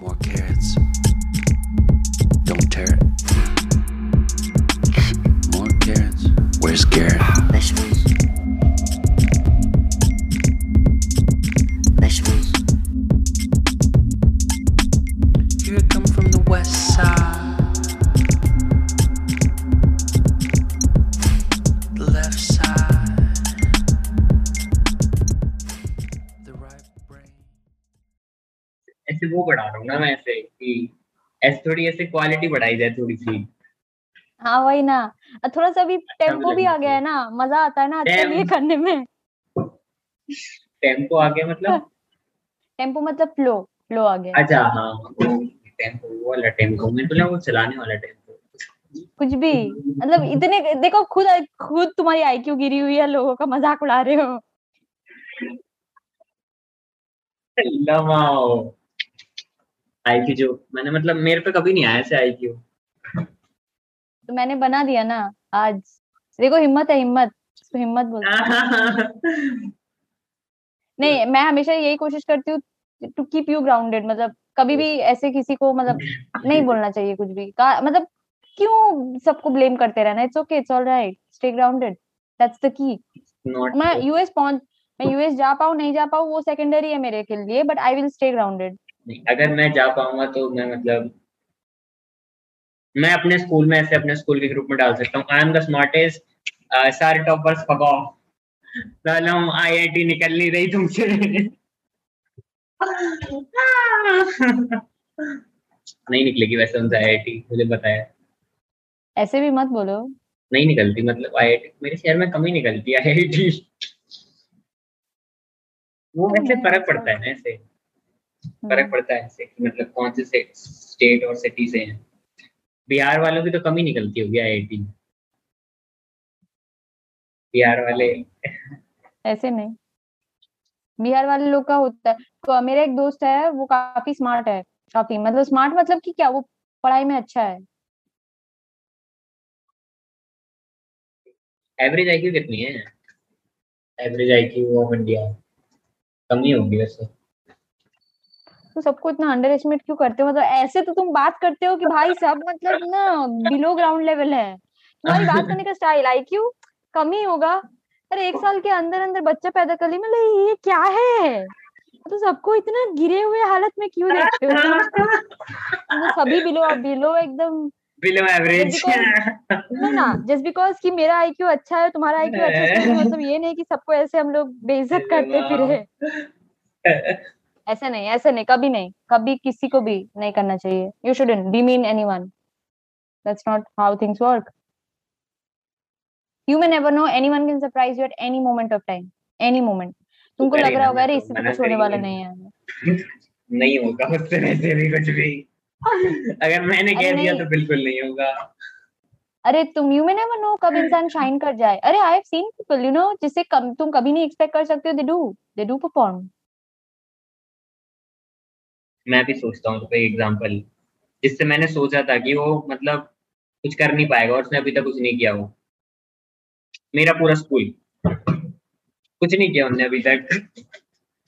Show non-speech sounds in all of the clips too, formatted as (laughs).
More carrots. Don't tear it. More carrots. Where's Garrett? ऐसे थोड़ी ऐसे क्वालिटी बढ़ाई जाए थोड़ी सी। हाँ वही ना। थोड़ा सा भी टेंपो भी आ गया है ना। मज़ा आता है ना आजकल ये करने में। टेंपो आ गया मतलब? (laughs) टेंपो मतलब फ्लो फ्लो आ गया। अच्छा हाँ टेंपो वो वाला टेंपो मैं बोला वो चलाने वाला टेंपो कुछ भी। मतलब इतने देखो खुद खुद तुम्हारी आईक्यू गिरी हुई है लोगों का मज़ाक उड़ा रहे हो। लमाओ। आईक्यू जो मैंने मतलब मेरे पे कभी नहीं आया ऐसे आईक्यू तो मैंने बना दिया ना आज। देखो हिम्मत है हिम्मत। इसको हिम्मत बोलते हैं। नहीं मैं हमेशा यही कोशिश करती हूँ टू कीप यू ग्राउंडेड मतलब कभी भी ऐसे किसी को मतलब नहीं बोलना चाहिए कुछ भी। का, मतलब क्यों सबको ब्लेम करते रहना? It's okay it's all right stay grounded that's the key मैं यूएस पहुँच मैं यूएस जा पाऊँ नहीं जा पाऊँ वो सेकेंडरी है मेरे के लिए but I will stay grounded नहीं अगर मैं जा पाऊँगा तो मैं मतलब मैं अपने स्कूल में ऐसे अपने स्कूल के ग्रुप में डाल सकता हूँ। आई एम द स्मार्टेस्ट सारे टॉपर्स फगो सालम आईआईटी निकल नहीं रही तुमसे। नहीं निकलेगी वैसे उनसे आईआईटी मुझे बताया ऐसे भी मत बोलो। नहीं निकलती मतलब आईआईटी मेरे शहर में कम ही निकलती है आईआईटी वो वैसे फ़र्क पड़ता है ना ऐसे। फ़र्क पड़ता है कि मतलब कौन से स्टेट और सिटी से हैं। बिहार वालों की तो कम ही निकलती होगी आईआईटी बिहार वाले (laughs) ऐसे नहीं। बिहार वाले लोग का होता है। तो मेरा एक दोस्त है वो काफ़ी स्मार्ट है काफ़ी। मतलब स्मार्ट मतलब कि क्या? वो पढ़ाई में अच्छा है। एवरेज आईक्यू कितनी है? एवरेज आईक्यू ऑफ़ इंडिया कम ही होगी वैसे। तो सबको इतना अंडर एस्टिमेट क्यों करते हो? मतलब ऐसे तो तुम बात करते हो कि भाई सब मतलब ना बिलो ग्राउंड लेवल है। तुम्हारी बात करने का स्टाइल आई क्यों कम ही होगा। अरे एक साल के अंदर अंदर बच्चा पैदा कर ली मतलब ये क्या है? तो सबको इतना गिरे हुए हालत में क्यों देखते हो? मतलब सभी बिलो बिलो एकदम बिलो एवरेज ना ना जस्ट बिकॉज़ कि मेरा आईक्यू अच्छा है तुम्हारा आईक्यू अच्छा है मतलब ये नहीं कि सबको ऐसे हम लोग बेइज्जत करते फिरे। ऐसे नहीं ऐसे नहीं कभी नहीं कभी किसी को भी नहीं करना चाहिए। You shouldn't demean anyone that's not how things work you may never know anyone can surprise you at any moment of time any moment तुमको लग रहा होगा अरे इससे तो कुछ होने वाला नहीं है। (laughs) नहीं होगा उससे वैसे भी कुछ भी। (laughs) अगर मैंने कह दिया तो बिल्कुल नहीं होगा। अरे तुम यू मे नेवर नो कब इंसान शाइन कर जाए। अरे I have seen people you know जिससे कम तुम कभी नहीं एक्सपेक्ट कर सकते हो they do they do perform मैं भी सोचता हूँ कोई एग्जांपल जिससे मैंने सोचा था कि वो मतलब कुछ कर नहीं पाएगा और उसने अभी तक कुछ नहीं किया वो। मेरा पूरा स्कूल कुछ नहीं किया उनने अभी तक।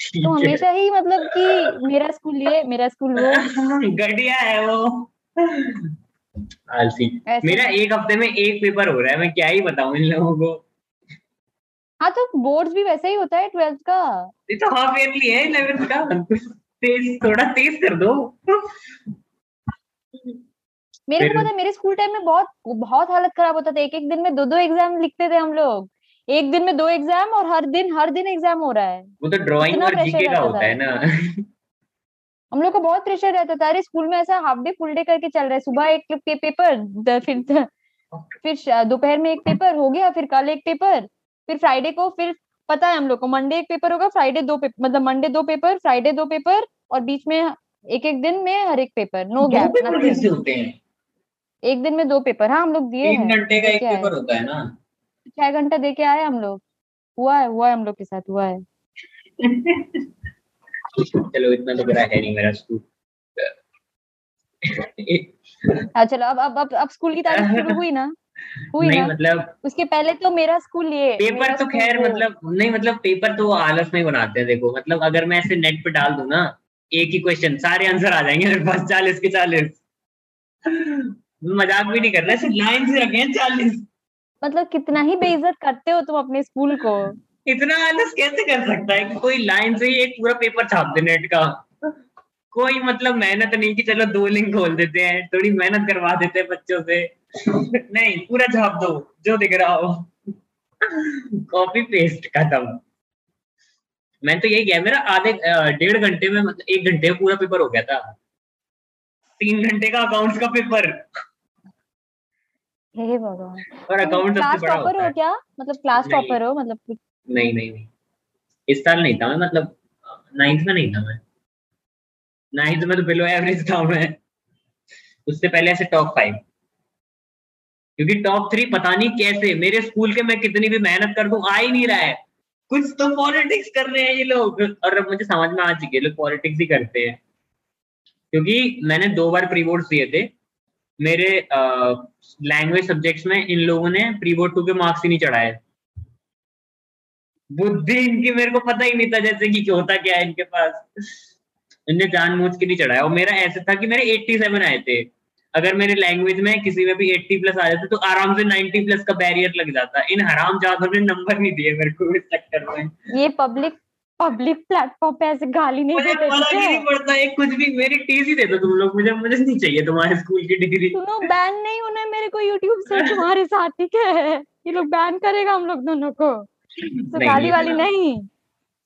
तो हमेशा ही मतलब कि मेरा स्कूल ये मेरा स्कूल वो। (laughs) घटिया है वो। आलसी। मेरा एक हफ़्ते में एक पेपर हो रहा है मैं क्या ही बताऊँ इन लोगों को। हाँ तो बोर्ड्स भी वैसे ही होता है ट्वेल्थ का। ये तो हाफ़ ईयरली है इलेवेंथ का। तेज थोड़ा तेज कर दो। मेरे को पता है मेरे स्कूल टाइम में बहुत बहुत हालत खराब होता था। एक एक दिन में दो दो एग्ज़ाम लिखते थे हम लोग। एक दिन में दो एग्ज़ाम और हर दिन हर दिन एग्ज़ाम हो रहा है। वो तो ड्राइंग और जीके का होता है ना। हम लोग को बहुत प्रेशर रहता था। अरे स्कूल में ऐसा हाफ़ डे फुल डे करके चल रहा है। सुबह एक पे, पेपर फिर फिर दोपहर में एक पेपर हो गया फिर कल एक पेपर फिर फ्राइडे को फिर पता है हम लोग को मंडे एक पेपर होगा फ्राइडे दो पेपर मतलब मंडे दो पेपर फ्राइडे दो पेपर और बीच में एक एक दिन में हर एक पेपर नो दो गैप होते हैं। एक दिन में दो पेपर हाँ हम लोग दिए हैं। घंटे का एक पेपर होता है ना। छह घंटा दे के आए हम लोग। हुआ है हुआ है हम लोग के साथ हुआ है। चलो इतना तो बुरा है नहीं मेरा स्कूल हाँ चलो अब अब अब, अब स्कूल की तारीफ़ शुरू हुई ना। हुई नहीं ना। मतलब उसके पहले तो मेरा स्कूल ये पेपर तो खैर मतलब नहीं मतलब पेपर तो आलस में बनाते हैं देखो। मतलब अगर मैं ऐसे नेट पे डाल दूँ ना एक ही क्वेश्चन सारे आंसर आ जाएँगे मेरे पास चालीस के चालीस। मज़ाक भी नहीं कर रहा सिर्फ़ लाइन से रखे हैं चालीस। मतलब कितना ही बेइज्जत करते हो तुम अपने स्कूल को। इतना आलस कैसे कर सकता है कि कोई लाइन से ही एक पूरा पेपर छाप दे नेट का? कोई मतलब मेहनत नहीं कि चलो दो लिंक खोल देते हैं थोड़ी मेहनत करवा देते हैं बच्चों से। नहीं पूरा छाप दो जो दिख रहा हो। कॉपी पेस्ट खत्म। मैं तो यही गया मेरा आधे डेढ़ घंटे में मतलब एक घंटे में पूरा पेपर हो गया था। तीन घंटे का अकाउंट्स का पेपर हे भगवान। और अकाउंट क्लास टॉपर हो क्या? मतलब क्लास। टॉपर हो मतलब नहीं नहीं नहीं। इस साल नहीं था मैं मतलब नाइन्थ में नहीं था मैं। नाइन्थ में तो बिलो एवरेज था मैं। उससे पहले ऐसे टॉप फाइव क्योंकि टॉप थ्री पता नहीं कैसे मेरे स्कूल के मैं कितनी भी मेहनत कर दूँ आ ही नहीं रहा है। कुछ तो पॉलिटिक्स कर रहे हैं ये लोग। और अब मुझे समझ में आ चुकी लोग पॉलिटिक्स ही करते हैं। क्योंकि मैंने दो बार प्री बोर्ड दिए थे। मेरे लैंग्वेज सब्जेक्ट्स में इन लोगों ने प्री बोर्ड टू के मार्क्स ही नहीं चढ़ाए। बुद्धि इनकी मेरे को पता ही नहीं था जैसे कि होता क्या है इनके पास। इनने जानबूझ के नहीं चढ़ाया। और मेरा ऐसा था कि मेरे 87 आए थे। अगर मेरे लैंग्वेज में किसी में भी 80 प्लस आ जाते तो आराम से 90 प्लस का बैरियर लग जाता। इन हराम जादों ने नंबर नहीं दिए मेरे को इस चक्कर में। ये पब्लिक पब्लिक प्लेटफॉर्म पे ऐसे गाली नहीं देते ही नहीं है पड़ता है कुछ भी मेरी टीसी दे दो तुम लोग मुझे मुझे नहीं चाहिए तुम्हारे स्कूल की डिग्री सुनो बैन नहीं होना है मेरे को यूट्यूब से तुम्हारे साथ ठीक है? ये लोग बैन करेगा हम लोग दोनों को। तो गाली वाली नहीं।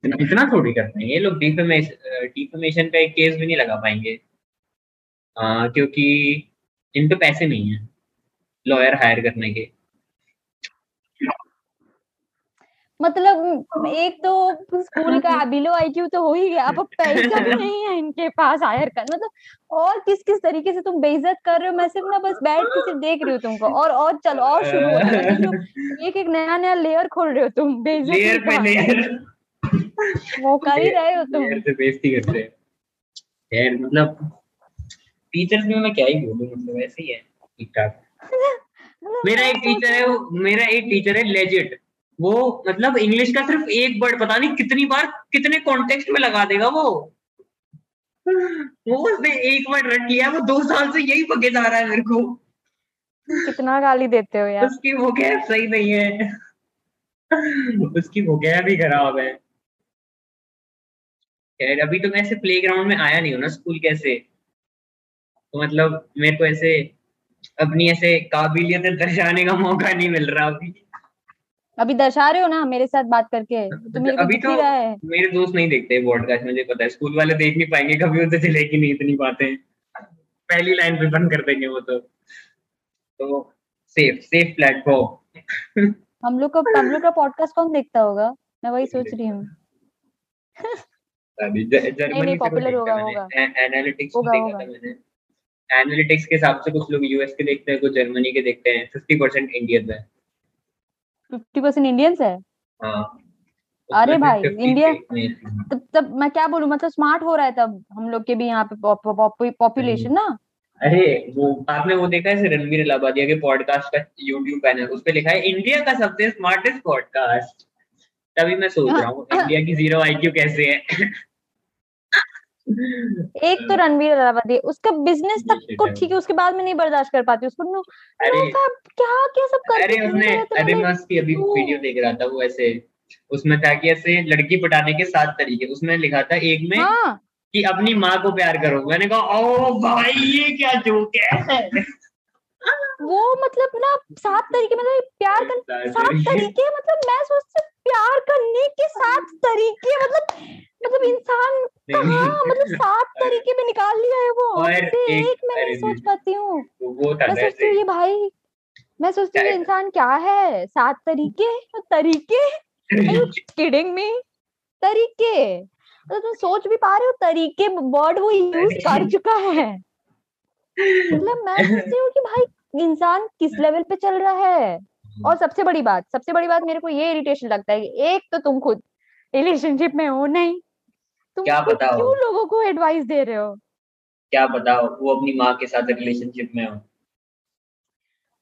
इतना थोड़ी करते हैं। ये लोग डिफेमेशन डिफेमेशन पे केस भी नहीं लगा पाएँगे। क्योंकि इन पे पैसे नहीं है लॉयर हायर करने के। मतलब एक तो स्कूल का (laughs) बिलो आईक्यू तो हो ही गया अब पैसा भी नहीं है इनके पास हायर कर मतलब और किस किस तरीके से तुम बेइज्जत कर रहे हो? मैं सिर्फ़ ना बस बैठ के सिर्फ़ देख रही हूँ तुमको और और चलो और शुरू हो मतलब एक एक नया नया लेयर खोल रहे हो तुम बेइज्जती लेयर पे लेयर वो कर ही रहे हो तुम। लेयर से बेइज्जती करते हैं। यार मतलब टीचर्स में मैं क्या ही बोलूँ मतलब ऐसे ही है ठीक ठाक (laughs) मेरा एक टीचर है मेरा एक टीचर है लेजिट वो मतलब इंग्लिश का सिर्फ़ एक वर्ड पता नहीं कितनी बार कितने कॉन्टेक्स्ट में लगा देगा वो। वो उसने एक वर्ड रट लिया वो दो साल से यही पके जा रहा है मेरे को। कितना गाली देते हो यार। उसकी वो गैप सही नहीं है। उसकी वो क्या भी खराब है। अभी तो मैं ऐसे प्लेग्राउंड में आया नहीं हूँ ना स्कूल कैसे? तो मतलब मेरे को ऐसे अपनी ऐसे काबिलियत दर्शाने का मौका नहीं मिल रहा अभी। अभी दर्शा रहे हो ना मेरे साथ बात करके? तो मेरे को अभी तो रहा है। मेरे दोस्त नहीं देखते पॉडकास्ट मुझे पता है। स्कूल वाले देख नहीं पाएँगे कभी उनसे चलेगी नहीं इतनी बातें। पहली लाइन पे बंद कर देंगे वो तो। तो सेफ़ सेफ़ प्लेटफॉर्म हम लोग का हम लोग का पॉडकास्ट कौन देखता होगा? मैं वही सोच रही हूँ। जर्मनी देखा होगा, होगा। एनालिटिक्स देखा। था मैंने। एनालिटिक्स के हिसाब से कुछ लोग यूएस के देखते हैं कुछ जर्मनी के देखते हैं फिफ्टी परसेंट इंडियन है। फिफ्टी परसेंट इंडियंस है? हाँ। अरे भाई, इंडिया- तब तब मैं क्या बोलूँ मतलब स्मार्ट हो रहा है तब हम लोग के भी यहाँ पे पॉपुलेशन ना? अरे वो आपने वो देखा है रणवीर इलाहाबादिया के पॉडकास्ट का यूट्यूब पैनल उस पे लिखा है इंडिया का सबसे स्मार्टेस्ट पॉडकास्ट तभी मैं सोच रहा हूँ इंडिया की ज़ीरो आईक्यू कैसे है? एक तो रणवीर अलाहाबादी उसका बिज़नेस तक को ठीक है उसके बाद में नहीं बर्दाश्त कर पाती उसको नो क्या क्या सब कर अरे उसने अरे मस्त की अभी वीडियो देख रहा था वो ऐसे उसमें था कि ऐसे लड़की पटाने के सात तरीके उसमें लिखा था एक में हाँ। कि अपनी माँ को प्यार करो मैंने कहा ओ भाई ये क्या जोक है? वो मतलब ना सात (laughs) तरीके मतलब प्यार कर सात तरीके। मतलब मैं सोचती हूँ, प्यार करने के (laughs) सात तरीके मतलब मतलब इंसान कहाँ मतलब सात (laughs) तरीके में निकाल लिया है वो और एक- एक मैं नहीं सोच पाती हूँ। मैं सोचती हूँ ये भाई मैं सोचती हूँ इंसान क्या है? सात तरीके तरीके? किडिंग में तरीके? मतलब तुम सोच भी पा रहे हो तरीके वर्ड वो यूज़ कर चुका है। मतलब मैं सोचती हूँ कि भाई इंसान किस लेवल पे चल रहा है? और सबसे बड़ी बात सबसे बड़ी बात मेरे को ये इरिटेशन लगता है कि एक तो तुम खुद रिलेशनशिप में हो नहीं। तुम क्या बताओ? क्यों लोगों को एडवाइस दे रहे हो? क्या बताओ वो अपनी माँ के साथ रिलेशनशिप में हो।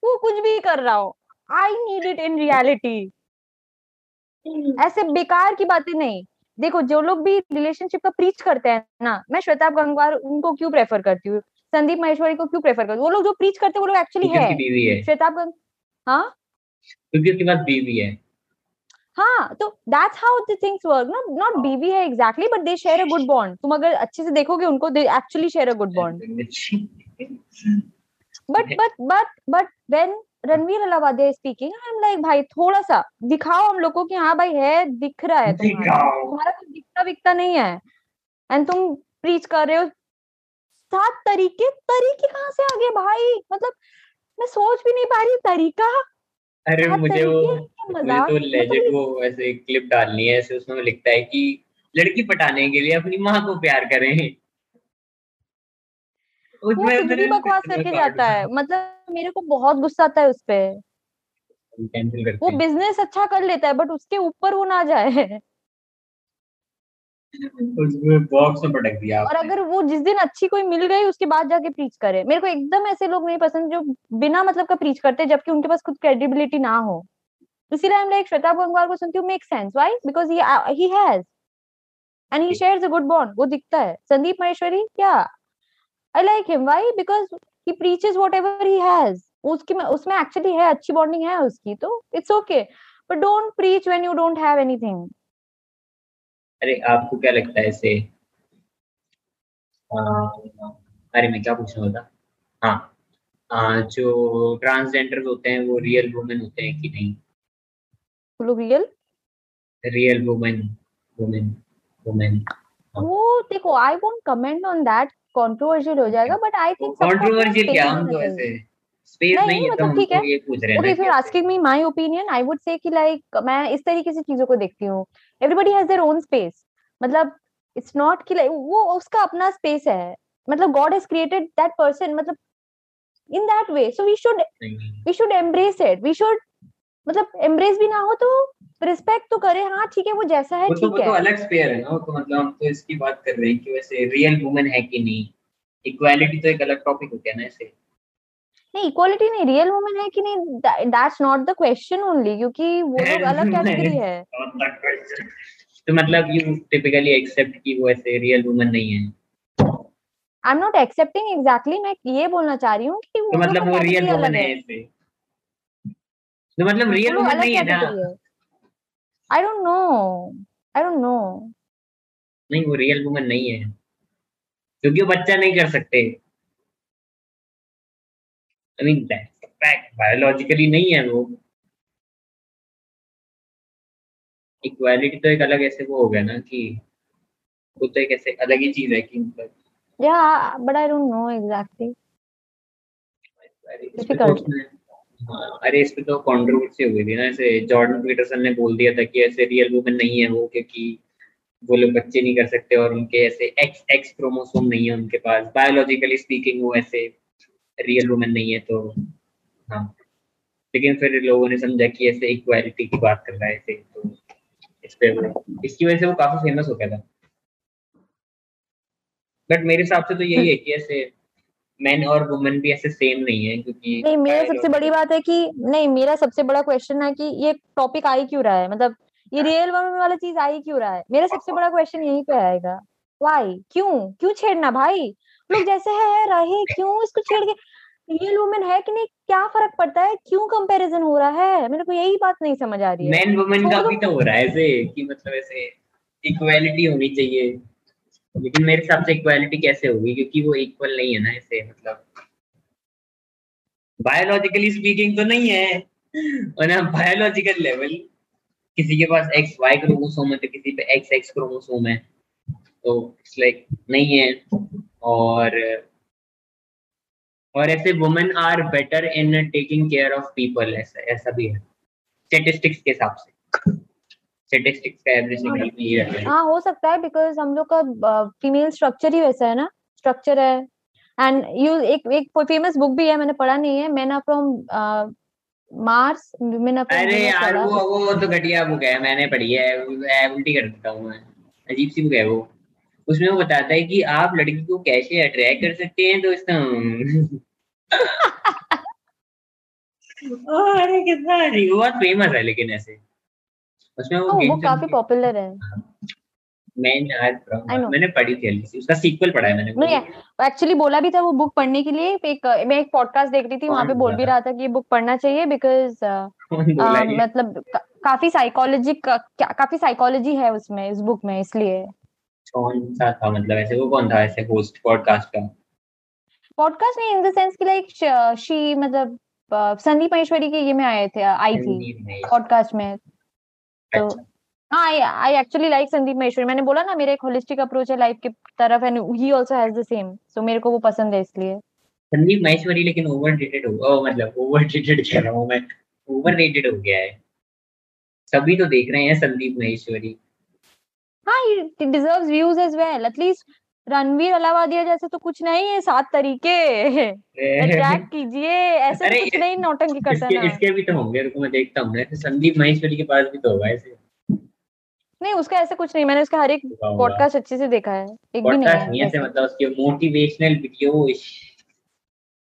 वो कुछ भी कर रहा हो। I need it in reality ऐसे बेकार की बातें नहीं। देखो जो लोग भी रिलेशनशिप का प्रीच करते हैं ना मैं श्वेता गंगवार उनको क्यों प्रेफर करती हूँ? संदीप महेश्वरी को क्यों प्रेफर करती वो लोग जो प्रीच करते हैं वो लोग एक्चुअली है। श्वेता हाँ। क्योंकि उसके पास बीवी है। हाँ तो that's how the things work ना? नॉट बीवी है exactly but they share a good bond तुम अगर अच्छे से देखोगे उनको they actually share a good bond but but but but when Ranveer Allahbadia speaking I am like भाई थोड़ा सा दिखाओ हम लोगों को कि हाँ भाई है दिख रहा है तुम्हारा। तुम्हारा कुछ दिखता विकता नहीं है। एंड तुम प्रीच कर रहे हो सात तरीके तरीके कहाँ से आ गए भाई? मतलब मैं सोच भी नहीं पा रही तरीका? अरे मुझे वो मुझे तो लेजिट वो ऐसे क्लिप डालनी है ऐसे उसमें लिखता है कि लड़की पटाने के लिए अपनी माँ को प्यार करें। वो उसमें भी बकवास करके जाता है। मतलब मेरे को बहुत गुस्सा आता है उस पे। वो बिज़नेस अच्छा कर लेता है बट उसके ऊपर वो ना जाए। उसमें बॉक्स में पटक दिया और अगर वो जिस दिन अच्छी कोई मिल गई उसके बाद जाके प्रीच करे। मेरे को एकदम ऐसे लोग नहीं पसंद जो बिना मतलब का प्रीच करते जबकि उनके पास खुद क्रेडिबिलिटी ना हो। इसीलिए हम लाइक श्वेता गंगवार को सुनती हूँ make sense why because he has and he shares a good bond वो दिखता है। संदीप महेश्वरी क्या? I like him why because he preaches whatever he has उसकी उसमें एक्चुअली है अच्छी बॉन्डिंग है उसकी तो it's okay but don't preach when you don't have anything अरे आपको क्या लगता है आ, अरे मैं क्या पूछना होता हाँ आ, जो ट्रांसजेंडर होते हैं वो रियल वुमेन होते हैं कि नहीं? वो लोग real real women women women वो देखो I won't comment on that controversial हो जाएगा बट आई थिंक कंट्रोवर्शियल क्या हम तो ऐसे? स्पेस नहीं, नहीं तो मतलब ठीक तो है। पूछ रहे हैं। ओके कि asking me my opinion I would say कि लाइक मैं इस तरीके से चीज़ों को देखती हूँ। Everybody has their own space मतलब इट्स नॉट कि वो उसका अपना स्पेस है। मतलब god has created that person मतलब in that way so we should we should embrace it we should मतलब एम्ब्रेस भी ना हो तो रिस्पेक्ट तो करे। हाँ ठीक है वो जैसा है वो तो वो तो अलग स्पेयर है ना तो मतलब हम तो इसकी बात कर रहे हैं कि वैसे रियल वुमेन है कि नहीं? इक्वालिटी तो एक अलग टॉपिक हो गया ना ऐसे नहीं इक्वालिटी नहीं रियल वुमेन है कि नहीं that's not the question only क्योंकि वो लोग अलग कैटेगरी है। तो मतलब यू टिपिकली एक्सेप्ट कि वो ऐसे रियल वुमन नहीं है। I am not accepting exactly मैं ये बोलना चाह रही हूँ कि वो तो मतलब वो रियल वुमन है ऐसे। तो मतलब रियल वुमन नहीं है ना। I don't know I don't know नहीं वो रियल वुमन नहीं है। क्योंकि वो बच्चा नहीं कर सकते। आई मीन फैक्ट बायोलॉजिकली नहीं है वो. इक्वालिटी तो एक अलग ऐसे वो हो गया ना कि वो तो एक ऐसे अलग ही चीज़ है कि मतलब या but I don't know exactly अरे इस पे तो. उसने- हाँ, अरे इस पे तो कंट्रोवर्सी हो गई थी ना ऐसे जॉर्डन पीटरसन ने बोल दिया था कि ऐसे रियल वुमन नहीं है वो क्योंकि वो लोग बच्चे नहीं कर सकते और उनके ऐसे एक्स एक्स क्रोमोसोम नहीं है उनके पास. बायोलॉजिकली स्पीकिंग वो ऐसे रियल वुमन नहीं है तो हाँ। लेकिन फिर लोगों ने समझा कि ऐसे इक्वालिटी की बात कर रहा है ऐसे तो इस पे वो इसकी वजह से वो काफ़ी फ़ेमस हो गया था। बट मेरे हिसाब से तो यही है कि ऐसे मैन और वुमेन भी ऐसे सेम नहीं है क्योंकि नहीं मेरा सबसे बड़ी बात है कि नहीं मेरा सबसे बड़ा क्वेश्चन है कि ये टॉपिक आ ही क्यों रहा है? मतलब ये रियल वुमन वाला चीज़ आ ही क्यों रहा है? मेरा सबसे बड़ा क्वेश्चन यहीं पे आएगा। व्हाई क्यों? क्यों छेड़ना भाई? लोग जैसे है रहे क्यों इसको छेड़ के? रियल वुमन है कि नहीं? क्या फ़र्क पड़ता है? क्यों कंपैरिजन हो रहा है? मेरे को यही बात नहीं समझ आ रही है। मैन वुमेन का भी तो हो रहा है ऐसे कि मतलब ऐसे इक्वालिटी होनी चाहिए। लेकिन मेरे हिसाब से इक्वालिटी कैसे होगी? क्योंकि वो इक्वल नहीं है ना ऐसे मतलब। बायोलॉजिकली स्पीकिंग तो नहीं है। और ना बायोलॉजिकल लेवल किसी के पास एक्स वाई क्रोमोसोम है तो किसी पे एक्स एक्स क्रोमोसोम है। तो इट्स लाइक नहीं है। और और ऐसे women are better in taking care of people ऐसा ऐसा भी है। स्टेटिस्टिक्स के हिसाब से। स्टेटिस्टिक्स का एवरेज के ये रहता है। हाँ हो सकता है बिकॉज़ हम लोग का फीमेल स्ट्रक्चर ही वैसा है ना। स्ट्रक्चर है। एंड यू एक एक फ़ेमस बुक भी है मैंने पढ़ा नहीं है। मैन फ्रॉम मार्स विमेन अरे यार वो वो तो घटिया बुक है। मैंने पढ़ी है। उल्टी कर देता हूँ मैं। अजीब सी बुक है वो। उसमें वो बताता है कि आप लड़की को कैसे अट्रैक्ट कर सकते हैं तो इसका (laughs) अरे कितना बहुत फ़ेमस है लेकिन ऐसे। उसमें वो वो काफ़ी पॉपुलर है। know. मैंने पढ़ी थी उसका सीक्वल पढ़ा है मैंने नहीं एक्चुअली बोला भी था वो बुक पढ़ने के लिए। एक मैं एक पॉडकास्ट देख रही थी वहाँ पे बोल भी रहा था कि ये बुक पढ़ना चाहिए बिकॉज़? मतलब काफ़ी साइकोलॉजी काफ़ी साइकोलॉजी है उसमें इस बुक में इसलिए। कौन सा था? मतलब ऐसे वो कौन था? ऐसे होस्ट पॉडकास्ट का? पॉडकास्ट नहीं इन द सेंस कि लाइक शी मतलब संदीप महेश्वरी के ये में आए थे आई थी पॉडकास्ट में। तो I I actually like Sandeep Maheshwari. मैंने बोला ना मेरा एक होलिस्टिक अप्रोच है लाइफ की तरफ़ and he also has the same so मेरे को वो पसंद है इसलिए। संदीप महेश्वरी लेकिन ओवररेटेड हो ओ मतलब ओवररेटेड कह रहा हूँ मैं। ओवररेटेड हो गया है। सभी तो देख रहे हैं संदीप महेश्वरी। हाँ he deserves views as well at least Ranveer Allahbadia जैसे तो कुछ नहीं है सात तरीके। अट्रैक्ट कीजिए ऐसे तो कुछ नहीं नौटंकी करता इसके ना। इसके भी तो होंगे रुको मैं देखता हूँ। ऐसे संदीप महेश्वरी के पास भी तो होगा ऐसे। नहीं उसका ऐसा कुछ नहीं मैंने उसका हर एक। पॉडकास्ट अच्छे से देखा है एक भी नहीं पॉडकास्ट है नहीं ऐसे। मतलब उसके मोटिवेशनल वीडियो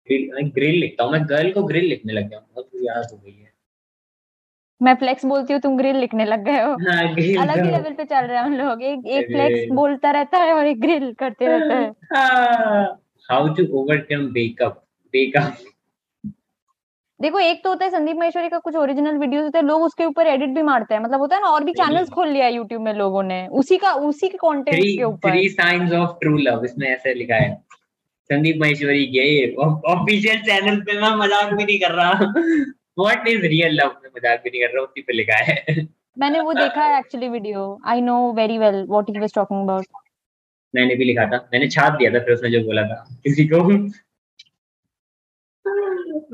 ग्रिल लिखता हूँ मैं गर्ल को ग्रिल लिखने लग गया बहुत याद हो गई है। मैं फ्लेक्स बोलती हूँ तुम ग्रिल लिखने लग गए हो। हाँ अलग ही लेवल पे चल रहे हैं हम लोग। एक एक फ्लेक्स बोलता रहता है और एक ग्रिल करते रहता है। How to overcome breakup breakup देखो एक तो होता है संदीप महेश्वरी का कुछ ओरिजिनल वीडियोस होते हैं लोग उसके ऊपर एडिट भी मारते हैं। मतलब होता है ना और भी। चैनल्स खोल लिया यूट्यूब में लोगों ने। उसी का उसी के कंटेंट के ऊपर। Three science of true love इसमें ऐसे लिखा है। संदीप महेश्वरी के ऑफिशियल चैनल पे मैं मज़ाक भी नहीं कर रहा। व्हाट इज़ रियल लव में मज़ाक भी नहीं कर रहा उसी पे लिखा है। मैंने वो देखा है actually video I know very well what he was talking about मैंने भी लिखा था। मैंने छाप दिया था फिर उसने जो बोला था। किसी को?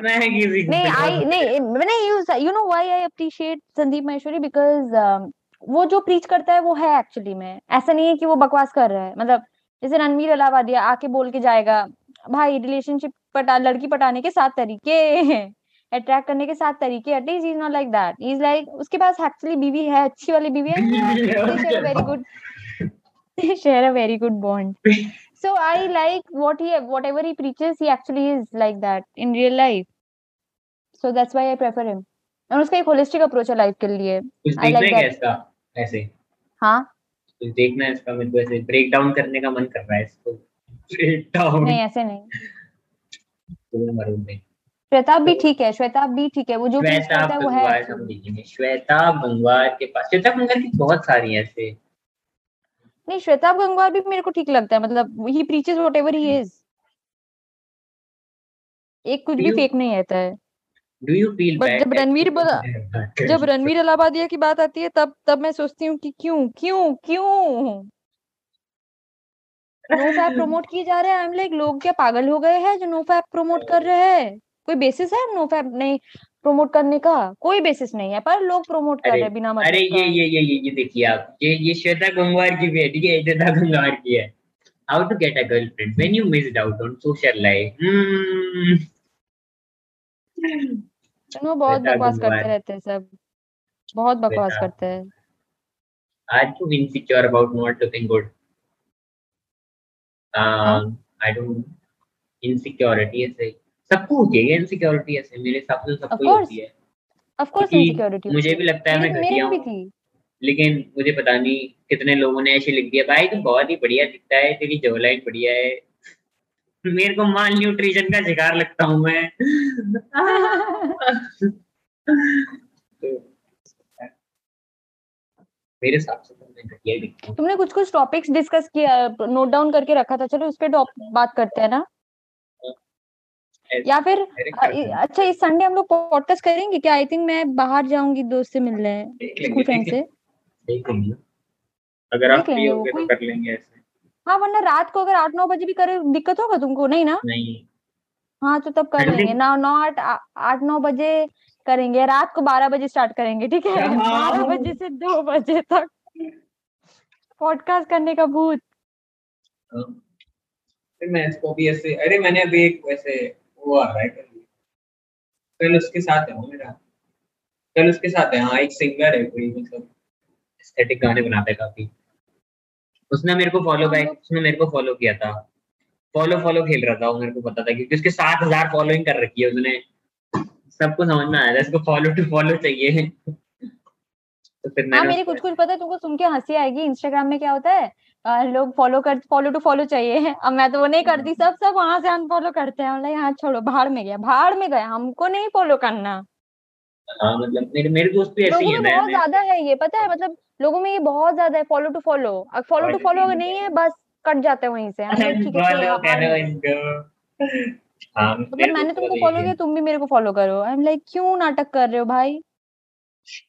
मैं किसी नहीं आई नहीं मैंने you you know why I appreciate Sandeep Maheshwari because वो जो प्रीच करता है वो है एक्चुअली में। ऐसा नहीं है कि वो बकवास कर रहा है। मतलब जैसे रणवीर अलाहाबादिया आके बोल के जाएगा भाई रिलेशनशिप पटा लड़की पटाने के सात तरीके अट्रैक्ट करने के सात तरीके at least is not like that is like उसके पास एक्चुअली बीवी है अच्छी वाली बीवी है (laughs) very good they share a very good bond. So i like what he whatever he preaches he actually is like that in real life. So that's why i prefer him. और उसका एक holistic approach है life के लिए. है क्या that. इसका ऐसे। हाँ? कुछ देखना है इसका मेरे को ऐसे ब्रेक डाउन करने का मन कर रहा है इसको। ब्रेक डाउन नहीं ऐसे नहीं। (laughs) तो मरूं नहीं। श्वेताब भी ठीक है श्वेताब भी ठीक है वो जो श्वेता है वो है गंगवार actually. हम देखेंगे श्वेता गंगवार के पास श्वेता गंगवार की बहुत सारी हैं ऐसे। नहीं श्वेताब गंगवार भी मेरे को ठीक लगता है मतलब ही preaches whatever he is एक कुछ भी फेक नहीं रहता है। डू यू फील But जब रणवीर जब रणवीर अलाहाबादिया की बात आती है तब तब मैं सोचती हूँ कि क्यों क्यों क्यों? नो फैप प्रमोट किए जा रहे हैं हम लाइक लोग क्या पागल हो गए हैं जो नो फैप प्रमोट कर रहे हैं? कोई बेसिस है नो फैप नहीं प्रमोट करने का? कोई बेसिस नहीं है पर लोग प्रमोट कर रहे हैं बिना अरे मतलब ये का। ये ये ये ये देखिए आप ये ये श्वेता गंगवार की बेटी है ठीक है श्वेता गंगवार की है। How to get a girlfriend when you missed out on social life no बहुत बकवास करते रहते हैं सब। बहुत बकवास करते हैं। Are you insecure about not looking good? Um, I don't insecurity ऐसे सबको होती है इनसिक्योरिटी ऐसे मेरे हिसाब से तो सबको होती है। ऑफ़ कोर्स इनसिक्योरिटी मुझे भी लगता है मैं घटिया हूँ। लेकिन मुझे पता नहीं कितने लोगों ने ऐसे लिख दिया भाई तू बहुत ही बढ़िया दिखता है तेरी जोलाइन बढ़िया है। (laughs) मेरे को माल न्यूट्रिशन का शिकार लगता हूँ मैं। (laughs) तो, मेरे हिसाब से तो तुमने कुछ कुछ टॉपिक्स डिस्कस किया नोट डाउन करके रखा था चलो उस पर बात करते हैं ना। या फिर हैं। अच्छा इस संडे हम लोग पॉडकास्ट करेंगे क्या? आई थिंक मैं बाहर जाऊँगी दोस्त से मिलने स्कूल फ्रेंड से। अगर आप फ्री होगे तो कर लेंगे ऐसे। हाँ वरना रात को अगर आठ नौ बजे भी करे दिक्कत होगा तुमको? नहीं ना? नहीं। हाँ तो तब कर लेंगे। ना नौ आठ आठ नौ बजे करेंगे रात को बारह बजे स्टार्ट करेंगे ठीक है? हाँ। बारह बजे से दो बजे तक। पॉडकास्ट करने का भूत। हाँ। मैं इसको भी ऐसे अरे मैंने अभी एक वैसे वो आ रहा है कल। कल उसके साथ है वो मेरा। कल उसके साथ है। हाँ एक सिंगर है कोई मतलब एस्थेटिक गाने बनाता है काफ़ी। उसने मेरे को फॉलो हाँ, बैक उसने मेरे को फॉलो किया था। फॉलो फॉलो खेल रहा था वो मेरे को पता था क्योंकि उसके सात हज़ार फॉलोइंग कर रखी है उसने। सबको समझ में आया था इसको फॉलो टू फॉलो चाहिए। (laughs) तो फिर हाँ मेरी कुछ कुछ पता है तुमको सुन के हँसी आएगी। इंस्टाग्राम में क्या होता है लोग फॉलो कर फॉलो टू फॉलो चाहिए। अब मैं तो वो नहीं करती सब सब वहाँ से अनफॉलो करते हैं। लाइक हाँ छोड़ो भाड़ में गया भाड़ में गया हमको नहीं फॉलो करना। हाँ मतलब मेरे मेरे दोस्त भी ऐसे ही लोगों में बहुत ज़्यादा है ये पता है मतलब लोगों में ये बहुत ज़्यादा है फॉलो टू फॉलो अब फॉलो टू फॉलो अगर नहीं है बस कट जाते हैं वहीं से। है हाँ मतलब मैंने तुमको फॉलो किया तुम भी मेरे को फॉलो करो? आई एम लाइक क्यों नाटक कर रहे हो भाई?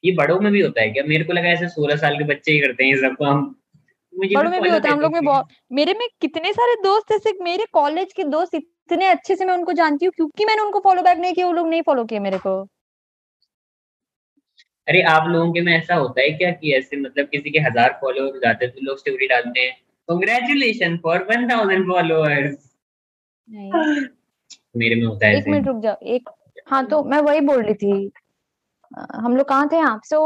ये बड़ों में भी होता है क्या? मेरे को लगा ऐसे सोलह साल के बच्चे ही करते हैं ये सब काम बड़ों में भी होता है हम लोग में बहुत मेरे में कितने सारे दोस्त ऐसे मेरे कॉलेज के दोस्त इतने अच्छे से मैं उनको जानती हूँ क्योंकि मैंने उनको फॉलो बैक नहीं किया वो लोग नहीं फॉलो किए मेरे को। अरे आप लोगों के में ऐसा होता है क्या कि ऐसे मतलब किसी के हज़ार फॉलोअर जाते हैं तो लोग स्टोरी डालते हैं? Congratulation for one thousand followers नहीं। (sighs) मेरे में होता है एक मिनट रुक जाओ एक हाँ तो मैं वही बोल रही थी। हम लोग कहाँ थे यहाँ so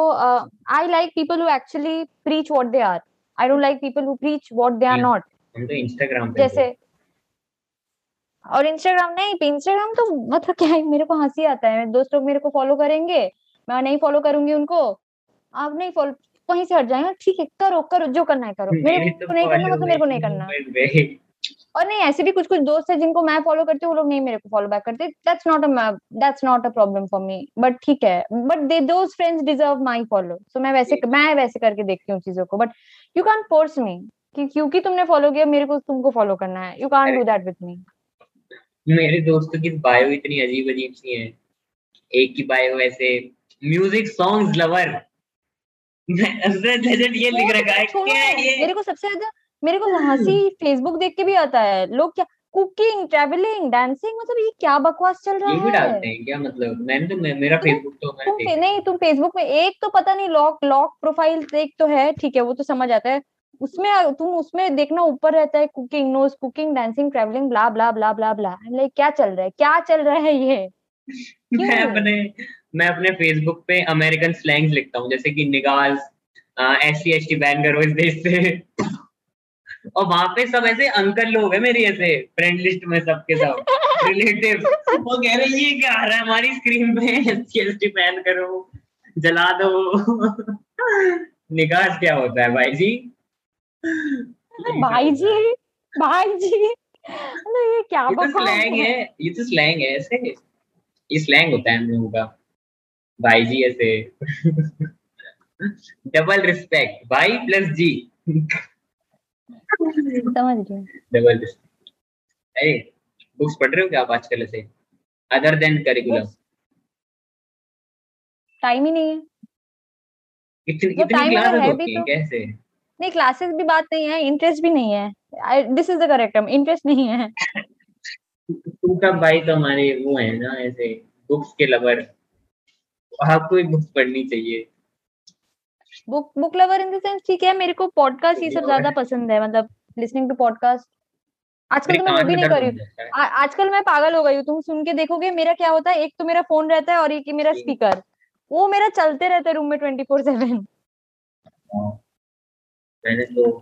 I like people who actually preach what they are I don't like people who preach what they are not हम तो इंस्टाग्राम पे जैसे और इंस्टाग्राम नहीं इंस्टाग्राम तो मतलब क्या है मेरे को हँसी आता है। दोस्त लोग मेरे को फॉलो करेंगे मैं नहीं फॉलो करूँगी उनको। आप नहीं फॉलो वहीं से हट जाएँगे ठीक है करो करो जो करना है करो। (laughs) मेरे मेरे को तो नहीं करना मतलब मेरे को नहीं करना। और नहीं ऐसे भी कुछ कुछ दोस्त है जिनको मैं फॉलो करती हूँ वो लोग नहीं मेरे को फॉलो बैक करते। That's not a that's not a problem for me but ठीक है but they those friends deserve my follow so मैं वैसे मैं वैसे करके देखती हूँ चीज़ों को। But you can force me कि क्योंकि तुमने फॉलो किया मेरे को तुमको फॉलो करना है। You can do that with me मेरे दोस्तों की बायो इतनी अजीब अजीब सी है। एक की बायो ऐसे म्यूज़िक सॉन्ग्स लवर ये लिख रखा है क्या ये? मेरे को सबसे ज़्यादा मेरे को हँसी फेसबुक देख के भी आता है। लोग क्या कुकिंग ट्रैवलिंग डांसिंग मतलब ये क्या बकवास चल रहा ये भी है? डालते हैं क्या मतलब? मैंने तो मे- मेरा तुम- फेसबुक तो मैंने तुम देखा नहीं तुम फेसबुक में एक तो पता नहीं लॉक लॉक प्रोफ़ाइल एक तो है ठीक है वो तो समझ आता है। उसमें तुम उसमें देखना ऊपर रहता है cooking knows cooking dancing travelling blah blah blah blah blah like क्या चल रहा है? क्या चल रहा है ये? (laughs) मैं अपने मैं अपने फेसबुक पे अमेरिकन स्लैंग्स लिखता हूँ जैसे कि निगाज S C S T ban करो इस देश से। और वहाँ पे सब ऐसे अंकल लोग हैं मेरी ऐसे फ्रेंड लिस्ट में सबके सब रिलेटिव वो कह रहे ये क्या आ रहा है हमारी स्क्रीन पे? एस सी टी बैन करो जला दो। निकास क्या होता है भाई जी? भाई जी भाई जी। ये क्या ये तो स्लैंग है है ये तो स्लैंग है ऐसे। ये स्लैंग होता है हम लोगों का। भाई जी ऐसे। (laughs) डबल रिस्पेक्ट भाई प्लस जी (laughs) समझ हूँ डबल अरे बुक्स पढ़ रहे हो क्या आप आजकल ऐसे? अदर देन करिकुलम टाइम ही नहीं है। इतनी इतनी क्लासेस है होती भी हैं तो- कैसे? नहीं क्लासेस भी बात नहीं है इंटरेस्ट भी नहीं है। This is the correct term interest नहीं है। तू का भाई तो हमारे वो है ना ऐसे बुक्स के लवर आपको एक बुक्स पढ़नी चाहिए। Book book lover in the sense ठीक है मेरे को पॉडकास्ट ये सब ज़्यादा पसंद है मतलब लिसनिंग टू पॉडकास्ट आजकल तो मैं वो भी नहीं कर रही है। आजकल मैं पागल हो गई हूँ तुम सुन के देखोगे मेरा क्या होता है एक तो मेरा फ़ोन रहता है और एक मेरा स्पीकर वो मेरा चलते रहता है रूम में ट्वेंटी फोर सेवन तो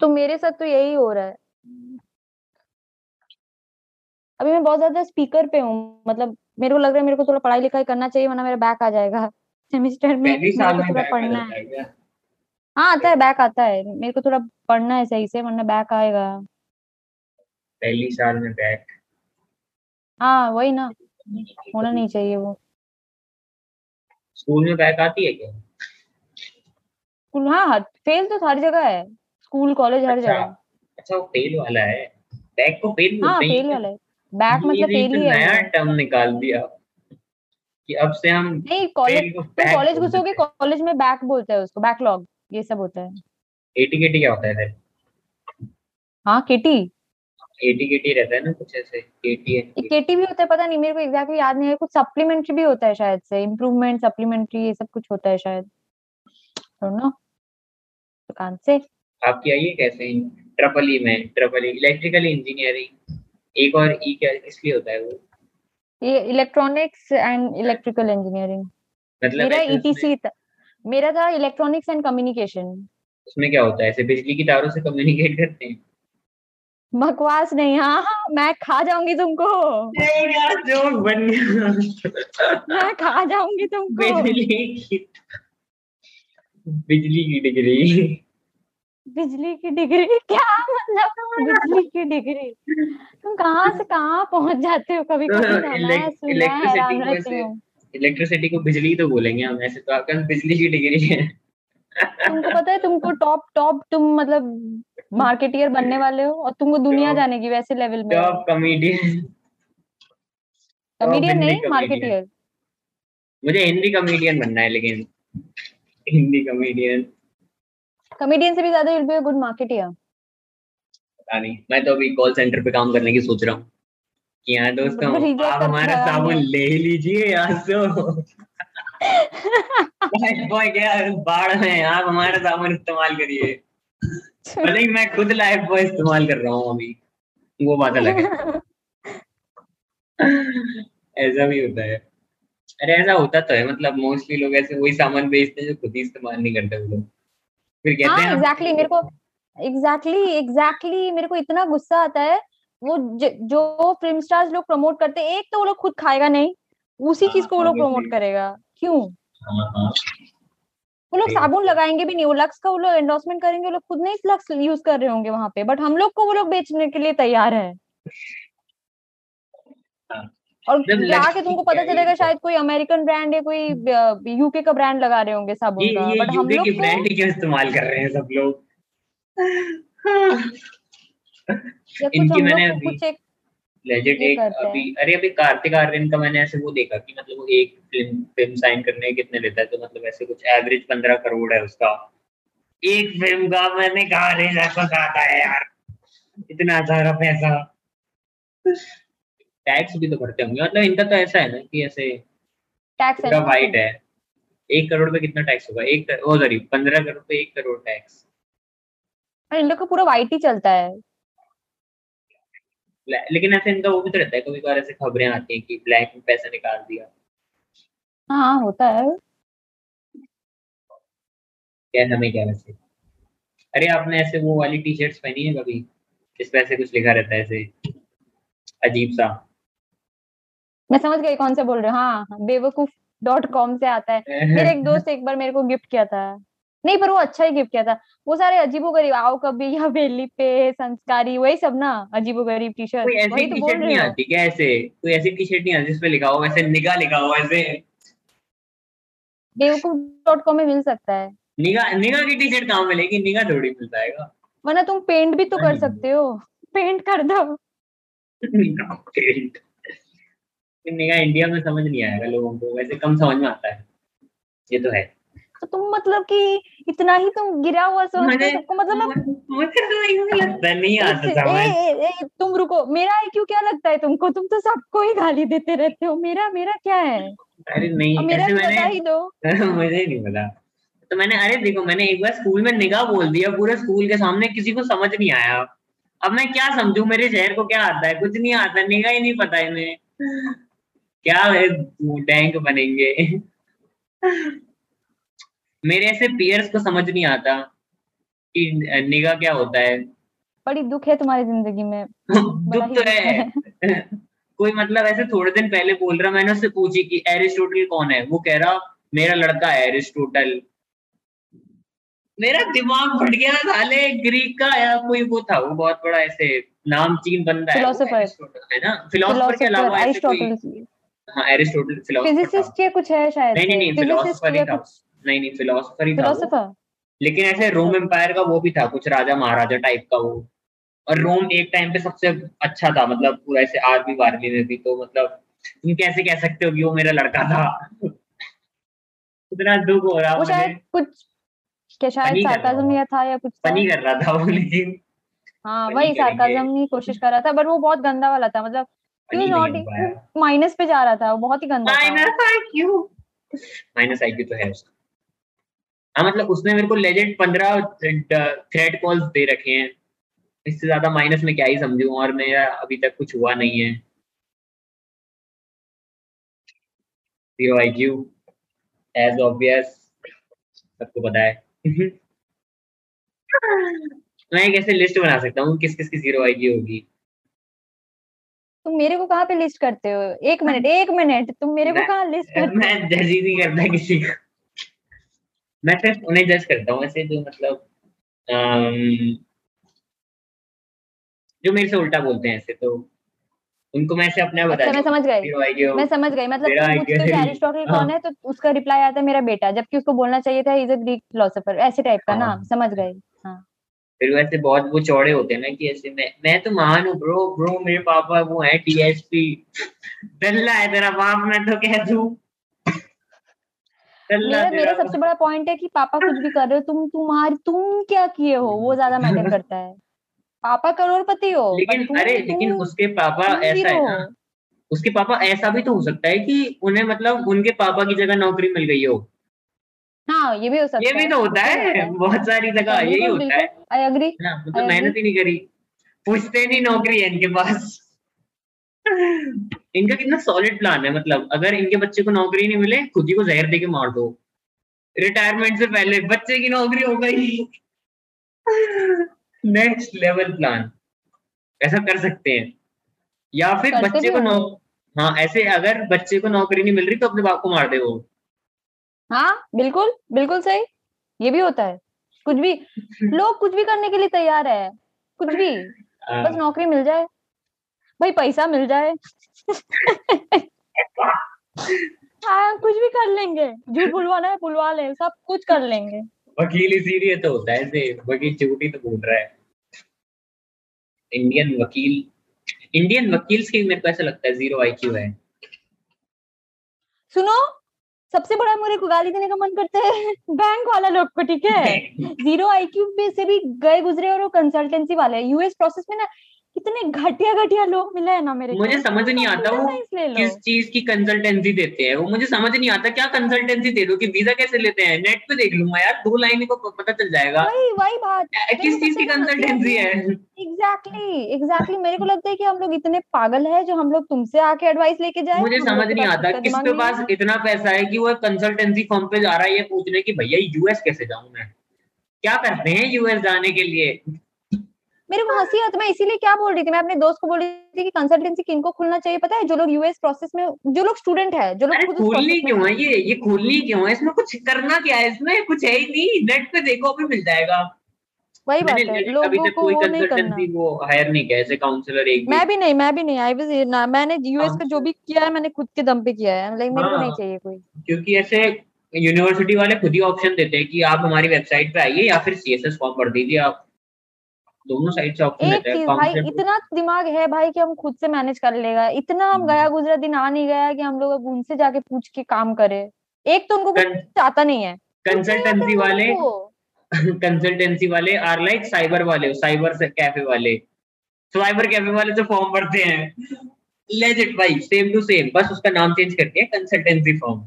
तो मेरे साथ तो यही हो रहा है। अभी मैं बहुत ज़्यादा स्पीकर पे हूँ मतलब मेरे को लग रहा है मेरे को थोड़ा पढ़ाई लिखाई करना चाहिए वरना मेरा बैक आ जाएगा। सेमिस्टर में पहली साल में थोड़ा पढ़ना है। है आता है बैक आता है। मेरे को थोड़ा पढ़ना है सही से वरना बैक आएगा। पहली साल में बैक हाँ वही ना। होना नहीं चाहिए वो। स्कूल में बैक आती है क्या? स्कूल हाँ फेल तो हर जगह है। स्कूल कॉलेज हर अच्छा जगह अच्छा वो फेल वाला है। बैक को फेल हैं फेल वाला है। बैक मतलब फेल ही है। नया टर्म निकाल दिया। कि अब से हम नहीं कॉलेज back कॉलेज घुसोगे कॉलेज में बैक बोलते हैं उसको बैकलॉग ये सब होता है। एटी केटी क्या होता है फिर? हाँ केटी एटी केटी रहता है ना कुछ ऐसे केटी है केटी भी होता है पता नहीं मेरे को एग्जैक्टली याद नहीं है कुछ सप्लीमेंट्री भी होता है शायद से इम्प्रूवमेंट सप्लीमेंट्री ये सब कुछ होता है शायद। नो दुकान से? आपकी आई है कैसे? ट्रिपल ई में ट्रिपल ई इलेक्ट्रिकल इंजीनियरिंग एक और ई क्या इसलिए होता है वो? ये इलेक्ट्रॉनिक्स एंड इलेक्ट्रिकल इंजीनियरिंग मतलब मेरा ईटीसी था। मेरा था इलेक्ट्रॉनिक्स एंड कम्युनिकेशन उसमें क्या होता है? ऐसे बिजली की तारों से कम्युनिकेट करते हैं। बकवास नहीं हाँ हाँ मैं खा जाऊँगी तुमको। जोक बन गया। मैं खा जाऊँगी तुमको। बिजली की बिजली की डिग्री। बिजली की डिग्री? (laughs) क्या मतलब बिजली की डिग्री। तुम कहाँ से कहाँ पहुँच जाते हो? कभी कभी मैं इलेक्ट्रिसिटी इलेक्ट्रिसिटी को बिजली तो बोलेंगे हम ऐसे तो आपके बिजली की डिग्री है। तुमको पता है तुमको टॉप टॉप तुम मतलब मार्केटियर बनने वाले हो और तुमको दुनिया जाने की वैसे लेवल में टॉप कॉमेडियन कॉमेडियन नहीं। मार्केटियर मुझे हिंदी कॉमेडियन बनना है लेकिन हिंदी कॉमेडियन कॉमेडियन से भी ज़्यादा you will be a good marketer पता नहीं मैं तो अभी कॉल सेंटर पे काम करने की सोच रहा हूँ। कि हाँ दोस्तों मतलब आप हमारा साबुन ले लीजिए यहाँ से बॉय क्या बाढ़ में आप हमारा साबुन इस्तेमाल करिए। भले ही मैं खुद लाइफ बॉय इस्तेमाल कर रहा हूँ अभी। वो बात अलग है। (laughs) ऐसा भी होता है। अरे ऐसा होता तो है मतलब मोस्टली लोग ऐसे वही सामान बेचते हैं जो खुद ही इस्तेमाल नहीं करते वो लोग। फिर कहते हाँ हैं एग्जैक्टली मेरे को एग्जैक्टली एग्जैक्टली मेरे को इतना गुस्सा आता है। वो ज, जो फ़िल्म स्टार्स लोग प्रमोट करते हैं एक तो वो लोग खुद खाएगा नहीं उसी हाँ, चीज़ को वो लोग प्रमोट करेगा। क्यों? हाँ हाँ। वो लोग साबुन लगाएँगे भी नहीं वो लक्स का वो लोग एंडोर्समेंट करेंगे वो लोग खुद नहीं लक्स यूज़ कर रहे होंगे वहाँ पे बट हम लोग को वो लोग बेचने के लिए तैयार हाँ। और जब क्या Lux के तुमको पता चलेगा शायद कोई अमेरिकन ब्रांड या कोई यूके का ब्रांड लगा रहे होंगे ये ये बट हम लोग की ब्रांड ही क्यों इस्तेमाल कर रहे हैं सब लोग? या कुछ इनकी हम लोग मैंने अभी कुछ एक लेजेंड एक अभी अरे अभी कार्तिक आर्यन का मैंने ऐसे वो देखा कि मतलब वो एक फ़िल्म फ़िल्म साइन करने कितने लेता है तो मतलब ऐसे कुछ एवरेज पंद्रह करोड़ है उसका। एक फ़िल्म का मैंने कहा अरे ऐसा आता है यार। इतना सारा पैसा। टैक्स भी तो भरते होंगे। मतलब इनका तो ऐसा है ना कि ऐसे टैक्स पूरा वाइट है। एक करोड़ पे कितना टैक्स होगा? एक ओ सॉरी पंद्रह करोड़ पे एक करोड़ टैक्स। और इन लोग का पूरा वाइट ही चलता है। लेकिन ऐसे इनका वो भी तो रहता है कभी कभार ऐसे खबरें आती हैं कि ब्लैक में पैसा निकाल दिया। हाँ होता है। क्या हमें क्या वैसे? अरे आपने ऐसे वो वाली टी शर्ट्स पहनी है कभी? इस पे ऐसे कुछ लिखा रहता है ऐसे अजीब सा। मैं समझ गई कौन से बोल रहे हो। हाँ बेवकूफ़ डॉट कॉम से आता है। (laughs) मेरे एक दोस्त एक बार मेरे को गिफ्ट किया था। नहीं पर वो अच्छा ही गिफ्ट किया था। वो सारे अजीबो गरीब आओ कभी या बेली पे संस्कारी वही सब ना अजीबो गरीब टी शर्ट ऐसी तो टी शर्ट नहीं आती क्या ऐसे? कोई ऐसी टी शर्ट नहीं आती जिसपे लिखा हो ऐसे निगाह लिखा हो ऐसे। बेवकूफ़ डॉट कॉम में मिल सकता है। निगाह निगाह की टी शर्ट कहाँ मिलेगी? निगाह थोड़ी मिल जाएगा। वरना तुम पेंट भी तो कर सकते हो। (laughs) पेंट कर दो। निगाह पेंट निगाह इंडिया में समझ नहीं आएगा लोगों को वैसे कम समझ में आता है। ये तो है। तो तुम मतलब कि इतना ही तुम गिरा हुआ समझते हो मुझे सबको? मतलब मैं मुझे तो लगता नहीं आता ए, समझ ए, ए, तुम रुको मेरा आईक्यू क्या लगता है तुमको? तुम तो सबको ही गाली देते रहते हो मेरा मेरा क्या है? अरे नहीं मेरा बता ही मैंने दो। (laughs) मुझे नहीं पता। तो मैंने अरे देखो मैंने एक बार स्कूल में निगाह बोल दिया पूरे स्कूल के सामने किसी को समझ नहीं आया। अब मैं क्या समझू मेरे शहर को क्या आता है? कुछ नहीं आता निगाह ही नहीं पता इन्हें। क्या है बनेंगे? मेरे ऐसे पियर्स को समझ नहीं आता कि निगाह क्या होता है। बड़ी दुख है तुम्हारी ज़िंदगी में। (laughs) दुख तो है (laughs) कोई मतलब ऐसे थोड़े दिन पहले बोल रहा मैंने उससे पूछी कि एरिस्टोटल कौन है? वो कह रहा मेरा लड़का है एरिस्टोटल। मेरा दिमाग फट गया साले ग्रीक का या कोई वो था वो बहुत बड़ा ऐसे नाम चीन बंदा है है ना? फिलोसोफर के अलावा हाँ एरिस्टोटल फिलोसोफर फिजिसिस्ट या कुछ है शायद नहीं नहीं फिलोसोफर ही था। नहीं नहीं फिलोसोफर ही था लेकिन ऐसे रोम एम्पायर का वो भी था कुछ राजा महाराजा टाइप का वो। और रोम एक टाइम पे सबसे अच्छा था मतलब पूरा ऐसे आर्मी वार्मी में भी तो मतलब तुम कैसे कह सकते हो कि वो मेरा लड़का था? (laughs) इतना दुख हो रहा मुझे। शायद कुछ क्या शायद सार्काज्म था। या था या कुछ फनी कर रहा था वो लेकिन हाँ वही। सार्काज्म की कोशिश कर रहा था बट वो बहुत गंदा वाला था मतलब नॉट माइनस पे जा रहा था? वो बहुत ही गंदा माइनस आईक्यू माइनस आईक्यू तो है उसका। हाँ मतलब उसने मेरे को लेजेंड पंद्रह थ्रेड कॉल्स दे रखे हैं। इससे ज़्यादा माइनस में क्या ही समझूं और मेरा अभी तक कुछ हुआ नहीं है। ज़ीरो आईक्यू एज ऑब्वियस सबको पता है। (laughs) मैं एक ऐसे लिस्ट बना सकता हूँ? किस किस की ज़ीरो आईकी होगी? तुम मेरे को कहाँ पे लिस्ट करते हो? एक मिनट एक मिनट तुम मेरे को कहाँ लिस्ट करते हो? मैं जज ही नहीं करता किसी को। मैं सिर्फ़ उन्हें जज करता हूँ ऐसे जो मतलब जो मेरे से उल्टा बोलते हैं ऐसे तो उनको मैं ऐसे अपने बता अच्छा मैं समझ गई। हो मैं समझ गई मतलब पूछते हो एरिस्टोटल हाँ। कौन है? तो उसका रिप्लाई आता है मेरा बेटा जबकि उसको बोलना चाहिए था इज़ अ ग्रीक फिलोसोफर ऐसे टाइप का ना हाँ। समझ गई फिर वैसे बहुत वो चौड़े होते हैं ना कि ऐसे मैं मैं तो महान हूँ ब्रो ब्रो मेरे पापा वो है टीएसपी दल्ला है तेरा बाप मैं तो कह दूँ। मेरा मेरा सबसे बड़ा पॉइंट है कि पापा कुछ भी कर रहे हो तुम तुम्हारी तुम क्या किए हो? वो ज़्यादा मैटर (laughs) करता है। पापा करोड़पति हो लेकिन अरे लेकिन उसके पापा ऐसा है ना उसके पापा ऐसा भी तो हो सकता है कि उन्हें मतलब उनके पापा की जगह नौकरी मिल गई हो। हाँ ये भी हो सकता ये भी तो होता है बहुत सारी जगह यही होता है। आई अग्री तो मेहनत ही नहीं करी। पूछते नहीं नौकरी है इनके पास। इनका कितना सॉलिड प्लान है मतलब अगर इनके बच्चे को नौकरी नहीं मिले खुद ही को जहर दे के मार दो। रिटायरमेंट से पहले बच्चे की नौकरी हो गई। नेक्स्ट लेवल प्लान ऐसा कर सकते हैं। या फिर बच्चे को नौ हाँ ऐसे अगर बच्चे को नौकरी नहीं मिल रही तो अपने बाप को मार दे वो। हाँ बिल्कुल बिल्कुल सही। ये भी होता है। कुछ भी लोग कुछ भी करने के लिए तैयार है। कुछ भी। हाँ, बस नौकरी मिल जाए। भाई पैसा मिल जाए। हाँ कुछ भी कर लेंगे। झूठ बुलवाना है बुलवा ले। सब कुछ कर लेंगे। वकील इसीलिए तो होता है ऐसे। वकील झूठी तो बोल रहा है। इंडियन वकील। इंडियन वकील की मेरे को ऐसा लगता है ज़ीरो आईक्यू है। सुनो सबसे बड़ा मुझे को गाली देने का मन करता है। बैंक वाला लोग को ठीक है? ज़ीरो आईक्यू में से भी गए गुजरे और वो कंसल्टेंसी वाले यूएस प्रोसेस में ना कितने घटिया घटिया लोग मिले हैं ना मेरे को। मुझे समझ नहीं आता वो किस चीज़ की कंसल्टेंसी देते हैं। वो मुझे समझ नहीं आता क्या कंसल्टेंसी दे दो कि वीज़ा कैसे लेते हैं। नेट पे देख लूँगा यार दो लाइन को पता चल जाएगा। वही वही बात। किस चीज़ की कंसल्टेंसी है? एग्जैक्टली एग्जैक्टली मेरे को लगता है कि हम लोग इतने पागल है जो हम लोग तुमसे आके एडवाइस लेके जाए। मुझे समझ नहीं आता इतना किसके पास इतना पैसा है कि वो कंसल्टेंसी फॉर्म पे जा रहा है ये पूछने की भैया यूएस कैसे जाऊँ मैं? क्या करते हैं यूएस जाने के लिए? मेरे को हँसी आती मैं इसीलिए क्या बोल रही थी मैं अपने दोस्त को बोल रही थी कि कंसल्टेंसी किनको खुलना चाहिए। पता है जो लोग यूएस प्रोसेस में जो लोग स्टूडेंट है जो लोग खोलनी क्यों है ये? ये खोलनी क्यों है? इसमें कुछ करना क्या है? इसमें कुछ है ही नहीं। नेट पे देखो अभी मिल जाएगा। वही बात है। लोगों को वो नहीं करना। वो हायर नहीं किया ऐसे काउंसलर एक मैं भी नहीं मैं भी नहीं। आई वाज ना मैंने यूएस का जो। भी किया है मैंने खुद के दम पे किया है। लाइक मेरे को नहीं हाँ। चाहिए कोई। क्योंकि ऐसे यूनिवर्सिटी वाले खुद ही ऑप्शन देते हैं कि आप हमारी वेबसाइट पे आइए या फिर सीएसएस फॉर्म भर दीजिए आप। दोनों साइड से ऑप्शन एक हैं चीज़ भाई इतना दिमाग है भाई कि हम खुद से मैनेज कर लेगा। इतना हम हम्म। गया गुजरा दिन आ नहीं गया कि हम लोग अब उनसे जाके पूछ के काम करे। एक तो उनको कुछ आता नहीं है। कंसल्टेंसी वाले कंसल्टेंसी (laughs) वाले आर लाइक साइबर वाले साइबर कैफ़े वाले। साइबर कैफ़े वाले जो फॉर्म भरते हैं। लेजिट भाई सेम टू सेम बस उसका नाम चेंज करके कंसल्टेंसी फॉर्म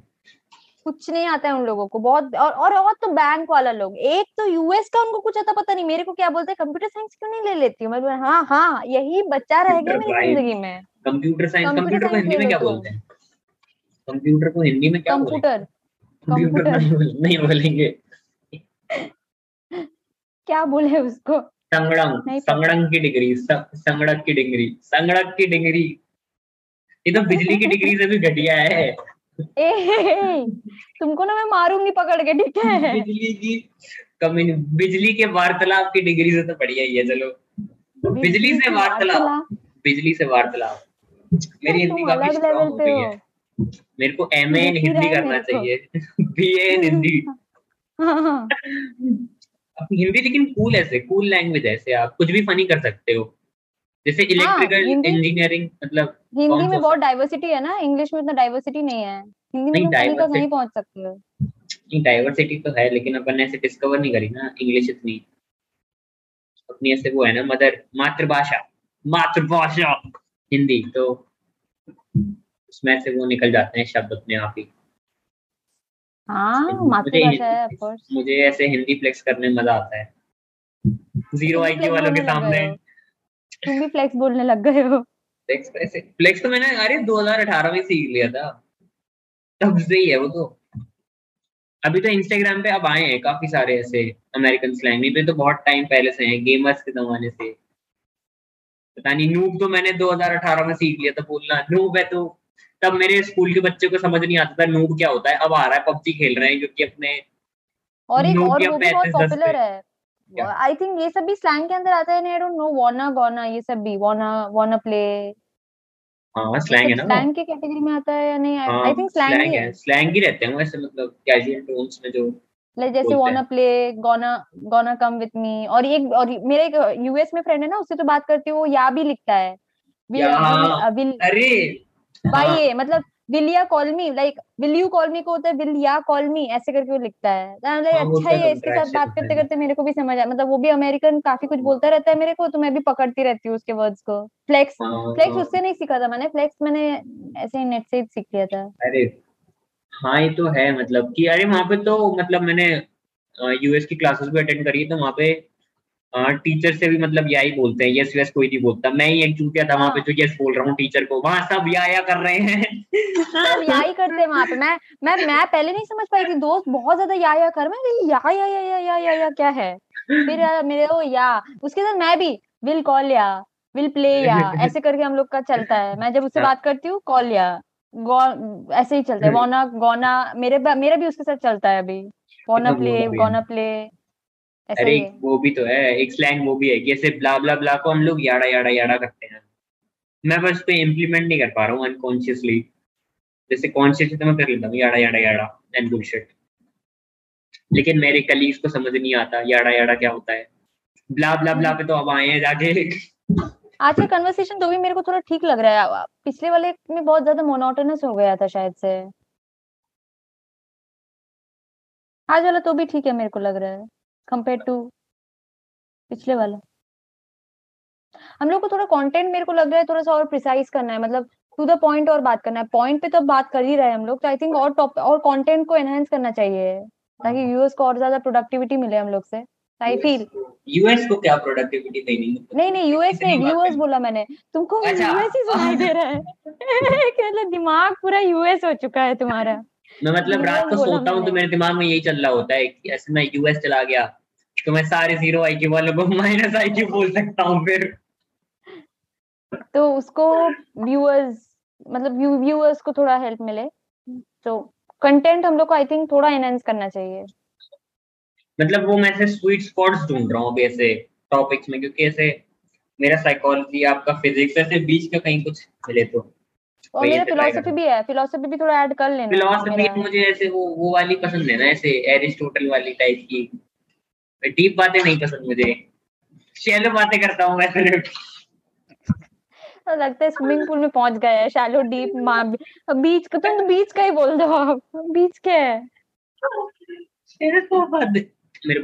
कुछ नहीं आता है उन लोगों को बहुत और और, और तो बैंक वाला लोग। एक तो यूएस का उनको कुछ आता पता नहीं मेरे को क्या बोलते हैं कंप्यूटर साइंस क्यों नहीं ले लेती हूँ? मैं हाँ हाँ यही बच्चा रह गया मेरी ज़िंदगी में। कंप्यूटर साइंस कंप्यूटर को हिंदी में क्या बोलते हैं? कंप्यूटर को हिंदी में क्या कंप्यूटर कंप्यूटर नहीं बोलेंगे। क्या बोले उसको? संगड़ंग नहीं संगड़ंग की डिग्री संगड़क की डिग्री संगड़क की डिग्री। ये तो बिजली की डिग्री से भी घटिया है। ए, ए, ए, तुमको ना मैं मारूँगी पकड़ के ठीक है? बिजली की कम्युनि बिजली के वार्तालाप की डिग्री से तो बढ़िया ही है चलो। बिजली से वार्तालाप बिजली से वार्तालाप। मेरी हिंदी काफ़ी स्ट्रांग हो गई है। मेरे को एम इन हिंदी करना। चाहिए। BA in Hindi. हाँ, हाँ, हिंदी लेकिन कूल ऐसे कूल लैंग्वेज ऐसे आप कुछ भी फनी कर सकते हो। जैसे इलेक्ट्रिकल इंजीनियरिंग मतलब हिंदी में बहुत डाइवर्सिटी है ना? इंग्लिश में इतना डाइवर्सिटी नहीं है। हिंदी में नहीं, तुम diversity- कहीं पहुँच सकते हो। डाइवर्सिटी तो है लेकिन अपन ने ऐसे डिस्कवर नहीं करी ना इंग्लिश इतनी। अपनी ऐसे वो है ना मदर मातृभाषा। मातृभाषा। हिंदी तो उसमें से वो निकल जाते हैं शब्द अपने आप ही। हाँ मातृभाषा है of course मुझे ऐसे हिंदी फ्लेक्स करने में मज़ा आता है। ज़ीरो आईक्यू वालों के सामने हो। तुम भी फ्लेक्स बोलने लग गए हो। फ्लेक्स ऐसे फ्लेक्स तो मैंने अरे 2018 में सीख लिया था। तब से ही है वो तो। अभी तो इंस्टाग्राम पे अब आए हैं काफ़ी सारे ऐसे अमेरिकन स्लैंग नहीं तो, बहुत टाइम पहले से हैं गेमर्स के जमाने से। पता नहीं नूब तो मैंने 2018 में सीख लिया था बोलना। नूब है तो तब मेरे स्कूल के बच्चे को समझ नहीं आता था नूब क्या होता है। अब आ रहा है पबजी खेल रहे हैं क्योंकि अपने और एक और वो भी बहुत पॉपुलर है? आई थिंक ये सब भी स्लैंग के अंदर आता है I don't know wanna gonna ये सब भी वाना वाना प्ले हाँ स्लैंग है ना स्लैंग के कैटेगरी में आता है या नहीं? आई थिंक स्लैंग ही स्लैंग ही। रहते हैं वो ऐसे मतलब कैजुअल टोन्स में जो लाइक जैसे wanna play gonna gonna come with me और एक और मेरा एक यूएस में फ्रेंड है ना उससे तो बात करती हूँ वो या भी लिखता है। विल। विल अरे! भाई हाँ, ये मतलब will ya call me like will you call me को होता है विल या कॉल मी ऐसे करके वो लिखता है। तो हाँ, वो अच्छा ही तो है इसके साथ बात करते करते मेरे को भी समझ आया मतलब वो भी अमेरिकन काफ़ी कुछ बोलता रहता है मेरे को तो मैं भी पकड़ती रहती हूँ उसके वर्ड्स को। फ्लेक्स हाँ, फ्लेक्स हाँ। उससे नहीं सीखा था मैंने फ्लेक्स मैंने ऐसे ही नेट से ही सीख लिया था। अरे हाँ ये तो है मतलब कि अरे वहाँ पे तो मतलब मैंने यूएस की क्लासेस भी अटेंड करी है, तो वहाँ पे टीचर से भी मतलब या ही बोलते हैं यस यस कोई नहीं बोलता। मैं ही एक चूतिया था वहाँ पे जो यस बोल रहा हूँ टीचर को वहाँ सब या या कर रहे हैं। सब या ही करते हैं वहाँ पे। मैं मैं मैं पहले नहीं समझ पाई थी दोस्त बहुत ज़्यादा या या कर मैं या या या या या या या क्या है? फिर (laughs) मेरे वो या। उसके साथ मैं भी will call ya will play ya. ऐसे करके हम लोग का चलता है। मैं जब उससे हाँ। बात करती हूँ कॉल या। ऐसे ही चलता है। (laughs) वोना गोना मेरे मेरा भी उसके साथ चलता है अभी। वोना प्ले गोना प्ले अरे वो भी तो है एक स्लैंग वो भी है कि ब्ला ब्ला ब्ला को हम लोग याड़ा याड़ा याड़ा करते हैं। मैं बस पे इम्प्लीमेंट नहीं कर पा रहा हूँ अनकॉन्शियसली जैसे कॉन्शियसली तो मैं कर लेता हूँ याड़ा याड़ा याड़ा एंड बुलशिट लेकिन मेरे कलीग्स को समझ नहीं आता याड़ा याड़ा क्या होता है। ब्ला ब्ला ब्ला पे तो अब आए हैं जाके। आज का कन्वर्सेशन तो भी मेरे को थोड़ा ठीक लग रहा है। पिछले वाले में बहुत ज़्यादा मोनोटोनस हो गया था शायद से। आज वाला तो भी ठीक है मेरे को लग रहा है। कंपेयर टू पिछले वाला। हम लोग को थोड़ा कंटेंट मेरे को लग रहा है थोड़ा सा और प्रिसाइज करना है मतलब टू द पॉइंट और बात करना है। पॉइंट पे तो बात कर ही रहे हैं हम लोग तो आई थिंक और टॉप और कंटेंट को एनहांस करना चाहिए ताकि यूएस को और ज़्यादा प्रोडक्टिविटी मिले हम लोग से। आई फील यूएस को क्या प्रोडक्टिविटी देनी? नहीं नहीं यूएस नहीं व्यूअर्स बोला मैंने। तुमको अच्छा। यूएस ही सुनाई दे रहा है। (laughs) कि मतलब दिमाग पूरा यूएस हो चुका है तुम्हारा। मैं मतलब रात को सोता हूँ तो मेरे दिमाग में यही चल रहा होता है कि ऐसे मैं यूएस चला गया तो मैं सारे ज़ीरो आई वालों को (laughs) माइनस आई बोल सकता हूँ फिर। तो उसको व्यूअर्स मतलब व्यूअर्स को थोड़ा हेल्प मिले। तो कंटेंट हम लोग को आई थिंक थोड़ा एनहांस करना चाहिए। मतलब वो मैं ऐसे स्वीट स्पॉट्स ढूंढ रहा हूँ अभी ऐसे टॉपिक्स में क्योंकि ऐसे मेरा साइकोलॉजी आपका फिजिक्स ऐसे बीच का कहीं कुछ मिले तो। और मेरा फिलोसफी भी है फिलोसफी भी थोड़ा ऐड कर लेना फिलोसफी मेरा। मुझे ऐसे वो वो वाली पसंद है ना ऐसे एरिस्टोटल वाली टाइप की। डीप बातें नहीं पसंद मुझे। शैलो बातें करता हूँ मैं। तो लगता है स्विमिंग पूल में पहुँच गए हैं शैलो डीप बीच का तुम बीच का ही बोल दो आप। बीच के है?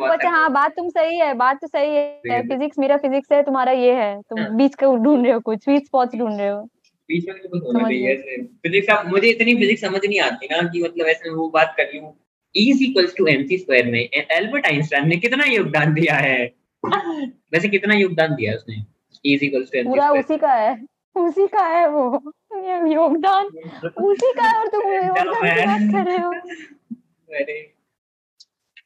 अच्छा हाँ। बात तुम सही है बात तो सही है। फिजिक्स मेरा फिजिक्स है तुम्हारा ये है। तुम हाँ। बीच का ढूंढ रहे हो कुछ स्वीट स्पॉट्स ढूंढ रहे हो। बीच में तो कुछ होना चाहिए ऐसे। फिजिक्स आप मुझे इतनी फिजिक्स समझ नहीं आती ना कि मतलब ऐसे वो बात कर लूँ। E equals to mc square में एल्बर्ट आइंस्टाइन ने कितना योगदान दिया है? वैसे कितना योगदान दिया उसने? E equals to mc पूरा उसी का है। उसी का है वो। योगदान। उसी का है और तुम (laughs) योगदान की बात कर रहे हो। अरे।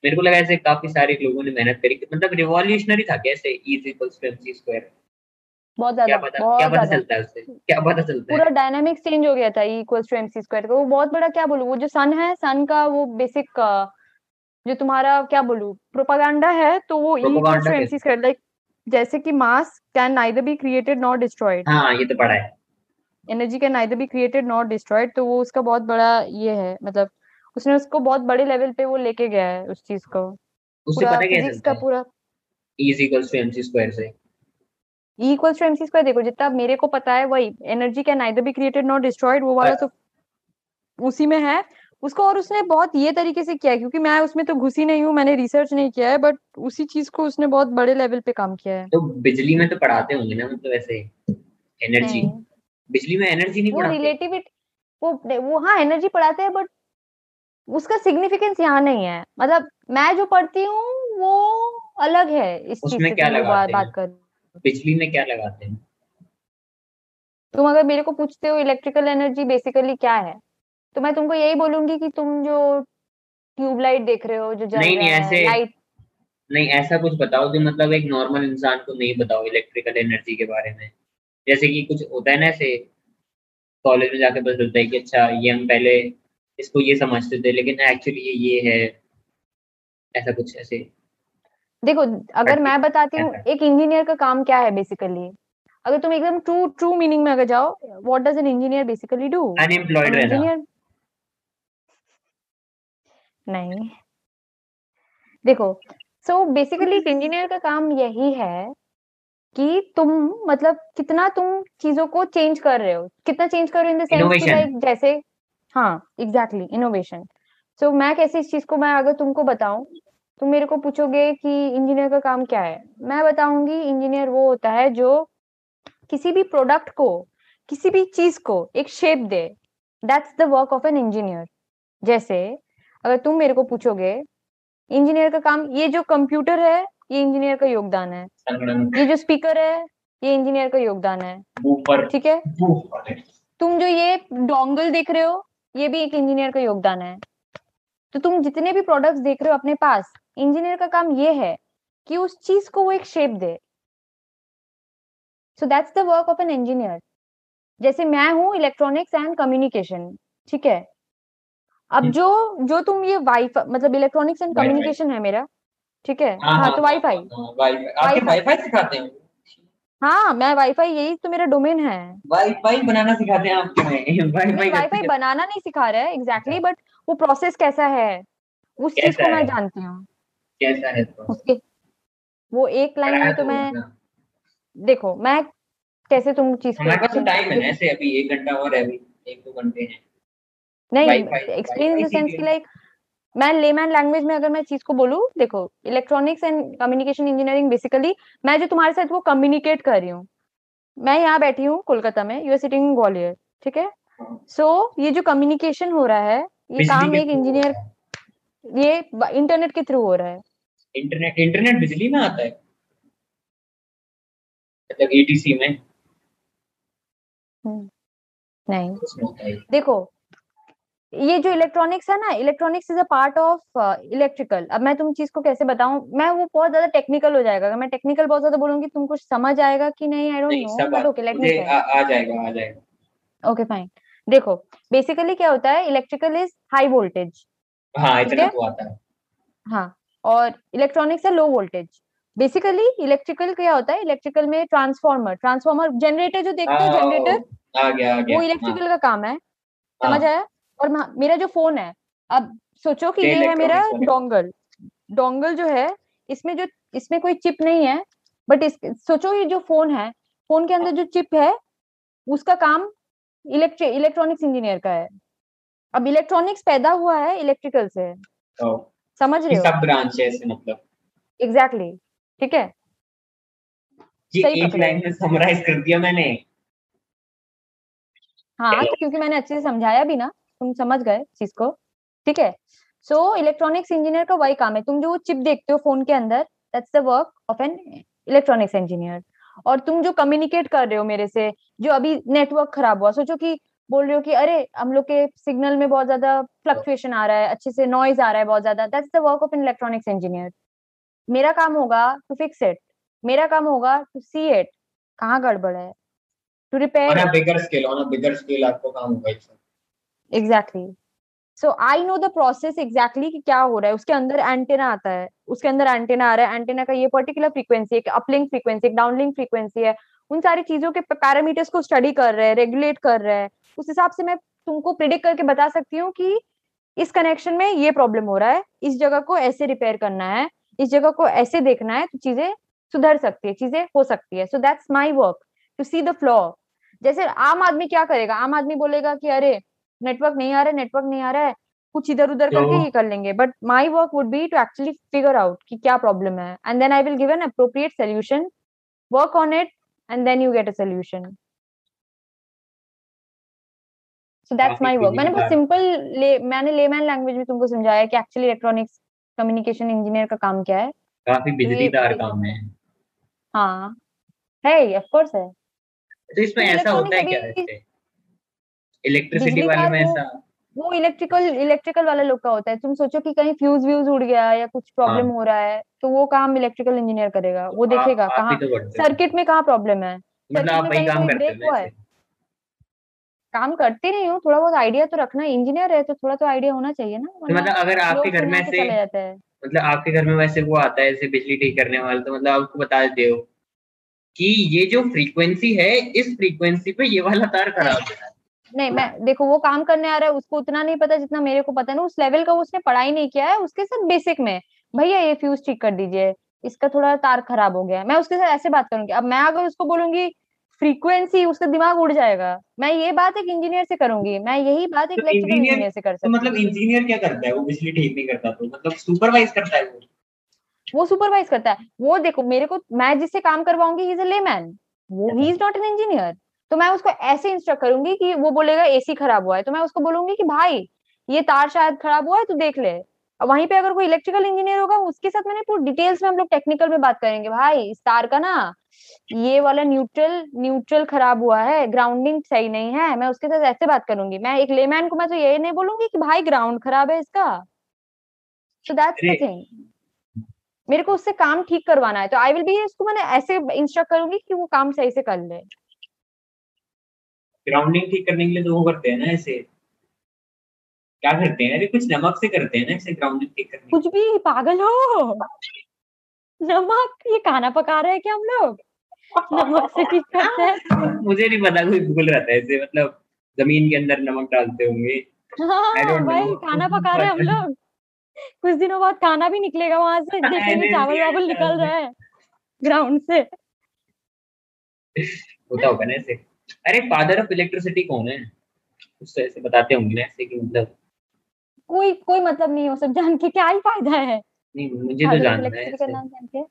मेरे को लगा ऐसे काफ़ी सारे लोगों ने मेहनत करी मतलब रिवॉल्यूशनरी था कैसे E equals to mc square बहुत ज़्यादा बहुत ज़्यादा। चलता है उससे? क्या पता चलता है? पूरा डायनामिक्स चेंज हो गया था E equals to m c square का। वो बहुत बड़ा क्या बोलूँ वो जो सन है सन का वो बेसिक जो तुम्हारा क्या बोलूँ प्रोपागेंडा है तो वो E equals to m c square like जैसे कि mass can neither be created not destroyed हाँ ये तो पढ़ा है। Energy can neither be created not destroyed तो वो उसका बहुत बड़ा ये है मतलब उसने उसको बहुत बड़े लेवल पे वो लेके गया है उस चीज़ को। उससे पता क्या फिजिक्स चलता है? पूरा E is equals to mc square से। E equals to m c square देखो जितना मेरे को पता है वही energy can neither be created not destroyed वो वाला तो उसी में है। उसको और उसने बहुत ये तरीके से किया है क्योंकि मैं उसमें तो घुसी नहीं हूँ मैंने रिसर्च नहीं किया है बट उसी चीज़ को उसने बहुत बड़े लेवल पे काम किया है। तो बिजली में तो पढ़ाते होंगे ना मतलब ऐसे एनर्जी बिजली में एनर्जी नहीं वो पढ़ाते? रिलेटिविटी वो वो हाँ एनर्जी पढ़ाते हैं बट उसका सिग्निफिकेंस यहाँ नहीं है। मतलब मैं जो पढ़ती हूँ वो अलग है इस चीज़ से क्या हैं? बात कर बिजली में क्या लगाते हैं? तुम अगर मेरे को पूछते हो इलेक्ट्रिकल एनर्जी बेसिकली क्या है तो मैं तुमको यही बोलूँगी कि तुम जो ट्यूबलाइट देख रहे हो जो जल नहीं, रहा नहीं, है ऐसे- लाइट नहीं ऐसा कुछ बताओ जो मतलब एक नॉर्मल इंसान को नहीं बताओ इलेक्ट्रिकल एनर्जी के बारे में। जैसे कि कुछ होता है ना ऐसे कॉलेज में जाके पता चलता है कि अच्छा ये हम पहले इसको ये समझते थे लेकिन एक्चुअली ये ये है ऐसा कुछ ऐसे। देखो अगर मैं बताती हूँ (laughs) एक इंजीनियर का काम क्या है बेसिकली अगर तुम एकदम ट्रू ट्रू मीनिंग में अगर जाओ what does an engineer basically do unemployed engineer नहीं। देखो सो बेसिकली एक इंजीनियर का काम यही है कि तुम मतलब कितना तुम चीज़ों को चेंज कर रहे हो। कितना चेंज कर रहे हो इन द सेंस कि लाइक जैसे हाँ एग्जैक्टली इनोवेशन सो मैं कैसे इस चीज़ को मैं अगर तुमको बताऊँ तुम मेरे को पूछोगे कि इंजीनियर का काम क्या है? मैं बताऊँगी इंजीनियर वो होता है जो किसी भी प्रोडक्ट को किसी भी चीज़ को एक shape they. That's the work of an engineer जैसे अगर तुम मेरे को पूछोगे इंजीनियर का काम ये जो कंप्यूटर है ये इंजीनियर का योगदान है। ये जो स्पीकर है ये इंजीनियर का योगदान है। ठीक है? तुम जो ये डोंगल देख रहे हो ये भी एक इंजीनियर का योगदान है। तो तुम जितने भी प्रोडक्ट्स देख रहे हो अपने पास इंजीनियर का काम ये है कि उस चीज़ को वो एक shape they. So that's the work of an engineer जैसे मैं हूँ इलेक्ट्रॉनिक्स एंड कम्युनिकेशन ठीक है? अब हम्म। जो जो तुम ये वाईफाई मतलब इलेक्ट्रॉनिक्स एंड कम्युनिकेशन है मेरा ठीक है? हाँ तो वाईफाई वाईफाई आपके Wi-Fi। वाईफाई सिखाते हैं? हाँ मैं वाईफाई यही तो मेरा डोमेन है। वाईफाई बनाना सिखाते हैं आपके? में वाईफाई वाईफाई बनाना नहीं सिखा रहा है एग्जैक्टली बट वो प्रोसेस कैसा है? उस चीज़ को मैं जानती हूँ। कैसा है तो उसके वो एक लाइन में तो तो मैं देखो मैं कैसे तुम चीज़ को हमारे पास तो टाइम है ना ऐसे अभी एक घंटा और है अभी एक दो घंटे हैं। नहीं एक्सप्लेन इन द सेंस कि लाइक मैं लेमैन लैंग्वेज में अगर मैं चीज़ को बोलूँ देखो electronics and communication engineering basically मैं जो तुम्हारे साथ वो कम्युनिकेट कर रही हूँ मैं यहाँ बैठी हूँ कोलकाता में you are sitting in Gwalior ठीक है? हाँ। सो ये जो कम्युनिकेशन हो रहा है ये काम एक इंजीनियर ये इंटरनेट के थ्रू हो रहा है। इंटरनेट इंटरनेट बिजली में आता है। मतलब ईटीसी में। नहीं। उसमें है। देखो ये जो इलेक्ट्रॉनिक्स है ना electronics is a part of electrical अब मैं तुम चीज़ को कैसे बताऊँ? मैं वो बहुत ज़्यादा टेक्निकल हो जाएगा। अगर मैं टेक्निकल बहुत ज़्यादा बोलूँगी तुम कुछ समझ आएगा कि नहीं? आई डोंट नहीं know but okay let me आ, जाएगा आ जाएगा। ओके फाइन देखो बेसिकली क्या होता है? इलेक्ट्रिकल इज़ हाई वोल्टेज हाँ इतना तो आता है। हाँ और इलेक्ट्रॉनिक्स है लो वोल्टेज बेसिकली इलेक्ट्रिकल क्या होता है? इलेक्ट्रिकल में ट्रांसफॉर्मर ट्रांसफॉर्मर जनरेटर जो देखते हो जनरेटर गया वो इलेक्ट्रिकल का काम है। समझ आया? और मेरा जो फ़ोन है अब सोचो कि ये है मेरा डोंगल डोंगल जो है इसमें जो इसमें कोई चिप नहीं है बट इस सोचो ये जो फ़ोन है फ़ोन के अंदर जो चिप है उसका काम इलेक्ट्रिक इलेक्ट्रॉनिक्स इंजीनियर का है। अब इलेक्ट्रॉनिक्स पैदा हुआ है इलेक्ट्रिकल से। तो समझ रहे हो? सब ब्रांच है ऐसे मतलब। एग्जैक्टली ठीक है? ये सही एक लाइन में समराइज कर दिया मैंने। हाँ तो क्योंकि मैंने अच्छे से समझाया भी ना तुम समझ गए चीज़ को। ठीक है? सो इलेक्ट्रॉनिक्स इंजीनियर का वही काम है। तुम जो चिप देखते हो फ़ोन के अंदर that's the work of an electronics engineer और तुम जो कम्युनिकेट कर रहे हो मेरे से जो अभी नेटवर्क खराब हुआ सोचो कि बोल रहे हो कि अरे हम लोग के सिग्नल में बहुत ज़्यादा फ्लक्चुएशन आ रहा है अच्छे से नॉइज़ आ रहा है बहुत ज़्यादा। That's the work of an electronics engineer मेरा काम होगा टू फिक्स इट मेरा काम होगा टू सी इट कहाँ गड़बड़ है? To repair on a bigger scale on a bigger scale आपको काम होगा exactly so I know the process exactly कि क्या हो रहा है। उसके अंदर एंटेना आता है। उसके अंदर एंटेना आ रहा है। एंटेना का ये पर्टिकुलर फ्रीक्वेंसी एक अपलिंक फ्रीक्वेंसी एक डाउनलिंक फ्रीक्वेंसी है। उन सारी चीज़ों के पैरामीटर्स को स्टडी कर रहे हैं रेगुलेट कर रहे हैं। उस हिसाब से मैं तुमको प्रिडिक्ट करके बता सकती हूँ कि इस कनेक्शन में ये प्रॉब्लम हो रहा है। इस जगह को ऐसे रिपेयर करना है इस जगह को ऐसे देखना है तो चीज़ें सुधर सकती है चीज़ें हो सकती है। So that's my work to see the flaw जैसे आम आदमी क्या करेगा? आम आदमी बोलेगा कि अरे नेटवर्क नहीं आ रहा है नेटवर्क नहीं आ रहा है। कुछ इधर उधर करके ही कर लेंगे। But my work would be to actually figure out कि क्या प्रॉब्लम है। And then I will give an appropriate solution work on it then you get a solution so that's काफ़ी माई वर्क मैंने बिजलीदार। सिंपल मैंने layman language में तुमको समझाया कि एक्चुअली इलेक्ट्रॉनिक्स कम्युनिकेशन इंजीनियर का काम क्या है। काफ़ी बिजलीदार काम है। हाँ। है ऑफ़ कोर्स है। तो इसमें तो ऐसा होता है क्या electronics इलेक्ट्रिसिटी वाले में ऐसा वो इलेक्ट्रिकल इलेक्ट्रिकल वाला लोग का होता है। तुम सोचो कि कहीं फ्यूज व्यूज़ उड़ गया या कुछ प्रॉब्लम हाँ। हो रहा है तो वो काम इलेक्ट्रिकल इंजीनियर करेगा। वो आप- देखेगा कहाँ ही तो करते हो। सर्किट में कहाँ प्रॉब्लम है। मतलब कहीं काम कोई करते हो नहीं हो। थोड़ा बहुत आइडिया तो रखना इंजीनियर है तो थोड़ा तो आइडिया होना चाहिए ना। तो मतलब अगर आपके घर में ऐसे चले जाता है। मतलब आपके घर में वैसे वो आता है जैसे बिजली ठीक करने वाला तो मतलब आपको बता हो कि ये जो फ्रीक्वेंसी है इस फ्रीक्वेंसी पे ये वाला तार खराब है। नहीं मैं देखो वो काम करने आ रहा है उसको उतना नहीं पता जितना मेरे को पता है ना उस लेवल का उसने पढ़ाई नहीं किया है उसके साथ बेसिक में। भैया ये फ्यूज ठीक कर दीजिए इसका थोड़ा तार खराब हो गया है। मैं उसके साथ ऐसे बात करूँगी। अब मैं अगर उसको बोलूँगी फ्रीक्वेंसी उसका दिमाग उड़ जाएगा। मैं ये बात एक इंजीनियर से करूँगी मैं यही बात एक तो इलेक्ट्रिकल engineer- इंजीनियर से कर तो मतलब हूँ। इंजीनियर क्या करता है? वो बिजली ठीक नहीं करता तो मतलब सुपरवाइज करता है वो? वो सुपरवाइज करता है। वो देखो मेरे को मैं जिससे काम करवाऊँगी ही इज़ अ लेमैन वो he is not an engineer तो मैं उसको ऐसे इंस्ट्रक्ट करूँगी कि वो बोलेगा एसी खराब हुआ है। तो मैं उसको बोलूँगी कि भाई ये तार शायद खराब हुआ है तो देख ले। वहीं पे अगर कोई इलेक्ट्रिकल इंजीनियर होगा उसके साथ मैंने पूरी डिटेल्स में हम लोग टेक्निकल में बात करेंगे। भाई इस तार का ना ये वाला न्यूट्रल न्यूट्रल खराब हुआ है ग्राउंडिंग सही नहीं है मैं उसके साथ ऐसे बात करूँगी। मैं एक लेमैन को मैं तो ये नहीं बोलूँगी कि भाई ग्राउंड खराब है इसका। सो दैट्स द थिंग मेरे को उससे काम ठीक करवाना है। तो आई विल बी इसको मैंने ऐसे इंस्ट्रक्ट करूँगी कि वो काम सही से कर ले। ग्राउंडिंग ठीक करने के लिए तो वो करते हैं ना ऐसे। क्या करते हैं? अरे कुछ नमक से करते हैं ना ऐसे ग्राउंडिंग ठीक करने। कुछ भी पागल हो। नमक ये खाना पका रहे हैं क्या हम लोग? नमक से ठीक करते हैं। (laughs) मुझे नहीं पता कोई गूगल रहता है ऐसे मतलब ज़मीन के अंदर नमक डालते होंगे। हाँ भाई खाना पका रहे हैं हम लोग। कुछ दिनों बाद खाना भी निकलेगा वहाँ से। (laughs) देखेंगे चावल वावल निकल रहा है ग्राउंड से। (laughs) होता होगा ना ऐसे। अरे फादर ऑफ़ इलेक्ट्रिसिटी कौन है? उससे ऐसे बताते होंगे ना ऐसे कि मतलब कोई कोई मतलब नहीं हो सब जान के क्या ही फ़ायदा है? नहीं मुझे तो जानना है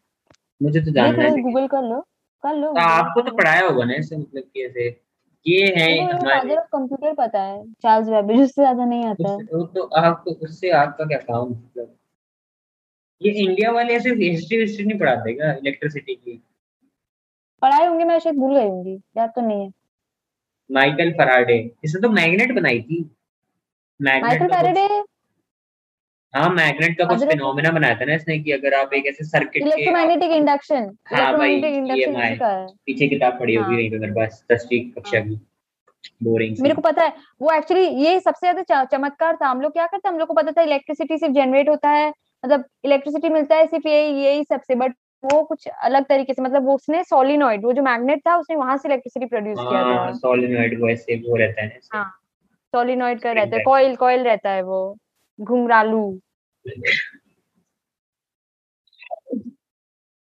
मुझे तो जानना है गूगल कर लो कर लो तो आपको तो पढ़ाया होगा ना ऐसे मतलब कि ऐसे। ये है हमारे कंप्यूटर पता है चार्ल्स वेबेज उससे ज़्यादा नहीं आता। वो तो आपको उससे आपका क्या काम मतलब? ये इंडिया वाले ऐसे हिस्ट्री हिस्ट्री नहीं पढ़ाते क्या इलेक्ट्रिसिटी की? पढ़ाई होंगे मैं शायद भूल गई होंगी याद तो नहीं है। माइकल फराडे इसने तो मैग्नेट बनाई थी। मैग्नेट का हाँ मैग्नेट का कुछ फिनोमेना बनाया था ना इसने कि अगर आप एक ऐसे सर्किट के इलेक्ट्रोमैग्नेटिक इंडक्शन हाँ भाई, ये इंडक्शन मैं- इसी का है पीछे किताब पड़ी होगी हाँ। नहीं तो मेरे पास दसवीं कक्षा की। बोरिंग मेरे को पता है वो एक्चुअली ये सबसे ज़्यादा चमत्कार था। हम लोग क्या करते हैं? हम लोग को पता था इलेक्ट्रिसिटी सिर्फ़ जनरेट होता है। मतलब इलेक्ट्रिसिटी मिलता है सिर्फ़ ये यही सबसे बट वो कुछ अलग तरीके से मतलब उसने सोलिनॉइड वो जो मैग्नेट था उसने वहाँ से इलेक्ट्रिसिटी प्रोड्यूस किया था। हाँ सॉलिनॉइड वो ऐसे वो रहता है ना। हाँ। सोलिनॉइड का रहता है कॉइल कॉइल रहता है वो घुंघरालू।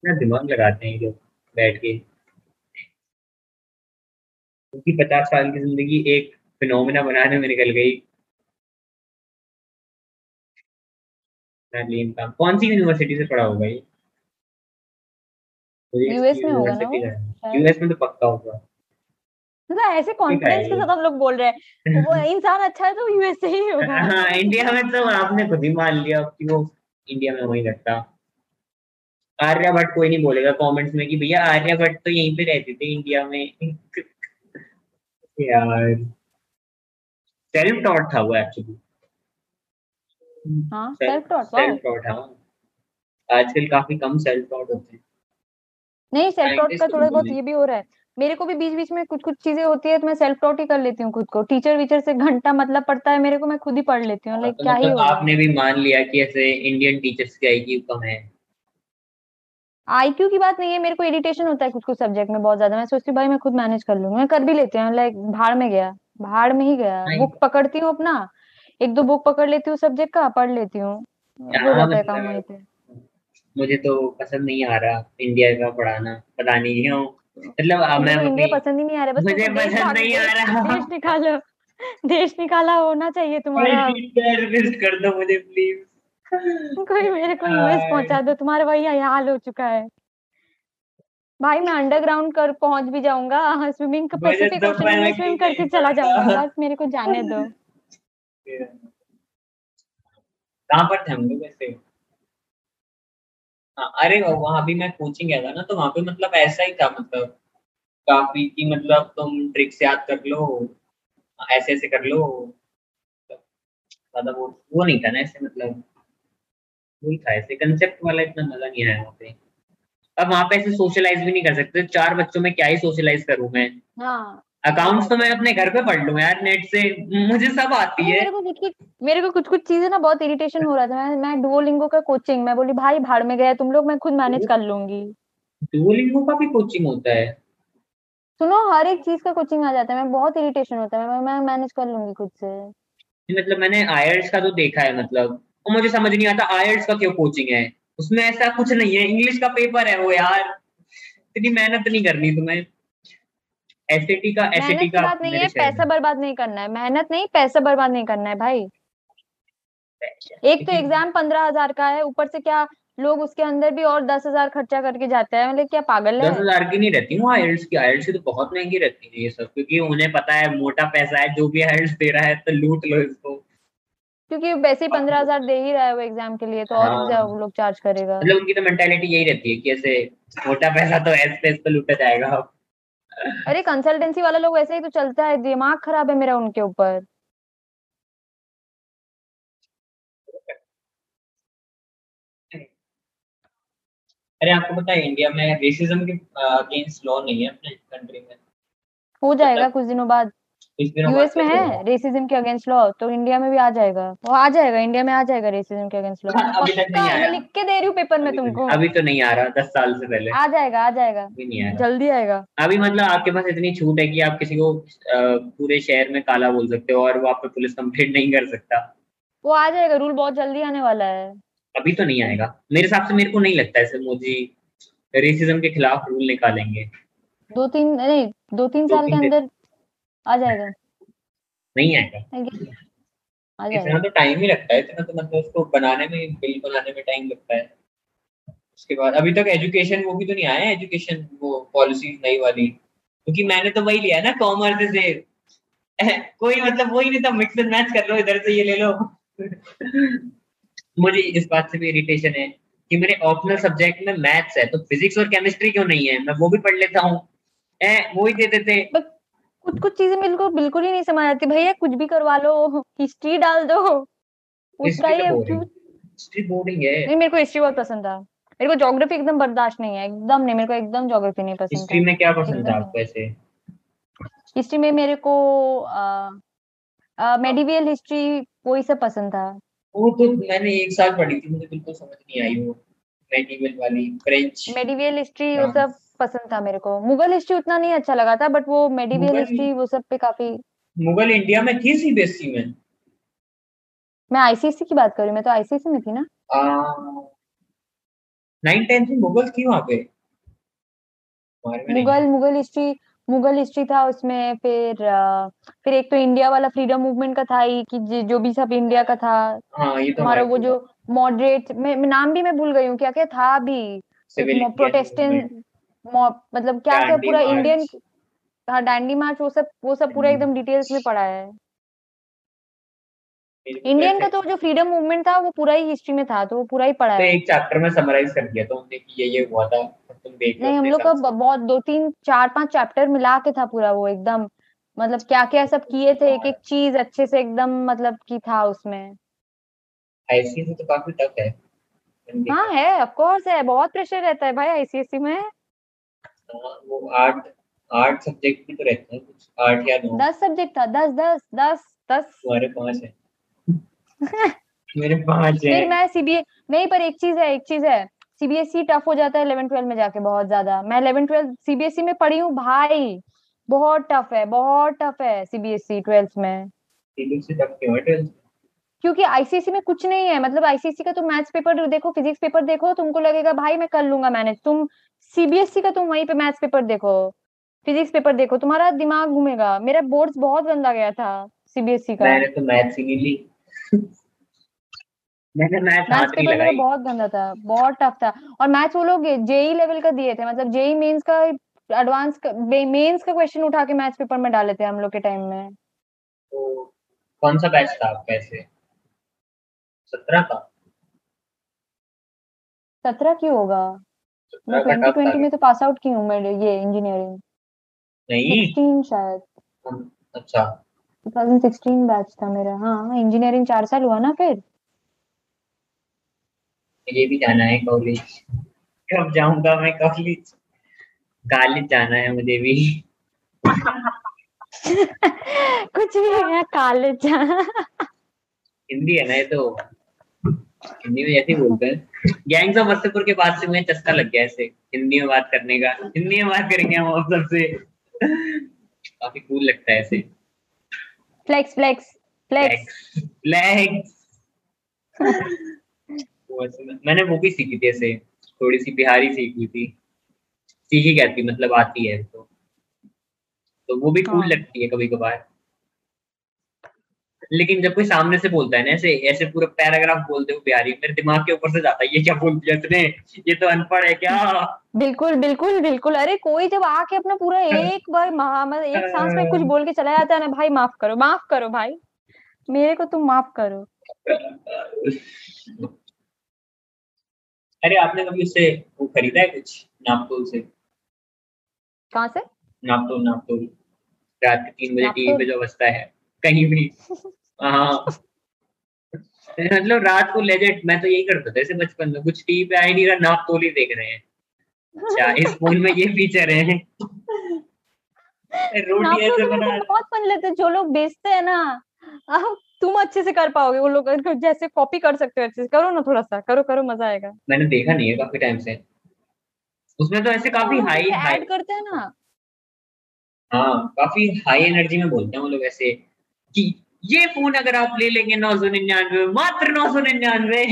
इतना दिमाग लगाते हैं लोग बैठ के। उनकी पचास साल की ज़िंदगी एक फिनोमिना बनाने में निकल गई। कौन सी यूनिवर्सिटी से पढ़ा होगा ये? US में होगा ना यूएस में तो पक्का होगा। मतलब ऐसे कॉन्फिडेंस के साथ हम लोग बोल रहे हैं। वो (laughs) इंसान अच्छा है तो यूएस से ही होगा। हाँ इंडिया में तो आपने खुद ही मान लिया कि वो इंडिया में वही आर्यभट्ट कोई नहीं बोलेगा कमेंट्स में कि भैया आर्यभट्ट तो यहीं पे रहते थे इंडिया में। (laughs) यार सेल्फ टॉट था वो एक्चुअली हाँ सेल्फ टॉट सेल्फ टॉट हाँ। आजकल काफ़ी कम सेल्फ टॉट होते हैं। नहीं सेल्फ टॉट का तो थोड़ा बहुत ये भी हो रहा है। मेरे को भी बीच बीच में कुछ कुछ चीज़ें होती है तो मैं सेल्फ टॉट ही कर लेती हूँ खुद को। टीचर वीचर से घंटा मतलब पड़ता है मेरे को मैं खुद ही पढ़ लेती हूँ लाइक तो क्या ही मतलब आपने भी मान लिया कि ऐसे इंडियन टीचर्स की आईक्यू कम है। आईक्यू की बात नहीं है मेरे को इरिटेशन होता है कुछ कुछ सब्जेक्ट में बहुत ज़्यादा। मैं सोचती हूँ भाई मैं खुद मैनेज कर लूँगी मैं कर भी लेती हूँ लाइक भाड़ में गया भाड़ में ही गया। बुक पकड़ती हूँ अपना एक दो बुक पकड़ लेती हूँ सब्जेक्ट का पढ़ लेती हूँ। हो हाँ, जाता है काम मतलब- वहीं पे। मुझे तो पसंद नहीं आ रहा इंडिया का पढ़ाना पता नहीं क्यों। मतलब अब मैं मुझे इंडिया पसंद ही नहीं आ रहा बस मुझे पसंद नहीं आ रहा। देश निकालो देश निकाला होना चाहिए तुम्हारा। रिक्वेस्ट कर दो मुझे प्लीज़ कोई मेरे को यूएस पहुँचा दो तुम्हारा वही हाल हो चुका है। भाई मैं अंडरग्राउंड कर पहुँच भी जाऊँगा स्विमिंग पैसिफिक ओशन में स्विम करके चला जाऊँगा बस मेरे को जाने दो। कहाँ पर थे हम लोग वैसे हाँ अरे वहाँ भी मैं कोचिंग गया था ना तो वहाँ पे मतलब ऐसा ही था मतलब काफ़ी की मतलब तुम ट्रिक्स याद कर लो, ऐसे ऐसे कर लो। ज़्यादा वो वो नहीं था ना ऐसे मतलब वही था ऐसे कंसेप्ट वाला इतना मज़ा नहीं आया वहाँ पे। अब वहाँ पे ऐसे सोशलाइज भी नहीं कर सकते, चार बच्चों में क्या ही सोशलाइज करूँ मैं? हाँ अकाउंट्स तो मैं अपने घर पे पढ़ लूँ यार नेट से। मुझे सब आती है। मेरे को कुछ कुछ मेरे को कुछ कुछ चीज़ें ना बहुत इरिटेशन हो रहा था। मैं मैं डुओलिंगो का कोचिंग मैं बोली भाई भाड़ में गया तुम लोग मैं खुद मैनेज कर लूँगी। डुओलिंगो का भी कोचिंग होता है। सुनो हर एक चीज़ का कोचिंग आ जाता है। मैं बहुत इरिटेशन होता है। मैं मैं मैनेज कर लूँगी खुद से। मतलब मैंने आयर्स का तो देखा है मतलब। और मुझे समझ नहीं आता आयर्स का क्यों कोचिंग है? उसमें ऐसा कुछ नहीं है। इंग्लिश का पेपर है वो यार। इतनी मेहनत नहीं करनी तुम्हें। एसएटी का एसएटी का बात नहीं है पैसा बर्बाद नहीं करना है मेहनत नहीं पैसा बर्बाद नहीं करना है भाई। एक तो एग्ज़ाम पंद्रह हज़ार का है ऊपर से क्या लोग उसके अंदर भी और दस हज़ार खर्चा करके जाते हैं मतलब क्या पागल है? दस हज़ार की नहीं रहती वो आयल्स की आयल्स की तो बहुत महँगी रहती है ये सब क्योंकि उन्हें पता है मोटा पैसा है जो भी आयल्स दे रहा है तो लूट लो इसको। क्योंकि वैसे ही पंद्रह हज़ार दे ही रहा है वो एग्ज़ाम के लिए तो और हाँ। वो लोग चार्ज करेगा? मतलब उनकी तो मेंटालिटी यही रहती है कि ऐसे मोटा पैसा तो ऐसे तो लूटा जाएगा। अरे कंसल्टेंसी वाला लोग ऐसे ही तो चलता है दिमाग खराब है मेरा उनके ऊपर। अरे आपको पता है इंडिया में रेसिज्म के अगेंस्ट लॉ नहीं है अपने कंट्री में। हो जाएगा कुछ दिनों बाद कुछ दिनों बाद। यूएस में है? रेसिज्म के अगेंस्ट लॉ तो इंडिया में भी आ जाएगा। वो आ जाएगा इंडिया में आ जाएगा रेसिज्म के अगेंस्ट लॉ हाँ, अभी तक नहीं मैं आया। लिख के दे रही हूँ पेपर में तो तुमको। नहीं- अभी तो नहीं आ रहा दस साल से पहले। आ जाएगा आ जाएगा। जल्दी आएगा। अभी मतलब आपके पास इतनी छूट है कि आप किसी को पूरे शहर में काला बोल सकते हो और वो आप पे पुलिस कंप्लेंट नहीं कर सकता। वो आ जाएगा रूल बहुत जल्दी आने वाला है। अभी तो नहीं आएगा। मेरे हिसाब से मेरे को नहीं लगता है मोदी रेसिज्म के खिलाफ रूल निकालेंगे। दो तीन नहीं दो तीन दो साल के तीन दिन। अंदर आ जाएगा। नहीं आएगा। आ इतना तो टाइम ही लगता है इतना तो मतलब उसको बनाने में बिल बनाने में टाइम लगता है। उसके बाद अभी तक एजुकेशन वो भी तो नहीं आया एजुकेशन वो पॉलिसी नई वाली। क्योंकि मैंने तो वही लिया ना कॉमर्स से। (laughs) कोई मतलब वही नहीं था मिक्स एंड मैच कर लो इधर से ये ले लो। (laughs) मुझे इस बात से भी इरिटेशन है कि मेरे ऑप्शनल सब्जेक्ट में मैथ्स है तो फिजिक्स और केमिस्ट्री क्यों नहीं है? मैं वो भी पढ़ लेता हूँ। वो ही दे देते। कुछ कुछ चीज़ें मेरे को बिल्कुल ही नहीं समझ आती भैया कुछ भी करवा लो हिस्ट्री डाल दो उसका ही। हिस्ट्री बोर्डिंग है। नहीं मेरे को हिस्ट्री बहुत पसंद था। मेरे को ज्योग्राफी एकदम बर्दाश्त नहीं है एकदम नहीं मेरे को एकदम ज्योग्राफी नहीं पसंद हिस्ट्री में क्या पसंद था आपको ऐसे? हिस्ट्री में मेरे को मेडिवियल हिस्ट्री वही सब पसंद था। वो तो मैंने एक साल पढ़ी थी मुझे बिल्कुल समझ नहीं आई वो। मेडिवल वाली फ्रेंच मेडिवियल हिस्ट्री वो। सब पसंद था मेरे को। मुगल हिस्ट्री उतना नहीं अच्छा लगा था बट वो मेडिवियल मुगल- हिस्ट्री वो सब पे काफ़ी मुगल इंडिया में थी सीबीएसई में? मैं आईसीएससी की बात कर रही हूँ मैं तो आईसीएससी में थी ना। नाइन टेंथ में मुगल थी वहाँ पे? मुगल मुगल हिस्ट्री मुगल हिस्ट्री था उसमें फिर फिर एक तो इंडिया वाला फ्रीडम मूवमेंट का था ही कि जो भी सब इंडिया का था। हाँ ये तो हमारा वो जो मॉडरेट मैं नाम भी मैं भूल गई हूँ क्या क्या था भी। प्रोटेस्टेंट मतलब क्या क्या पूरा इंडियन। हाँ डांडी मार्च वो सब वो सब पूरा। एकदम डिटेल्स में पढ़ा है। इंडियन का तो जो फ्रीडम मूवमेंट था वो पूरा ही हिस्ट्री में था तो वो पूरा ही पढ़ा तो है। एक चैप्टर में समराइज कर दिया तो हमने कि ये ये हुआ था तुम देख नहीं हम लोग का बहुत दो तीन चार पाँच चैप्टर मिला के था पूरा वो एकदम। मतलब क्या क्या सब किए थे एक एक चीज़ अच्छे से एकदम मतलब की था उसमें। आईसीएसई तो काफ़ी टफ है। हाँ है ऑफ़ कोर्स है बहुत प्रेशर रहता है भाई आईसीएससी में। हाँ, वो आठ आठ सब्जेक्ट भी तो रहते हैं कुछ आठ या नौ। दस सब्जेक्ट था दस दस दस दस। तुम्हारे पाँच है। (laughs) मेरे पाँच है। फिर मैं सीबीए नहीं पर एक चीज़ है एक चीज़ है। सीबीएसई टफ हो जाता है इलेवन ट्वेल्व में जाके बहुत ज़्यादा। मैं इलेवन ट्वेल्व सीबीएसई में पढ़ी हूँ भाई। बहुत टफ है बहुत टफ है सीबीएसई ट्वेल्थ में। सीबीएसई टफ क्यों है? 12th? क्योंकि आईसीएसई में कुछ नहीं है। मतलब आईसीएसई का तुम मैथ्स पेपर देखो फिजिक्स पेपर देखो तुमको लगेगा भाई मैं कर लूँगा मैनेज तुम सीबीएसई का तुम वहीं पे मैथ्स पेपर देखो फिजिक्स पेपर देखो तुम्हारा दिमाग घूमेगा। मेरा बोर्ड्स बहुत गंदा गया था सीबीएसई का। मैंने तो मैथ्स ही नहीं ली। मैंने मैथ मैथ्स पेपर मेरा बहुत गंदा था बहुत टफ था। और मैथ्स वो लोग जेई लेवल का दिए थे मतलब जेई मेंस का एडवांस मेंस का क्वेश्चन उठा के मैथ्स पेपर में डाले थे हम लोग के टाइम में। तो कौन सा बैच था आपका ऐसे सत्रह का। सत्रह की होगा? मैं ट्वेंटी ट्वेंटी में तो पास आउट की हूँ मैं ये इंजीनियरिंग नहीं। शायद। अच्छा। 2016 बैच था मेरा। हाँ इंजीनियरिंग चार साल हुआ ना फिर। मुझे भी जाना है कॉलेज कब जाऊँगा मैं कॉलेज कॉलेज जाना है मुझे भी। (laughs) कुछ भी है कॉलेज हिंदी है ना ये तो। हिंदी में ही बोलते हैं। गैंग्स ऑफ़ वसेपुर के बाद से मुझे चस्का लग गया ऐसे हिंदी में बात करने का। हिंदी में बात करेंगे हम आप सबसे। काफ़ी कूल लगता है ऐसे। फ्लेक्स फ्लेक्स फ्लेक्स फ्लेक्स मैंने वो भी सीखी थी ऐसे। थोड़ी सी बिहारी सीखी थी। सीखी कहती मतलब आती है तो। तो वो भी कूल हाँ। लगती है कभी कभार लेकिन जब कोई सामने से बोलता है ना ऐसे ऐसे पूरा पैराग्राफ बोलते हो बिहारी मेरे दिमाग के ऊपर से जाता है ये क्या बोल दिया इसने ये तो अनपढ़ है क्या? बिल्कुल बिल्कुल बिल्कुल। अरे कोई जब आके अपना पूरा एक बार मतलब एक सांस में कुछ बोल के चला जाता है ना भाई माफ़ करो माफ़ करो भाई। मेरे को तुम माफ़ करो। अरे आपने कभी उससे वो खरीदा है कुछ नापतोल से? कहाँ से? नापतोल नापतोल रात के तीन बजे टीवी पे नापतोल? जो बजता है कहीं भी। (laughs) मतलब रात को लेजेट मैं तो यही करता था ऐसे बचपन में कुछ टीवी पे आ ही नहीं रहा नापतोल ही देख रहे हैं। अच्छा (laughs) इस फ़ोन में ये फीचर है। रोटी ऐसे बना बहुत फन लगता है जो लोग बेचते हैं ना अब तुम अच्छे से कर पाओगे वो लोग जैसे कॉपी कर सकते हो अच्छे से। करो ना थोड़ा सा करो करो मज़ा आएगा। मैंने देखा नहीं है काफ़ी टाइम से। उसमें तो ऐसे काफ़ी हाई हाई ऐड करते हैं ना। हाँ काफ़ी हाई एनर्जी में बोलते हैं वो लोग ऐसे कि ये फ़ोन अगर आप ले लेंगे नौ सौ निन्यानवे मात्र नौ सौ निन्यानवे।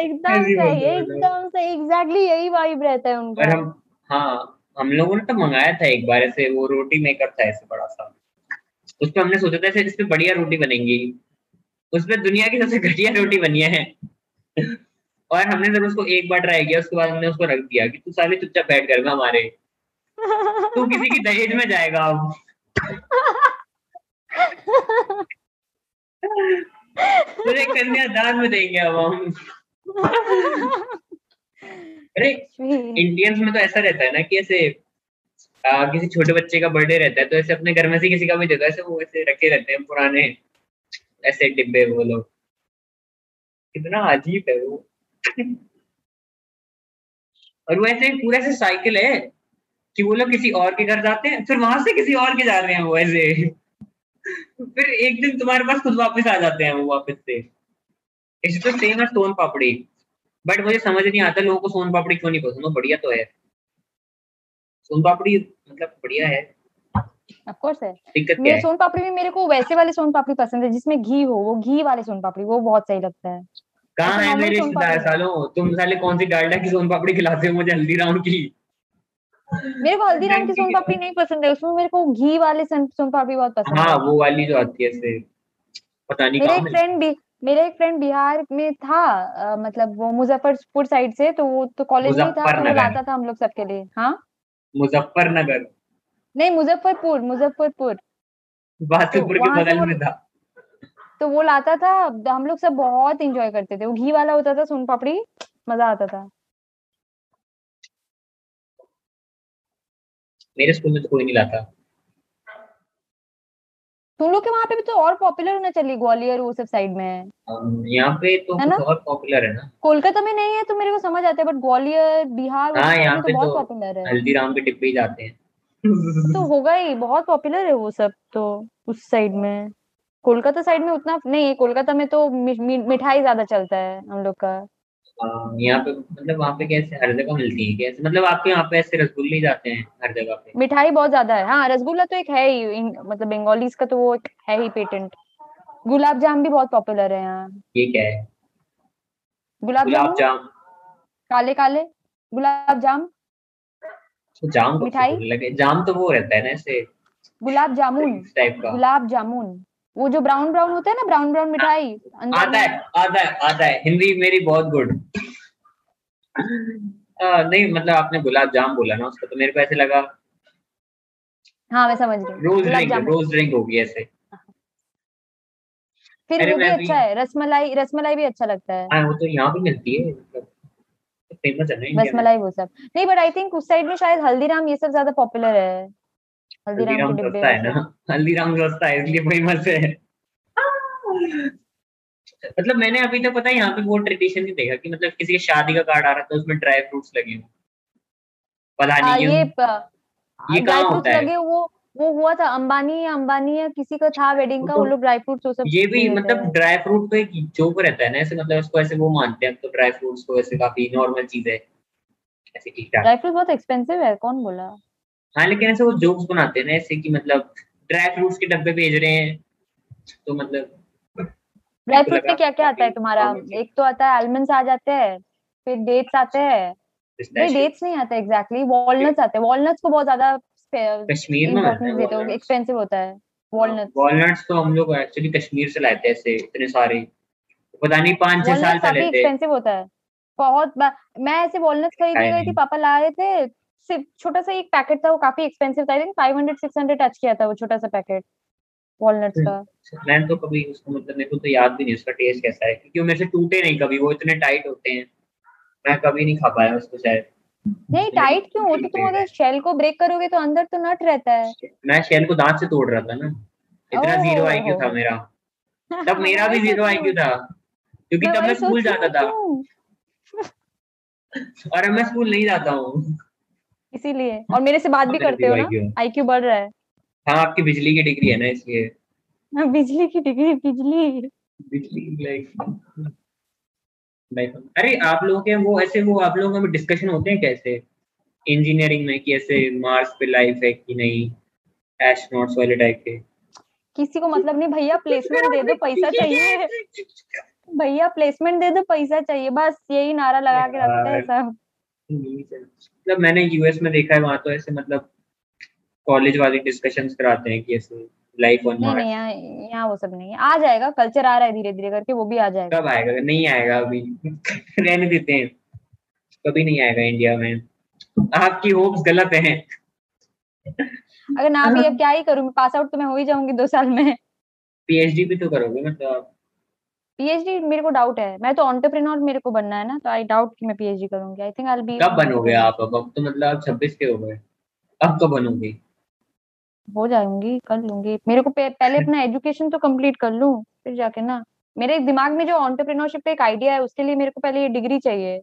एकदम सही। एकदम सही एग्जैक्टली यही वाइब रहता है उनका। हम हाँ हम लोगों ने तो मंगाया था एक बार ऐसे वो रोटी मेकर था ऐसे बड़ा सा। उस पे हमने सोचा था ऐसे जिसपे बढ़िया रोटी बनेंगी। उसपे दुनिया की सबसे घटिया रोटी बनी है। और हमने जब उसको एक बार ट्राई किया उसके बाद हमने उसको रख दिया कि तू साले चुपचाप बैठ कर हमारे। तू किसी की दहेज में जाएगा अब। (laughs) तुझे कन्यादान में देंगे अब हम। अरे इंडियंस में तो ऐसा रहता है ना कि ऐसे आ, किसी छोटे बच्चे का बर्थडे रहता है तो ऐसे अपने घर में से किसी का भी देता है ऐसे वो ऐसे रखे रहते हैं पुराने ऐसे डिब्बे वो लोग। कितना अजीब है वो। और वो ऐसे पूरा ऐसे साइकिल है कि वो लोग किसी और के घर जाते हैं फिर वहाँ से किसी और के जा रहे हैं वो ऐसे। फिर एक दिन तुम्हारे पास खुद वापस आ जाते हैं वो वापस से। इट्स तो सेम है सोन पापड़ी। बट मुझे समझ नहीं आता लोगों को सोन पापड़ी क्यों नहीं पसंद। बढ़िया तो है। सोन पापड़ी मतलब बढ़िया है। ऑफ़ कोर्स है। मेरे सोन पापड़ी में मेरे को वैसे वाले सोन पापड़ी पसंद है जिसमें घी हो वो घी वाले सोन पापड़ी वो बहुत सही लगता है। कहाँ है मेरे रिश्तेदार। सालों? तुम साले कौन सी डालडा की सोन पापड़ी खिलाते हो मुझे हल्दीराम की? मेरे को हल्दीराम की सोन पापड़ी नहीं पसंद है उसमें मेरे को घी वाले सोन सोन पापड़ी बहुत पसंद हाँ है। वो वाली जो आती है ऐसे पता नहीं मेरा एक फ्रेंड भी मेरा एक फ्रेंड बिहार में था अ, मतलब वो मुजफ्फरपुर साइड से तो वो तो कॉलेज में था तो वो लाता था हम लोग सबके लिए। हाँ? मुजफ्फरनगर। नहीं मुजफ्फरपुर मुजफ्फरपुर। बासुपुर के बगल में था। तो वो लाता था हम लोग सब बहुत एंजॉय करते थे। वो घी वाला होता था सोन पापड़ी मज़ा आता था। मेरे स्कूल में तो कोई नहीं लाता। तुम लोग के वहाँ पे भी तो और पॉपुलर होना चाहिए ग्वालियर वो सब साइड में। यहाँ पे तो है ना? और पॉपुलर है ना। कोलकाता में नहीं है तो मेरे को समझ आता है बट ग्वालियर बिहार हाँ, यहाँ पे तो बहुत तो पॉपुलर है। हल्दीराम के डिब्बे ही जाते हैं। तो होगा ही बहुत पॉपुलर है वो सब तो उस साइड में। कोलकाता साइड में उतना नहीं कोलकाता में तो मिठाई ज़्यादा चलता है हम लोग का। यहाँ पे मतलब वहाँ पे कैसे हर जगह मिलती है कैसे? मतलब आपके यहाँ पे ऐसे रसगुल्ले जाते हैं हर जगह पे? मिठाई बहुत ज़्यादा है। हाँ रसगुल्ला तो एक है ही मतलब बंगालीज का तो वो एक है ही पेटेंट। गुलाब जाम भी बहुत पॉपुलर है यहाँ। ये क्या है? गुलाब गुलाब जामुन? जाम। काले काले? गुलाब जाम? तो जाम मिठाई? लगे? जाम तो वो रहता है ना ऐसे गुलाब जामुन। टाइप का। गुलाब जामुन। वो जो ब्राउन ब्राउन होता है ना ब्राउन ब्राउन मिठाई आता है आता है आता है। हिंदी मेरी बहुत गुड नहीं मतलब आपने गुलाब जाम बोला ना उसका तो मेरे को ऐसे लगा। हाँ मैं समझ गई। रोज ड्रिंक रोज ड्रिंक होगी ऐसे। फिर वो भी अच्छा है रसमलाई रसमलाई भी अच्छा लगता है। हाँ वो तो यहाँ भी मिलती है मतलब फ़ेमस है ना इंडिया में। रसमलाई वो सब। नहीं बट आई थिंक उस साइड में शायद हल्दीराम ये सब ज़्यादा पॉपुलर है। हल्दीराम सस्ता है ना? हल्दीराम सस्ता है इसलिए फ़ेमस है। मतलब मैंने अभी तक पता है यहाँ पे वो ट्रेडिशन नहीं देखा कि मतलब किसी की शादी का कार्ड आ रहा था उसमें ड्राई फ्रूट्स लगे हों। पता नहीं क्यों। ये ये कहाँ होता है? लगे वो वो हुआ था अंबानी या अंबानी या किसी का था वेडिंग का वो तो लोग ड्राई फ्रूट्स वो सब ये भी मतलब ड्राई फ्रूट तो एक जोक रहता है ना ऐसे मतलब इसको ऐसे वो मानते हैं तो ड्राई फ्रूट्स को ऐसे काफ़ी नॉर्मल चीज़। है ऐसे ठीक ठाक ड्राई फ्रूट बहुत एक्सपेंसिव है कौन बोला? हाँ लेकिन ऐसे वो जोक्स बनाते हैं ना ऐसे कि मतलब ड्राई फ्रूट्स के डब्बे भेज रहे हैं तो मतलब ड्राई मेरे को फ्रूट में क्या क्या आता है तुम्हारा? एक तो आता है आलमंड्स आ जाते हैं फिर डेट्स आते हैं। नहीं डेट्स नहीं आते एग्जैक्टली वॉलनट्स आते हैं। वॉलनट्स को बहुत ज़्यादा कश्मीर में है देते हो एक्सपेंसिव होता है वॉलनट्स वॉलनट्स तो हम लोग एक्चुअली कश्मीर से लाए थे ऐसे इतने सारे। पता नहीं पाँच छह साल पहले एक्सपेंसिव होता है। बहुत मैं ऐसे वॉलनट्स खरीदने गई थी पापा लाए थे सिर्फ़ छोटा सा एक पैकेट था वो काफ़ी एक्सपेंसिव था। आई थिंक 500 600 टच किया था वो छोटा सा पैकेट वॉलनट्स का। मैंने तो कभी उसको मतलब मेरे को तो याद भी नहीं उसका टेस्ट कैसा है? क्योंकि वो मेरे से टूटे नहीं कभी वो इतने टाइट होते हैं। मैं कभी नहीं खा पाया उसको शायद। नहीं टाइट क्यों? वो तो तुम अगर शेल को ब्रेक करोगे तो अंदर तो नट रहता है। मैं शेल को दांत से तोड़ रहा था ना। इतना ज़ीरो आईक्यू था मेरा। तब (laughs) मेरा भी ज़ीरो आईक्यू था। क्योंकि तब मैं स्कूल जाता था। और अब मैं स्कूल नहीं जाता हूँ। इसीलिए। और मेरे से बात भी करते हो ना? आईक्यू है बढ़ रहा है। हाँ आपकी बिजली की डिग्री है ना इसलिए। हाँ, बिजली की डिग्री बिजली। बिजली लाइक अरे आप लोगों के वो ऐसे वो आप लोगों में डिस्कशन होते हैं कैसे? इंजीनियरिंग में कि ऐसे मार्स पे लाइफ है कि नहीं? एस्ट्रोनॉट्स वाले टाइप के। किसी को मतलब नहीं भैया (laughs) प्लेसमेंट दे दो (laughs) पैसा चाहिए। (laughs) भैया प्लेसमेंट दे दो पैसा चाहिए। बस यही नारा लगा के रखते हैं सब। मतलब मैंने यूएस में देखा है वहाँ तो ऐसे मतलब कॉलेज वाले डिस्कशंस कराते हैं कि ऐसे लाइफ ऑन नहीं नहीं मार्स यहाँ यहाँ वो सब नहीं है। आ जाएगा कल्चर आ रहा है धीरे धीरे करके वो भी आ जाएगा। कब आएगा? नहीं आएगा अभी (laughs) रहने देते हैं। कभी नहीं आएगा इंडिया में। आपकी होप्स गलत हैं। अगर ना भी अब क्या ही करूँ? पास आउट तो मैं हो ही जाऊँगी दो साल में। पीएचडी भी तो करोगे मतलब पीएचडी मेरे को डाउट है। मैं तो ऑन्टरप्रेन्योर मेरे को बनना है ना तो आई डाउट कि मैं पीएचडी करूँगी। आई थिंक आई बी कब बनोगे आप? अब अब तो मतलब आप छब्बीस के हो गए। अब कब बनोगे? हो जाऊँगी कर लूँगी। मेरे को पहले अपना एजुकेशन तो कंप्लीट कर लूँ फिर जाके ना। मेरे दिमाग में जो ऑन्टरप्रेन्योरशिप का एक आइडिया है उसके लिए मेरे को पहले ये डिग्री चाहिए।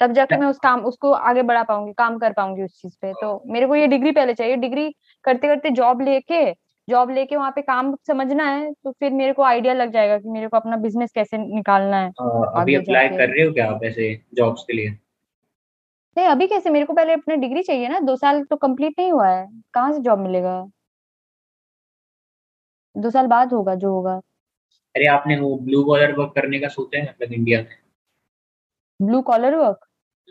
तब जाके मैं उस काम उसको आगे बढ़ा पाऊँगी काम कर पाऊँगी उस चीज़ पे। तो मेरे को ये डिग्री पहले चाहिए। डिग्री करते करते जॉब लेके जॉब लेके वहाँ पे काम समझना है तो फिर मेरे को आइडिया लग जाएगा कि मेरे को अपना बिज़नेस कैसे निकालना है अ, अभी आगे अप्लाई कर रहे हो क्या आप ऐसे जॉब्स के लिए? नहीं अभी कैसे? मेरे को पहले अपना डिग्री चाहिए ना दो साल तो कंप्लीट नहीं हुआ है। कहाँ से जॉब मिलेगा? दो साल बाद होगा जो होगा। अरे आपने वो ब्लू कॉलर वर्क करने का सोचा है मतलब इंडिया में? ब्लू कॉलर वर्क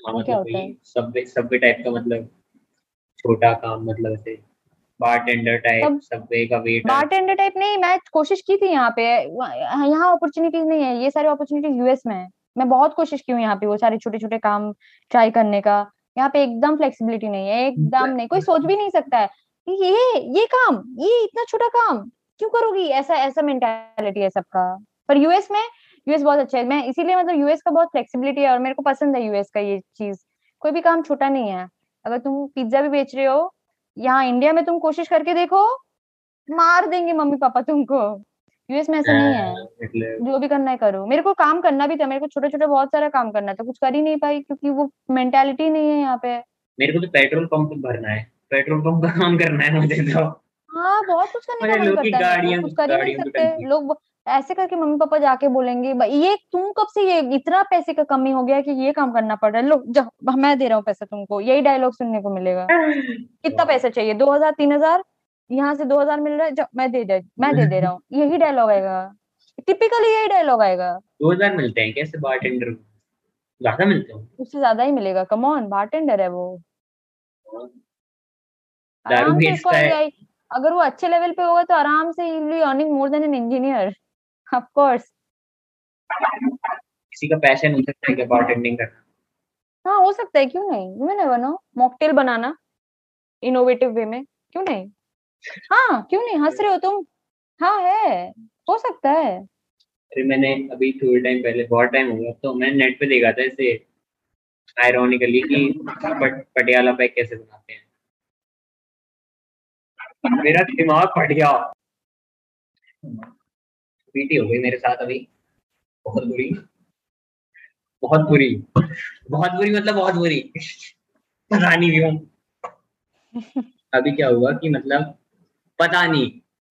हाँ वो क्या मतलब होता है? वही सबवे सबवे टाइप का मतलब छोटा काम मतलब ऐसे। बारटेंडर टाइप सबवे का वेटर बारटेंडर टाइप नहीं मैं कोशिश की थी यहाँ पे। यहाँ अपॉर्चुनिटीज़ नहीं है ये सारी अपॉर्चुनिटीज़ यूएस में है। मैं बहुत कोशिश की हूँ यहाँ पे वो सारे छोटे छोटे काम ट्राई करने का। यहाँ पे एकदम फ्लेक्सिबिलिटी नहीं है एकदम नहीं कोई सोच भी नहीं सकता है ये ये काम ये इतना छोटा काम क्यों करोगी? ऐसा ऐसा मेंटालिटी है सबका। पर यूएस में यूएस बहुत अच्छा है। मैं इसीलिए मतलब यूएस का बहुत फ्लेक्सिबिलिटी है और मेरे को पसंद है यूएस का ये चीज़। कोई भी काम छोटा नहीं है। अगर तुम पिज्जा भी बेच रहे हो यहाँ इंडिया में तुम कोशिश करके देखो। मार देंगे मम्मी पापा तुमको। यूएस में ऐसा नहीं है। जो भी करना है करो। मेरे को काम करना भी था। मेरे को छोटे छोटे बहुत सारा काम करना था। कुछ कर ही नहीं पाई क्योंकि वो मेंटेलिटी नहीं है यहाँ पे। मेरे को तो पेट्रोल पंप भरना है। पेट्रोल पंप का काम करना है मुझे तो। हाँ बहुत कुछ करने का मन लोग की करता है। कुछ कर ही नहीं सकते। लोग ऐसे करके मम्मी पापा जाके बोलेंगे "ब- ये तुम कब से ये इतना पैसे का कमी हो गया कि ये काम करना पड़ रहा है? लो जाओ मैं दे रहा हूँ पैसा तुमको यही डायलॉग सुनने को मिलेगा। (laughs) कितना पैसा चाहिए? दो हज़ार तीन हज़ार? यहाँ से दो हज़ार मिल रहा है जाओ मैं दे दे मैं दे दे रहा हूँ यही डायलॉग आएगा। टिपिकली यही डायलॉग आएगा। दो हज़ार मिलते हैं कैसे बारटेंडर ज़्यादा मिलते हैं उससे ज़्यादा ही मिलेगा कमॉन बारटेंडर है वो। आराम से अगर वो अच्छे लेवल पे होगा तो आराम से earning more than an engineer of course किसी का पैशन हो सकता है क्या बारटेंडिंग करना। हाँ हो सकता है क्यों नहीं? यू नेवर नो मॉकटेल बनाना इनोवेटिव वे में क्यों नहीं? हाँ क्यों नहीं? हंस रहे हो तुम। हाँ है। हो सकता है। अरे मैंने अभी थोड़े टाइम पहले बहुत टाइम हो गया तो मैंने नेट पे देखा था ऐसे आयरॉनिकली कि पट, पटियाला पैक कैसे बनाते हैं। मेरा दिमाग फट गया। पीटी हो गई मेरे साथ अभी। बहुत बुरी। बहुत बुरी। बहुत बुरी मतलब बहुत बुरी। पता नहीं क्यों अभी क्या हुआ कि मतलब पता नहीं,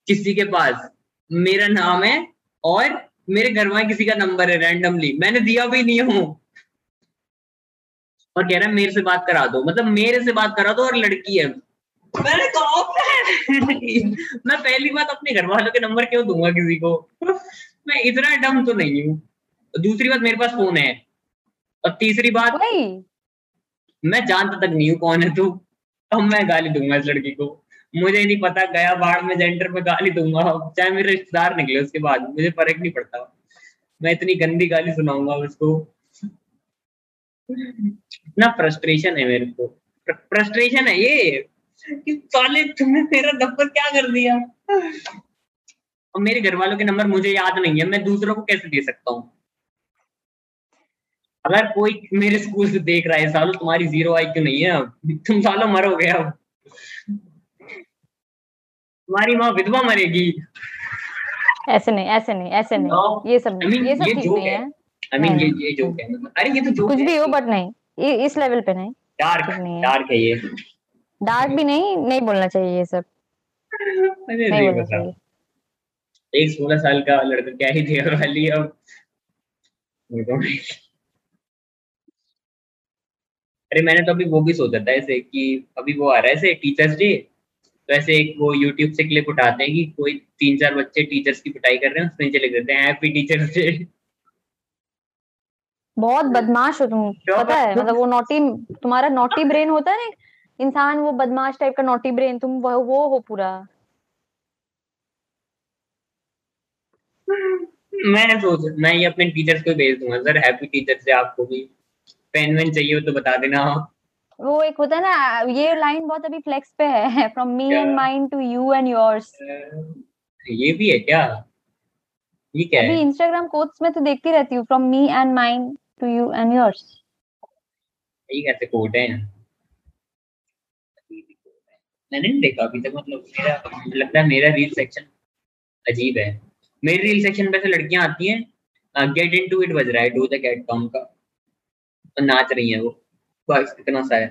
किसी के पास मेरा नाम है और मेरे घर में किसी का नंबर है रैंडमली मैंने दिया भी नहीं हूँ। और कह रहा है मेरे से बात करा दो। मतलब मेरे से बात करा दो और लड़की है। मैंने कहा (laughs) मैं पहली बात अपने घर वालों के नंबर क्यों दूँगा किसी को? मैं इतना डम तो नहीं हूँ। दूसरी बात मेरे पास फ़ोन है। और तीसरी बात मैं जानता तक नहीं हूँ कौन है तू। अब मैं गाली दूँगा इस लड़की को। मुझे नहीं पता गया बाढ़ में जेंडर पे गाली दूँगा। चाहे मेरे रिश्तेदार निकले उसके बाद मुझे फ़र्क नहीं पड़ता। मैं इतनी गंदी गाली सुनाऊँगा उसको इतना फ्रस्ट्रेशन है मेरे को। फ्रस्ट्रेशन है ये। कि साले तुमने मेरा नंबर क्या कर दिया? और मेरे घर वालों के नंबर मुझे याद नहीं है मैं दूसरों को कैसे दे सकता हूँ? अगर कोई मेरे स्कूल से देख रहा है सालों तुम्हारी ज़ीरो आई क्यों नहीं है अब। तुम सालों मरोगे अब। तुम्हारी माँ विधवा मरेगी। ऐसे नहीं ऐसे नहीं ऐसे No. नहीं ये सब I mean, ये सब ठीक नहीं है। आई मीन ये ये जोक है। मतलब अरे ये तो जोक कुछ है। भी हो बट नहीं। ये इस लेवल पे नहीं। डार्क है। डार्क है ये। डार्क भी नहीं नहीं बोलना चाहिए ये सब। नहीं नहीं बोलना चाहिए। एक सोलह साल का लड़का क्या ही देर वाली अब। अरे मैंने तो अभी वो भी सोचा था ऐसे कि अभी वो आ रहा है ऐसे टीचर्स डे तो ऐसे एक वो यूट्यूब से क्लिप उठाते हैं कि कोई तीन चार बच्चे टीचर्स की पिटाई कर रहे हैं उसमें नीचे लिख देते हैं हैप्पी टीचर्स डे। बहुत बदमाश हो तुम पता है? मतलब वो नॉटी तुम्हारा नॉटी ब्रेन होता है ना? इंसान वो बदमाश टाइप का नॉटी ब्रेन तुम वो, वो हो पूरा। मैं सोच मैं ये अपने टीचर्स को भेज दूँगा सर हैप्पी टीचर्स डे आपको भी। पेन वेन चाहिए हो तो बता देना। वो एक होता है ना ये लाइन बहुत अभी फ्लेक्स पे है from me and mind to you and yours ये भी है क्या? ये क्या अभी है? इंस्टाग्राम कोट्स में तो देखती रहती हूँ from me and mind to you and yours ये कैसे कोड है? मैंने नहीं देखा अभी तक मतलब मेरा, लगता है मेरा रील सेक्शन अजीब है। मेरी रील सेक्शन पे से लड़कियाँ आती हैं गेट इन टू इट बज रहा है डू द कैट कम का। और नाच रही हैं वो, बस इतना सा है।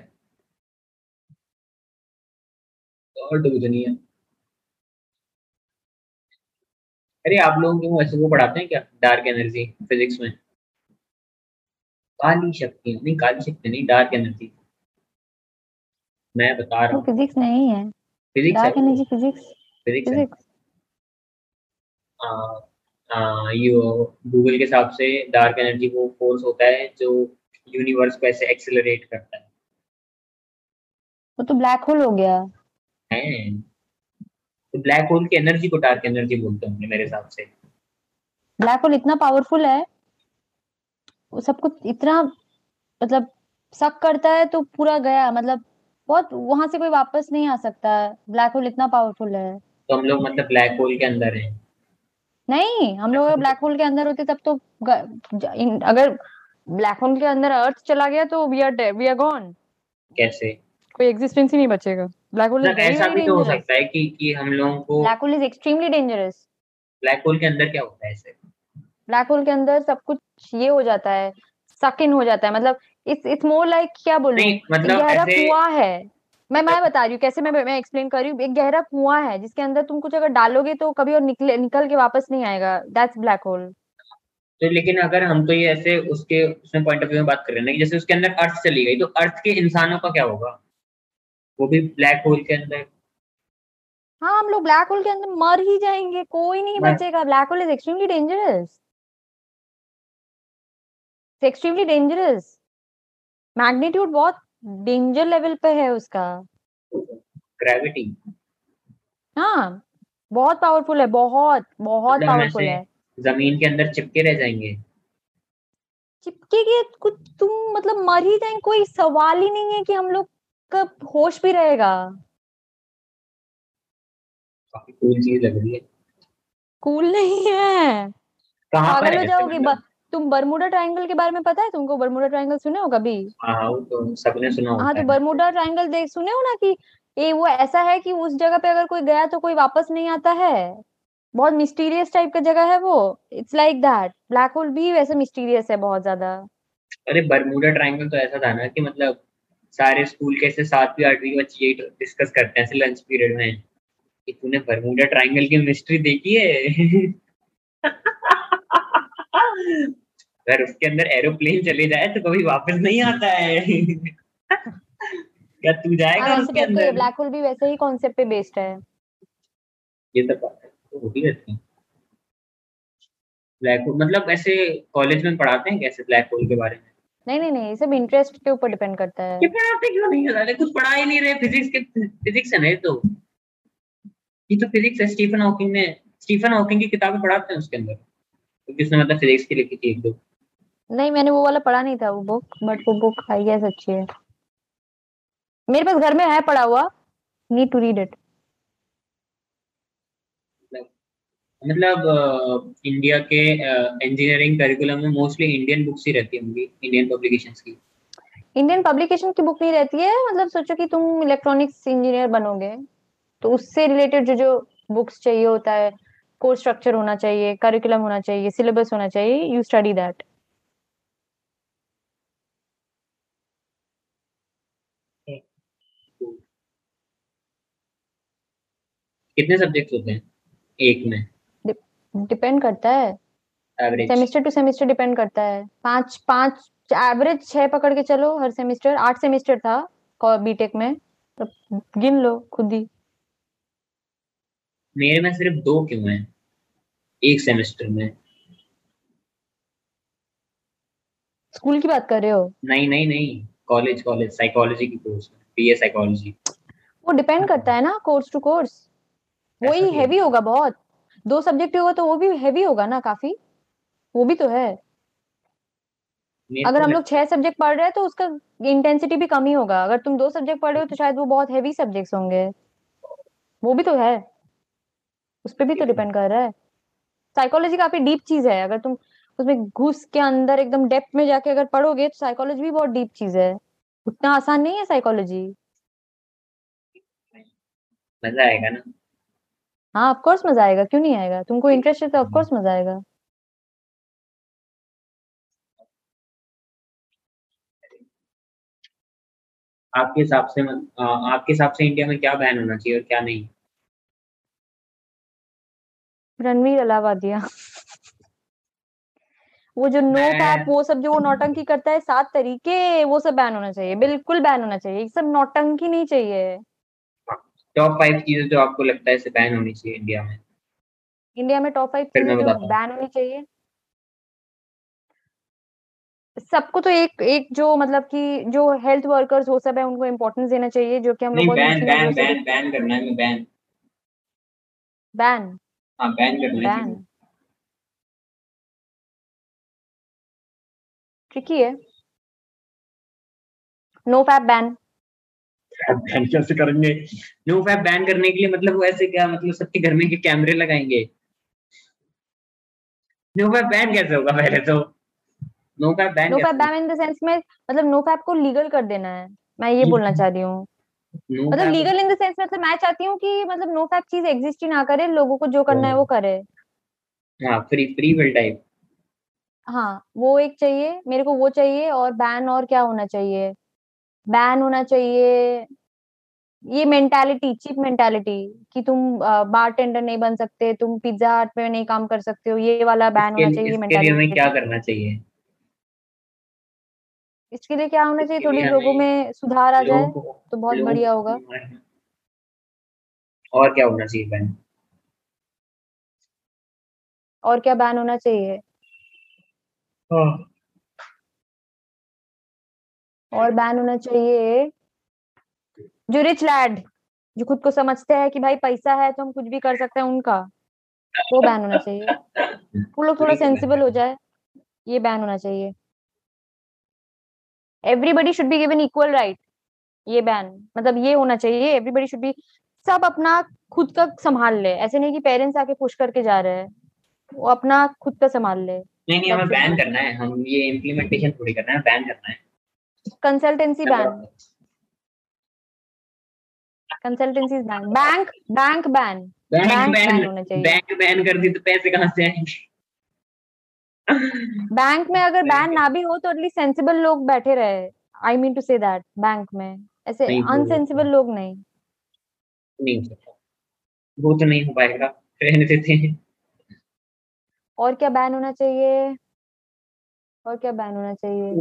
और तो कुछ नहीं है। अरे आप लोगों को ऐसे वो पढ़ाते हैं क्या? डार्क एनर्जी फिजिक्स में। काली शक्ति नहीं, काली शक्ति नहीं डार्क एनर्जी मैं बता रहा हूँ। फिजिक्स नहीं है। Physics dark energy physics physics yo Google के हिसाब से डार्क एनर्जी वो फोर्स होता है जो यूनिवर्स को ऐसे एक्सेलरेट करता है। वो तो ब्लैक होल हो गया। हैं? तो ब्लैक होल की एनर्जी को डार्क एनर्जी बोलते होंगे मेरे हिसाब से। ब्लैक होल इतना पावरफुल है वो सब कुछ इतना मतलब सक करता है तो पूरा गया मतलब बहुत वहाँ से कोई वापस नहीं आ सकता। ब्लैक होल इतना पावरफुल है। तो हम लोग मतलब ब्लैक होल के अंदर हैं। नहीं हम लोग अगर ब्लैक होल के अंदर होते तब तो अगर ब्लैक होल के अंदर अर्थ चला गया तो we are we are gone कैसे? कोई एग्जिस्टेंस ही नहीं बचेगा। ब्लैक होल मतलब वेरी ऐसा भी तो हो सकता है कि कि हम लोगों को black hole is extremely dangerous black hole के अंदर क्या होता है ऐसे? ब्लैक होल के अंदर सब कुछ ये हो जाता है सक इन हो जाता है। मतलब इट्स इट्स मोर लाइक क्या बोलूँ? मतलब गहरा कुआँ है। मैं मैं बता रही हूँ कैसे मैं मैं एक्सप्लेन कर रही हूँ। एक गहरा कुआँ है जिसके अंदर तुम कुछ अगर डालोगे तो कभी और निकले निकल के वापस नहीं आएगा। दैट्स ब्लैक होल तो लेकिन अगर हम तो ये ऐसे उसके उसमें पॉइंट ऑफ़ व्यू में बात कर रहे हैं ना जैसे उसके अंदर अर्थ चली गई तो अर्थ के इंसानों का क्या होगा? वो भी ब्लैक होल के अंदर। हाँ हम लोग ब्लैक होल के अंदर मर ही जाएँगे कोई नहीं बचेगा। Black hole is extremely dangerous extremely dangerous magnitude बहुत डेंजर लेवल पे है उसका। ग्रेविटी हाँ बहुत पावरफुल है बहुत बहुत मतलब पावरफुल है। ज़मीन के अंदर चिपके रह जाएँगे। चिपके के कुछ तुम मतलब मर ही जाएँगे कोई सवाल ही नहीं है कि हम लोग का होश भी रहेगा। काफ़ी कूल चीज़ लग रही है। कूल नहीं है। कहाँ पर पागल है जाओगे मतलब? तुम बर्मुडा ट्रायंगल के बारे में पता है? तुमको बर्मुडा ट्रायंगल सुने हो कभी? हाँ हाँ, तो सबने सुना हाँ तो बर्मुडा ट्रायंगल देख सुने हो ना कि ये वो ऐसा है कि उस जगह पे अगर कोई गया तो कोई वापस नहीं आता है? बहुत मिस्टीरियस टाइप का जगह है वो। It's like that black hole भी वैसे मिस्टीरियस है बहुत ज़्यादा। अरे बरमूडा ट्रायंगल तो ऐसा था ना कि मतलब सारे स्कूल के ऐसे सातवीं आठवीं के बच्चे यही डिस्कस करते हैं लंच पीरियड में कि तूने बरमूडा ट्रायंगल की मिस्ट्री देखी है? (laughs) अगर उसके अंदर एरोप्लेन चले जाए तो कभी वापस नहीं आता है। क्या तू जाएगा हाँ, वैसे उसके ये अंदर? ब्लैक होल भी वैसे ही कॉन्सेप्ट पे बेस्ड है। ये सब तो होती रहती है। ब्लैक होल मतलब ऐसे कॉलेज में पढ़ाते हैं कैसे ब्लैक होल के बारे में? नहीं नहीं नहीं सब इंटरेस्ट के ऊपर डिपेंड करता है। ये पढ़ाते क्यों नहीं है कुछ पढ़ा ही नहीं रहे फिजिक्स के फिजिक्स है ना ये तो। ये तो फिजिक्स है स्टीफन हॉकिंग ने स्टीफन हॉकिंग की किताबें पढ़ाते हैं उसके अंदर। तो किसने मतलब फिजिक्स की लिखी थी एक दो? नहीं मैंने वो वाला पढ़ा नहीं था वो बुक बट वो बुक आई गेस अच्छी है। मेरे पास घर में है पढ़ा हुआ। नीड टू रीड इट मतलब इंडिया के इंजीनियरिंग करिकुलम में मोस्टली इंडियन बुक्स ही रहती होंगी इंडियन पब्लिकेशंस की। इंडियन पब्लिकेशन की बुक नहीं रहती है मतलब सोचो कि तुम इलेक्ट्रॉनिक्स इंजीनियर बनोगे तो उससे रिलेटेड जो जो बुक्स चाहिए होता है कोर्स स्ट्रक्चर होना चाहिए करिकुलम होना चाहिए सिलेबस होना चाहिए यू स्टडी दैट कितने सब्जेक्ट्स होते हैं? एक में। डिपेंड करता है। Average semester to semester depend करता है। पाँच पाँच एवरेज छह पकड़ के चलो हर सेमेस्टर आठ सेमेस्टर था बीटेक में। तो गिन लो खुद ही। मेरे में सिर्फ़ दो क्यों हैं? एक सेमेस्टर में। स्कूल की बात कर रहे हो? नहीं नहीं नहीं। कॉलेज कॉलेज साइकोलॉजी की कोर्स बीए साइकोलॉजी वो डिपेंड करता है ना कोर्स टू कोर्स वही हैवी होगा बहुत। दो सब्जेक्ट होगा तो वो भी हैवी होगा ना काफ़ी? वो भी तो है। अगर हम लोग छह सब्जेक्ट पढ़ रहे हैं तो उसका इंटेंसिटी भी कम ही होगा। अगर तुम दो सब्जेक्ट पढ़ रहे हो तो शायद वो बहुत हैवी सब्जेक्ट्स होंगे। वो भी तो है। उस पर भी तो डिपेंड कर रहा है। साइकोलॉजी काफ़ी डीप चीज़ है। अगर तुम उसमें घुस के अंदर एकदम डेप्थ में जाके अगर पढ़ोगे तो साइकोलॉजी भी बहुत डीप चीज़ है। उतना आसान नहीं है साइकोलॉजी मज़ा आएगा ना? हाँ ऑफ़ कोर्स मज़ा आएगा क्यों नहीं आएगा? तुमको इंटरेस्ट है तो ऑफ़ कोर्स मज़ा आएगा। आपके हिसाब से आपके हिसाब से इंडिया में क्या बैन होना चाहिए और क्या नहीं? रणवीर अलावादिया। वो जो नो पैप वो सब जो वो नौटंकी करता है सात तरीके वो सब बैन होना चाहिए बिल्कुल बैन होना चाहिए। ये सब नौटंकी नहीं चाहिए। टॉप फाइव चीज़ें जो आपको लगता है इसे बैन होनी चाहिए इंडिया में? इंडिया में टॉप फाइव चीज़ें हूँ। बैन होनी चाहिए। सबको तो एक एक जो मतलब कि जो हेल्थ वर्कर्स वो सब है उनको इम्पोर्टेंस देना चाहिए जो कि हम लोग बैन बैन बैन बैन करना है बैन बैन हाँ बैन करना है। ट्रिकी है। नो पैप बैन बैन कैसे करेंगे? नो फैप बैन करने के लिए मतलब वो ऐसे क्या मतलब सबके घर में के कैमरे लगाएँगे। नो फैप बैन कैसे होगा पहले तो? No fap ban no ban in the sense में मतलब नो को लीगल कर देना है। मैं ये बोलना चाह रही हूँ। नो मतलब लीगल इन द सेंस मतलब मैं चाहती हूँ कि मतलब नो चीज़ एग्जिस्ट ही ना करे लोगों को जो करना है वो करे। हाँ फ्री फ्री विल टाइप हाँ वो एक चाहिए मेरे को वो चाहिए और बैन और क्या होना चाहिए? बैन होना चाहिए। ये मेंटालिटी चीप मेंटालिटी कि तुम बार टेंडर नहीं बन सकते तुम पिज्जा हट में नहीं काम कर सकते हो ये वाला बैन होना चाहिए इसके लिए हमें क्या करना चाहिए? इसके लिए क्या होना चाहिए? थोड़ी लोगों में सुधार आ जाए तो बहुत बढ़िया होगा। और क्या होना चाहिए बैन और क्या बैन होना चाहिए? और बैन होना चाहिए। जो रिच लैड जो खुद को समझते हैं कि भाई पैसा है तो हम कुछ भी कर सकते हैं उनका वो बैन होना चाहिए। वो लोग थोड़ा सेंसिबल हो जाए ये बैन होना चाहिए। Everybody should be given equal right ये बैन मतलब ये होना चाहिए। एवरीबडी शुड बी सब अपना खुद का संभाल ले। ऐसे नहीं कि पेरेंट्स आके पुश करके जा रहे हैं वो अपना खुद का संभाल ले। नहीं नहीं हमें बैन करना है। हम ये इम्प्लीमेंटेशन थोड़ी करना है बैन करना है। Consultancy ban consultancy ban bank bank ban bank bank ban होना चाहिए। बैंक बैन कर दी तो पैसे कहाँ से आएँगे? बैंक में अगर बैन ना भी हो तो एटलीस्ट सेंसिबल लोग बैठे रहे। I mean to say that bank में। ऐसे अनसेंसिबल लोग नहीं। नहीं वो तो नहीं हो पाएगा। रहने देते हैं। और क्या बैन होना चाहिए? और क्या बैन होना चाहिए?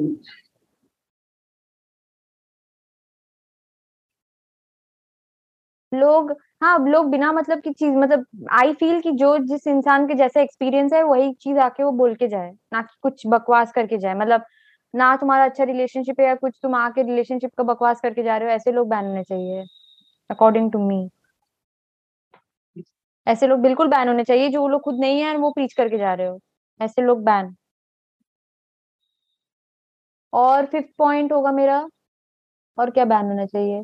लोग हाँ अब लोग बिना मतलब की चीज़ मतलब आई फील कि जो जिस इंसान के जैसा एक्सपीरियंस है, वही चीज़ आके वो बोल के जाए, ना कि कुछ बकवास करके जाए। मतलब ना तुम्हारा अच्छा रिलेशनशिप है या कुछ, तुम आके रिलेशनशिप का बकवास करके जा रहे हो, ऐसे लोग बैन होने चाहिए अकॉर्डिंग टू मी ऐसे लोग बिल्कुल बैन होने चाहिए, जो वो लोग खुद नहीं है वो प्रीच करके जा रहे हो। ऐसे लोग बैन और फिफ्थ पॉइंट होगा मेरा, और क्या बैन होना चाहिए?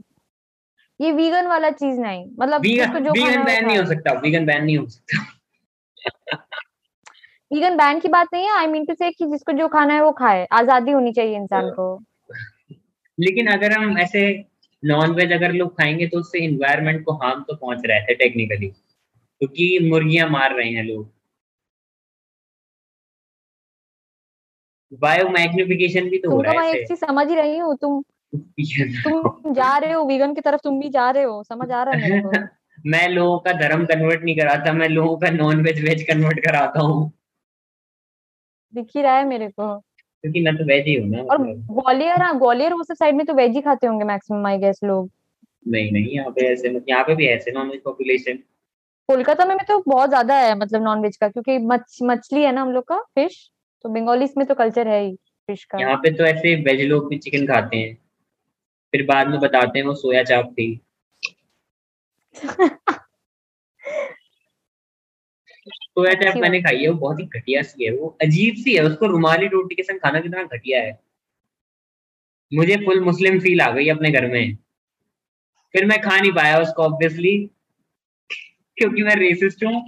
ये वीगन वाला चीज़ नहीं। मतलब वीगन जो वीगन बैन नहीं हो सकता वीगन बैन नहीं हो सकता। वीगन बैन की बात नहीं है आई मीन टू से कि जिसको जो खाना है वो खाए। आज़ादी होनी चाहिए इंसान को। लेकिन अगर हम ऐसे नॉन वेज अगर लोग खाएँगे तो उससे इन्वायरमेंट को हार्म तो पहुँच रहा है टेक्निकली क्योंकि तो मुर्गियाँ मार रहे हैं लोग। बायो मैग्निफिकेशन भी तो हो तो रहा मैं है एक चीज़ समझ ही रही हूँ तुम तुम (laughs) जा रहे हो वीगन की तरफ़ तुम भी जा रहे हो समझ आ रहा है मेरे को। (laughs) मैं लोगों का धर्म कन्वर्ट नहीं कराता मैं लोगों का नॉन वेज वेज कन्वर्ट कराता हूँ। दिख ही रहा है मेरे को। क्योंकि मैं तो वेज ही हूँ ना और मतलब। ग्वालियर हाँ ग्वालियर वो सब साइड में तो वेज ही खाते होंगे मैक्सिमम आई गेस लोग। नहीं नहीं यहाँ पे ऐसे यहाँ पे भी ऐसे नॉन वेज पॉपुलेशन कोलकाता में तो बहुत ज़्यादा है मतलब नॉन वेज का क्योंकि मछ मछली है ना हम लोग का फ़िश तो बंगालीज में तो कल्चर है ही फ़िश का। यहाँ पे तो ऐसे वेज लोग भी चिकन खाते हैं। फिर बाद में बताते हैं वो सोया चाप थी। (laughs) सोया चाप मैंने खाई है वो बहुत ही घटिया सी है वो अजीब सी है उसको रुमाली रोटी के संग खाना कितना घटिया है। मुझे फुल मुस्लिम फील आ गई अपने घर में। फिर मैं खा नहीं पाया उसको ऑब्वियसली (laughs) क्योंकि मैं रेसिस्ट हूँ।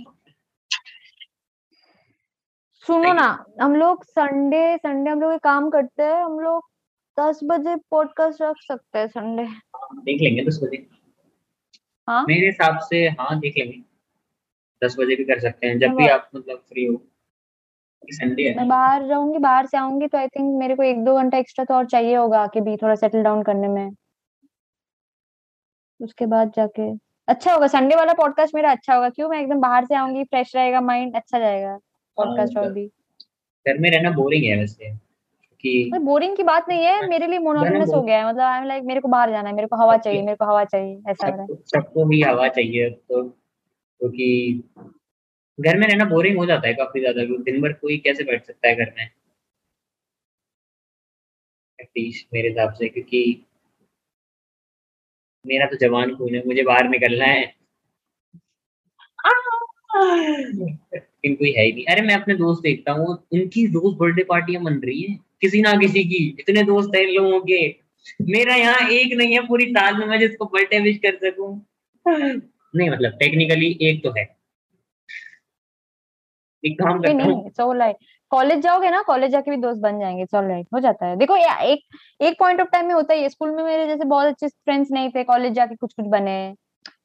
सुनो ना हम लोग संडे संडे हम लोग एक काम करते हैं हम लोग दस बजे पॉडकास्ट रख सकते हैं संडे देख लेंगे दस बजे। हाँ? मेरे हिसाब से हाँ देख लेंगे। दस बजे भी कर सकते हैं जब भी आप मतलब फ्री हो। संडे है। मैं बाहर रहूँगी बाहर से आऊँगी तो आई थिंक मेरे को एक दो घंटा एक्स्ट्रा तो और चाहिए होगा आके भी थोड़ा सेटल डाउन करने में। उसके बाद जाके। अच्छा होगा संडे वाला पॉडकास्ट मेरा अच्छा होगा। क्यों? मैं एकदम बाहर से आऊँगी फ्रेश रहेगा माइंड अच्छा जाएगा। पॉडकास्ट और भी। घर में रहना बोरिंग है वैसे। कि बोरिंग की बात नहीं है मेरे लिए मोनोटोनस हो गया है मतलब आई एम लाइक मेरे को बाहर जाना है मेरे को हवा चाहिए मेरे को हवा चाहिए ऐसा हो रहा है। सबको ही हवा चाहिए तो क्योंकि घर में रहना बोरिंग हो जाता है काफ़ी ज़्यादा क्योंकि दिन भर कोई कैसे बैठ सकता है घर में? एटलीस्ट मेरे हिसाब से क्योंकि मेरा तो जवान खून है मुझे बाहर निकलना है। लेकिन कोई है ही नहीं। अरे मैं अपने दोस्त देखता हूँ उनकी रोज बर्थडे पार्टियाँ बन रही है। किसी ना किसी की। इतने दोस्त हैं इन लोगों के। मेरा यहाँ एक नहीं है पूरी साल में मैं जिसको बर्थडे विश कर सकूँ। नहीं मतलब टेक्निकली एक तो है। एक काम नहीं करता हूँ। नहीं इट्स ऑल कॉलेज जाओगे ना कॉलेज जाके भी दोस्त बन जाएँगे ऑल राइट हो जाता है। देखो या, एक एक पॉइंट ऑफ़ टाइम में होता है स्कूल में मेरे जैसे बहुत अच्छे फ्रेंड्स नहीं थे कॉलेज जाके कुछ कुछ बने।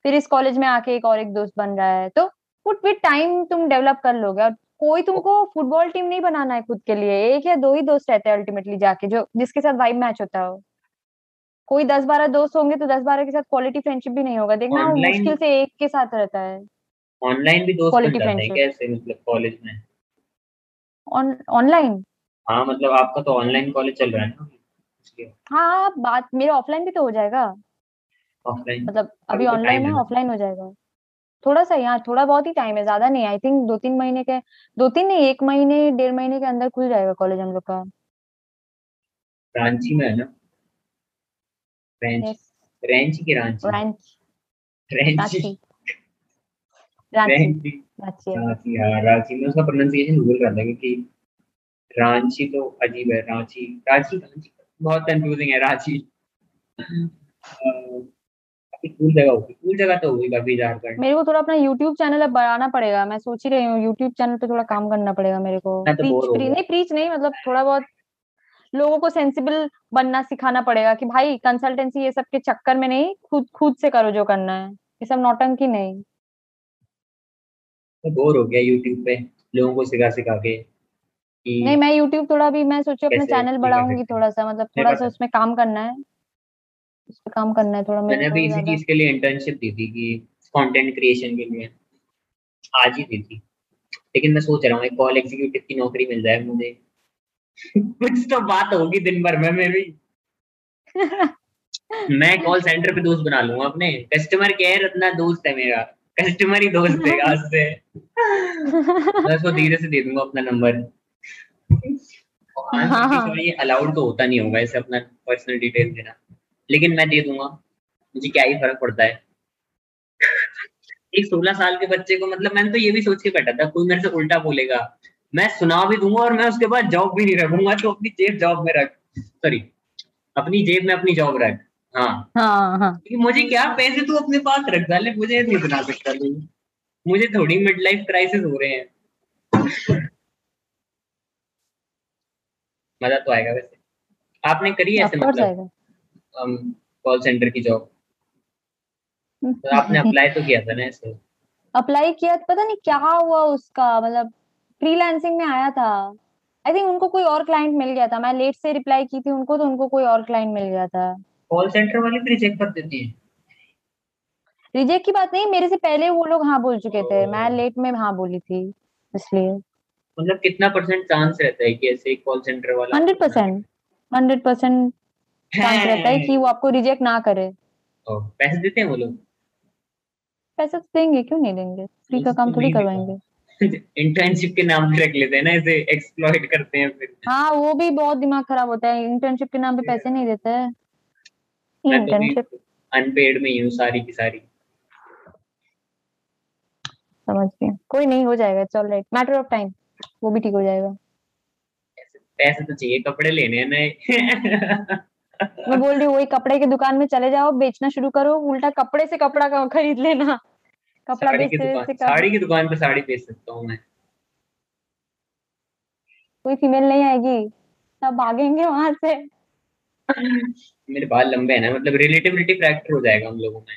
फिर इस कॉलेज में आके एक और एक दोस्त बन रहा है। तो विद टाइम तुम डेवलप कर लोगे और कोई तुमको फुटबॉल टीम नहीं बनाना है खुद के लिए एक या दो ही दोस्त रहते हैं अल्टीमेटली जाके जो जिसके साथ वाइब मैच होता हो। कोई दस बारह दोस्त होंगे तो दस बारह के साथ क्वालिटी फ्रेंडशिप भी नहीं होगा। देखना Online- मुश्किल से एक के साथ रहता है। ऑनलाइन भी दोस्त हैं friendship. कैसे मतलब कॉलेज में? ऑनलाइन हाँ मतलब आपका तो ऑनलाइन कॉलेज चल रहा है ना? हाँ बात मेरा ऑफलाइन भी तो हो जाएगा। ऑफलाइन मतलब अभी तो ऑनलाइन है है। ऑफलाइन हो जाएगा। थोड़ा सा यहाँ थोड़ा बहुत ही टाइम है ज़्यादा नहीं आई थिंक दो तीन महीने के दो तीन नहीं एक महीने डेढ़ महीने के अंदर खुल जाएगा कॉलेज हम लोग का। रांची में है ना? रांची की रांची रांची। रांची। रांची। है रांची में उसका प्रोनाउंसिएशन भूल रहा था क्योंकि रांची तो अजीब है रांची रांची बहुत कंफ्यूजिंग है रांची। (laughs) काफ़ी कूल जगह होगी कूल जगह तो होगी काफ़ी झारखंड मेरे को थोड़ा अपना यूट्यूब चैनल अब बढ़ाना पड़ेगा मैं सोच ही रही हूँ यूट्यूब चैनल पे थोड़ा काम करना पड़ेगा मेरे को। मैं तो प्रीच प्री नहीं प्रीच नहीं मतलब थोड़ा बहुत लोगों को सेंसिबल बनना सिखाना पड़ेगा कि भाई कंसल्टेंसी ये सब के चक्कर में नहीं खुद खुद से करो जो करना है ये सब नौटंकी नहीं। बोर हो गया यूट्यूब पे लोगों को सिखा सिखा के नहीं मैं यूट्यूब थोड़ा भी मैं सोचू अपना चैनल बढ़ाऊँगी थोड़ा सा मतलब थोड़ा सा उसमें काम करना है। उस पे काम करना है थोड़ा मैंने अभी इसी चीज़ के लिए इंटर्नशिप दी थी कि कंटेंट क्रिएशन के लिए आज ही दी थी। लेकिन मैं सोच रहा हूँ एक कॉल एग्जीक्यूटिव की नौकरी मिल जाए मुझे। कुछ तो बात होगी दिन भर में मेरी (laughs) मैं कॉल सेंटर पे दोस्त बना लूँगा अपने। कस्टमर केयर इतना दोस्त है मेरा। कस्टमर ही दोस्त है आज से। मैं उसको धीरे से दे दूँगा अपना नंबर (laughs) हाँ। ये अलाउड तो होता नहीं होगा ऐसे अपना पर्सनल डिटेल देना। लेकिन मैं दे दूँगा। मुझे क्या ही फ़र्क पड़ता है। एक सोलह साल के बच्चे को मतलब मैंने तो ये भी सोच के बैठा था कोई मेरे से उल्टा बोलेगा। मैं सुना भी दूँगा और मैं उसके बाद जॉब भी नहीं रखूँगा तो अपनी जेब जॉब में रख। सॉरी अपनी जेब में अपनी जॉब रख। हाँ। हाँ हाँ। मुझे क्या पैसे तू अपने पास रख डाले? मुझे नहीं बना सकता तू। मुझे थोड़ी मिड लाइफ क्राइसिस हो रहे हैं। मज़ा तो आएगा वैसे। आपने करी है ऐसे मतलब? कॉल सेंटर की जॉब तो आपने (laughs) अप्लाई तो किया था ना ऐसे? अप्लाई किया पता नहीं क्या हुआ उसका मतलब फ्रीलांसिंग में आया था। आई थिंक उनको कोई और क्लाइंट मिल गया था। मैं लेट से रिप्लाई की थी उनको तो उनको कोई और क्लाइंट मिल गया था। कॉल सेंटर वाले भी रिजेक्ट कर देती है? रिजेक्ट की बात नहीं मेरे से पहले वो लोग हाँ बोल चुके थे। मैं लेट में हाँ बोली थी इसलिए। मतलब कितना परसेंट चांस रहता है कि ऐसे कॉल सेंटर वाला hundred percent hundred percent chance रहता है कि वो आपको रिजेक्ट ना करे। ओ, पैसे देते हैं वो लोग? पैसे तो देंगे क्यों नहीं देंगे? फ्री का काम तो थोड़ी करवाएँगे। इंटर्नशिप (laughs) के नाम पे रख लेते हैं ना ऐसे एक्सप्लॉइट करते हैं फिर। हाँ वो भी बहुत दिमाग खराब होता है। इंटर्नशिप के नाम पे पैसे नहीं देते हैं। तो इंटर्नशिप अनपेड में ही हूँ सारी की सारी। समझ गई। कोई नहीं हो जाएगा it's alright matter of time वो भी ठीक हो जाएगा। पैसे तो चाहिए कपड़े लेने हैं नए (laughs) मैं बोल रही हूँ वही कपड़े की दुकान में चले जाओ बेचना शुरू करो उल्टा कपड़े से कपड़ा का खरीद लेना। कपड़ा साड़ी की बेचते साड़ी की दुकान पे साड़ी बेच सकता हूँ मैं। कोई फीमेल नहीं आएगी। सब भागेंगे वहाँ से। मेरे बाल लंबे हैं ना मतलब रिलेटिविटी फैक्टर हो जाएगा हम लोगों में।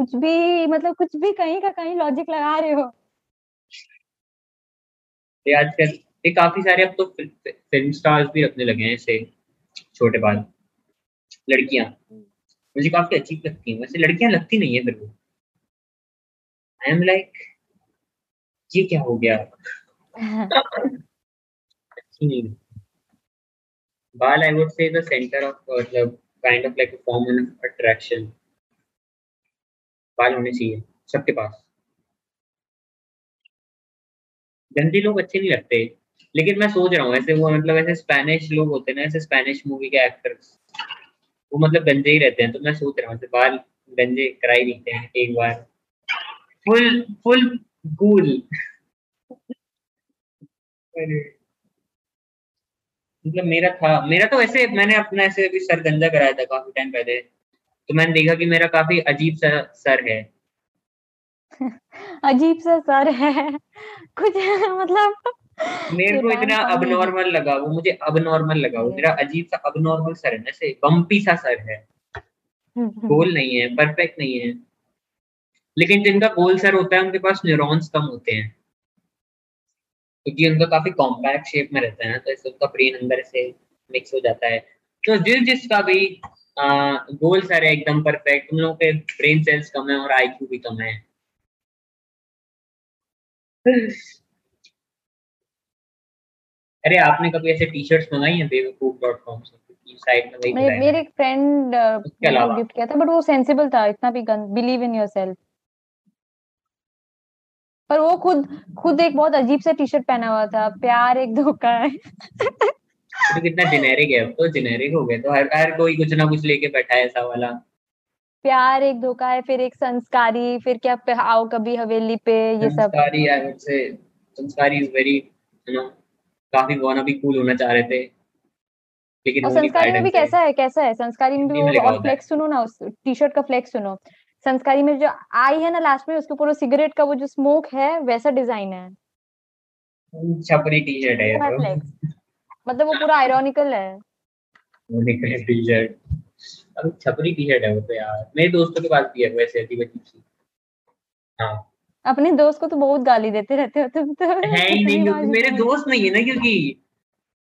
कुछ भी मतलब कुछ भी कहीं का कहीं लॉजिक लगा रहे हो। ये आजकल ये काफ़ी सारे अब तो फ़िल्म स्टार्स भी रखने लगे हैं ऐसे छोटे बाल। लड़कियाँ। मुझे काफ़ी अजीब लगती हैं। वैसे लड़कियाँ लगती नहीं है फिर वो आई एम लाइक ये क्या हो गया। बाल I would say the centre of मतलब kind of like form of attraction बाल होने चाहिए सबके पास। गंदी लोग अच्छे नहीं लगते लेकिन मैं सोच रहा हूँ ऐसे वो मतलब ऐसे स्पेनिश लोग होते हैं ना ऐसे स्पेनिश मूवी के एक्टर्स वो मतलब गंजे ही रहते हैं तो मैं सोच रहा हूँ बाल गंजे करा ही लेते हैं एक बार। फुल फुल कूल मतलब मेरा था, मेरा तो ऐसे मैंने अपना ऐसे अभी सर गंजा कराया था काफ़ी टाइम पहले तो मैंने देखा कि मेरा काफ़ी अजीब सा सर है। (laughs) अजीब सा सर है। कुछ मतलब मेरे को इतना राम अब कहानी नॉर्मल लगा वो मुझे अब नॉर्मल लगा वो हम्म। मेरा अजीब सा अब नॉर्मल सर है ना ऐसे बम्पी सा सर है। गोल नहीं है परफेक्ट नहीं है। लेकिन जिनका गोल सर होता है उनके पास न्यूरॉन्स कम होते हैं। क्योंकि उनका काफ़ी कॉम्पैक्ट शेप में रहता है ना तो इससे उनका ब्रेन अंदर से मिक्स हो जाता है। तो जिस जिसका भी गोल सर है एकदम परफेक्ट उन लोगों के ब्रेन सेल्स कम है और आईक्यू भी कम है। अरे आपने कभी ऐसे टी शर्ट्स मंगाई हैं बेवकूफ़ डॉट कॉम से? साइट में मेरे मेरे एक फ्रेंड गिफ्ट किया था बट वो सेंसिबल था इतना भी बिलीव इन योरसेल्फ पर वो खुद खुद एक बहुत अजीब सा टी शर्ट पहना हुआ था प्यार एक धोखा है। तो कितना जेनेरिक है तो जेनेरिक हो गया तो हर हर कोई कुछ ना कुछ लेके बैठा है ऐसा वाला। प्यार एक धोखा है फिर एक संस्कारी फिर क्या आओ कभी हवेली पे ये सब। संस्कारी आई वुड से संस्कारी इज़ वेरी यू नो काफ़ी वाना भी कूल होना चाह रहे थे। लेकिन और संस्कारी में भी कैसा है कैसा है? संस्कारी में भी वो और फ्लेक्स सुनो ना उस टी शर्ट का फ्लेक्स सुनो। संस्कारी में जो आई है ना लास्ट में उसके ऊपर सिगरेट का वो जो स्मोक है वैसा डिज़ाइन है। छपरी टी शर्ट है तो। मतलब वो पूरा आयरॉनिकल है। निकले टी शर्ट अब छपरी टी शर्ट है वो तो यार। मेरे दोस्तों के पास भी है वैसे अजीब अजीब सी हाँ। अपने दोस्त को तो बहुत गाली देते रहते हो तुम तो। है ही नहीं क्योंकि मेरे दोस्त नहीं है ना क्योंकि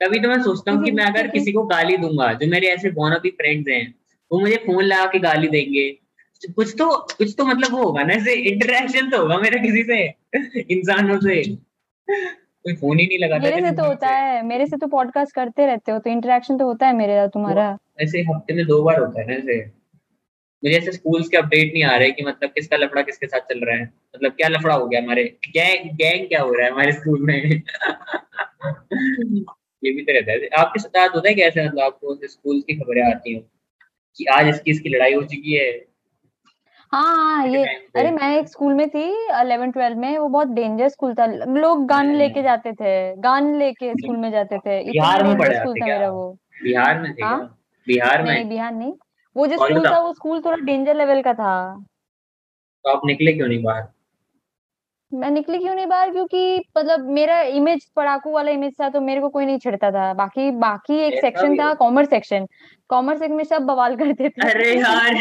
तभी तो मैं सोचता हूँ कि मैं अगर किसी को गाली दूँगा जो मेरे ऐसे बोन भी फ्रेंड्स हैं वो मुझे फ़ोन लगा के गाली देंगे। कुछ तो कुछ तो मतलब वो होगा ना ऐसे इंटरेक्शन तो होगा मेरा किसी से इंसानों से। कोई फ़ोन ही नहीं लगाता मेरे से तो होता है मेरे से तो पॉडकास्ट करते रहते हो तो इंटरेक्शन तो होता है मेरे और तुम्हारा। ऐसे हफ़्ते में दो बार होता है ना ऐसे। मुझे ऐसे स्कूल्स के अपडेट नहीं आ रहे कि मतलब किसका लफड़ा किसके साथ चल रहा है। मतलब क्या लफड़ा हो गया हमारे? गैंग गैंग क्या हो रहा है हमारे स्कूल में? (laughs) ये भी तो रहता है। आपके साथ होता है कैसे मतलब आपको स्कूल की खबरें आती हैं? कि आज इसकी इसकी लड़ाई हो चुकी है। हाँ हाँ ये अरे मैं एक स्कूल में थी 11 12 में वो बहुत डेंजर स्कूल था। लोग गन। लेके जाते थे गन लेके स्कूल में जाते थे। बिहार में पढ़े स्कूल था? मेरा वो। बिहार में? हाँ? बिहार में? बिहार नहीं। वो जो स्कूल था। वो स्कूल थोड़ा डेंजर लेवल का था। तो आप निकले क्यों नहीं बाहर? मैं निकली क्यों नहीं बाहर? क्योंकि मतलब मेरा इमेज पढ़ाकू वाला इमेज था तो मेरे को कोई नहीं छिड़ता था। बाकी बाकी एक सेक्शन था कॉमर्स सेक्शन कॉमर्स सेक्शन में सब बवाल करते थे। अरे यार।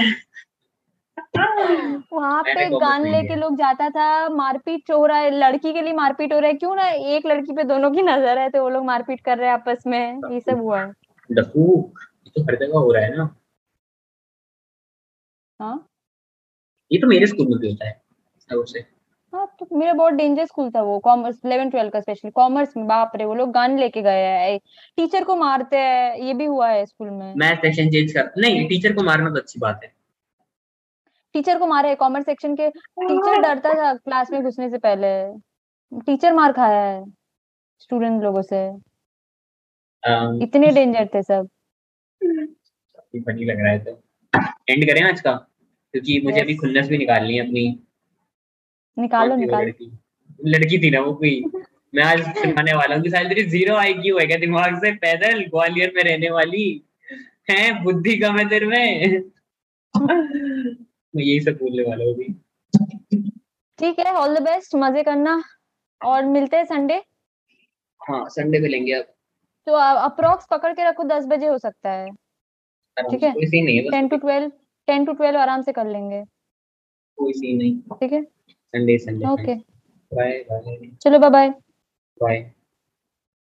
(laughs) वहाँ पे गन लेके लोग जाता था मारपीट हो रहा है लड़की के लिए मारपीट हो रहा है। क्यों ना एक लड़की पे दोनों की नज़र है तो वो लोग मारपीट कर रहे हैं आपस में। ये सब हुआ। है तो हर जगह हो रहा है ना। हाँ। ये तो मेरे स्कूल में भी होता है हाँ। तो मेरा बहुत डेंजर स्कूल था वो कॉमर्स 11 12 का स्पेशली कॉमर्स में बाप रे वो लोग गन लेके गए हैं टीचर को मारते हैं ये भी हुआ है स्कूल में। मैं सेक्शन चेंज कर नहीं टीचर को मारना तो अच्छी बात है। टीचर को मारे कॉमर्स सेक्शन के टीचर डरता था क्लास में घुसने से पहले। टीचर मार खाया है स्टूडेंट लोगों से। इतने डेंजर थे सब। फनी लग रहा है तो। एंड करें आज का? क्योंकि मुझे Yes. अभी खुन्नस भी निकालनी है अपनी। निकालो निकालो। लड़की। लड़की थी ना वो कोई। (laughs) मैं आज सुनाने वाला हूँ कि तेरी ज़ीरो आईक्यू है? क्या दिमाग से पैदल ग्वालियर में रहने वाली? है? बुद्धि कम है तेरे में? (laughs) मैं यही सब बोलने वाला हूँ अभी। ठीक है ऑल द बेस्ट मज़े करना। और मिलते हैं संडे हाँ संडे पे लेंगे अब। तो अप्रोक्स पकड़ के रखो दस बजे हो सकता है। ठीक है। बस ten to twelve. Ten to twelve आराम से कर लेंगे। कोई सीन नहीं। ठीक है? Sunday Sunday okay bye bye चलो बाय बाय बाय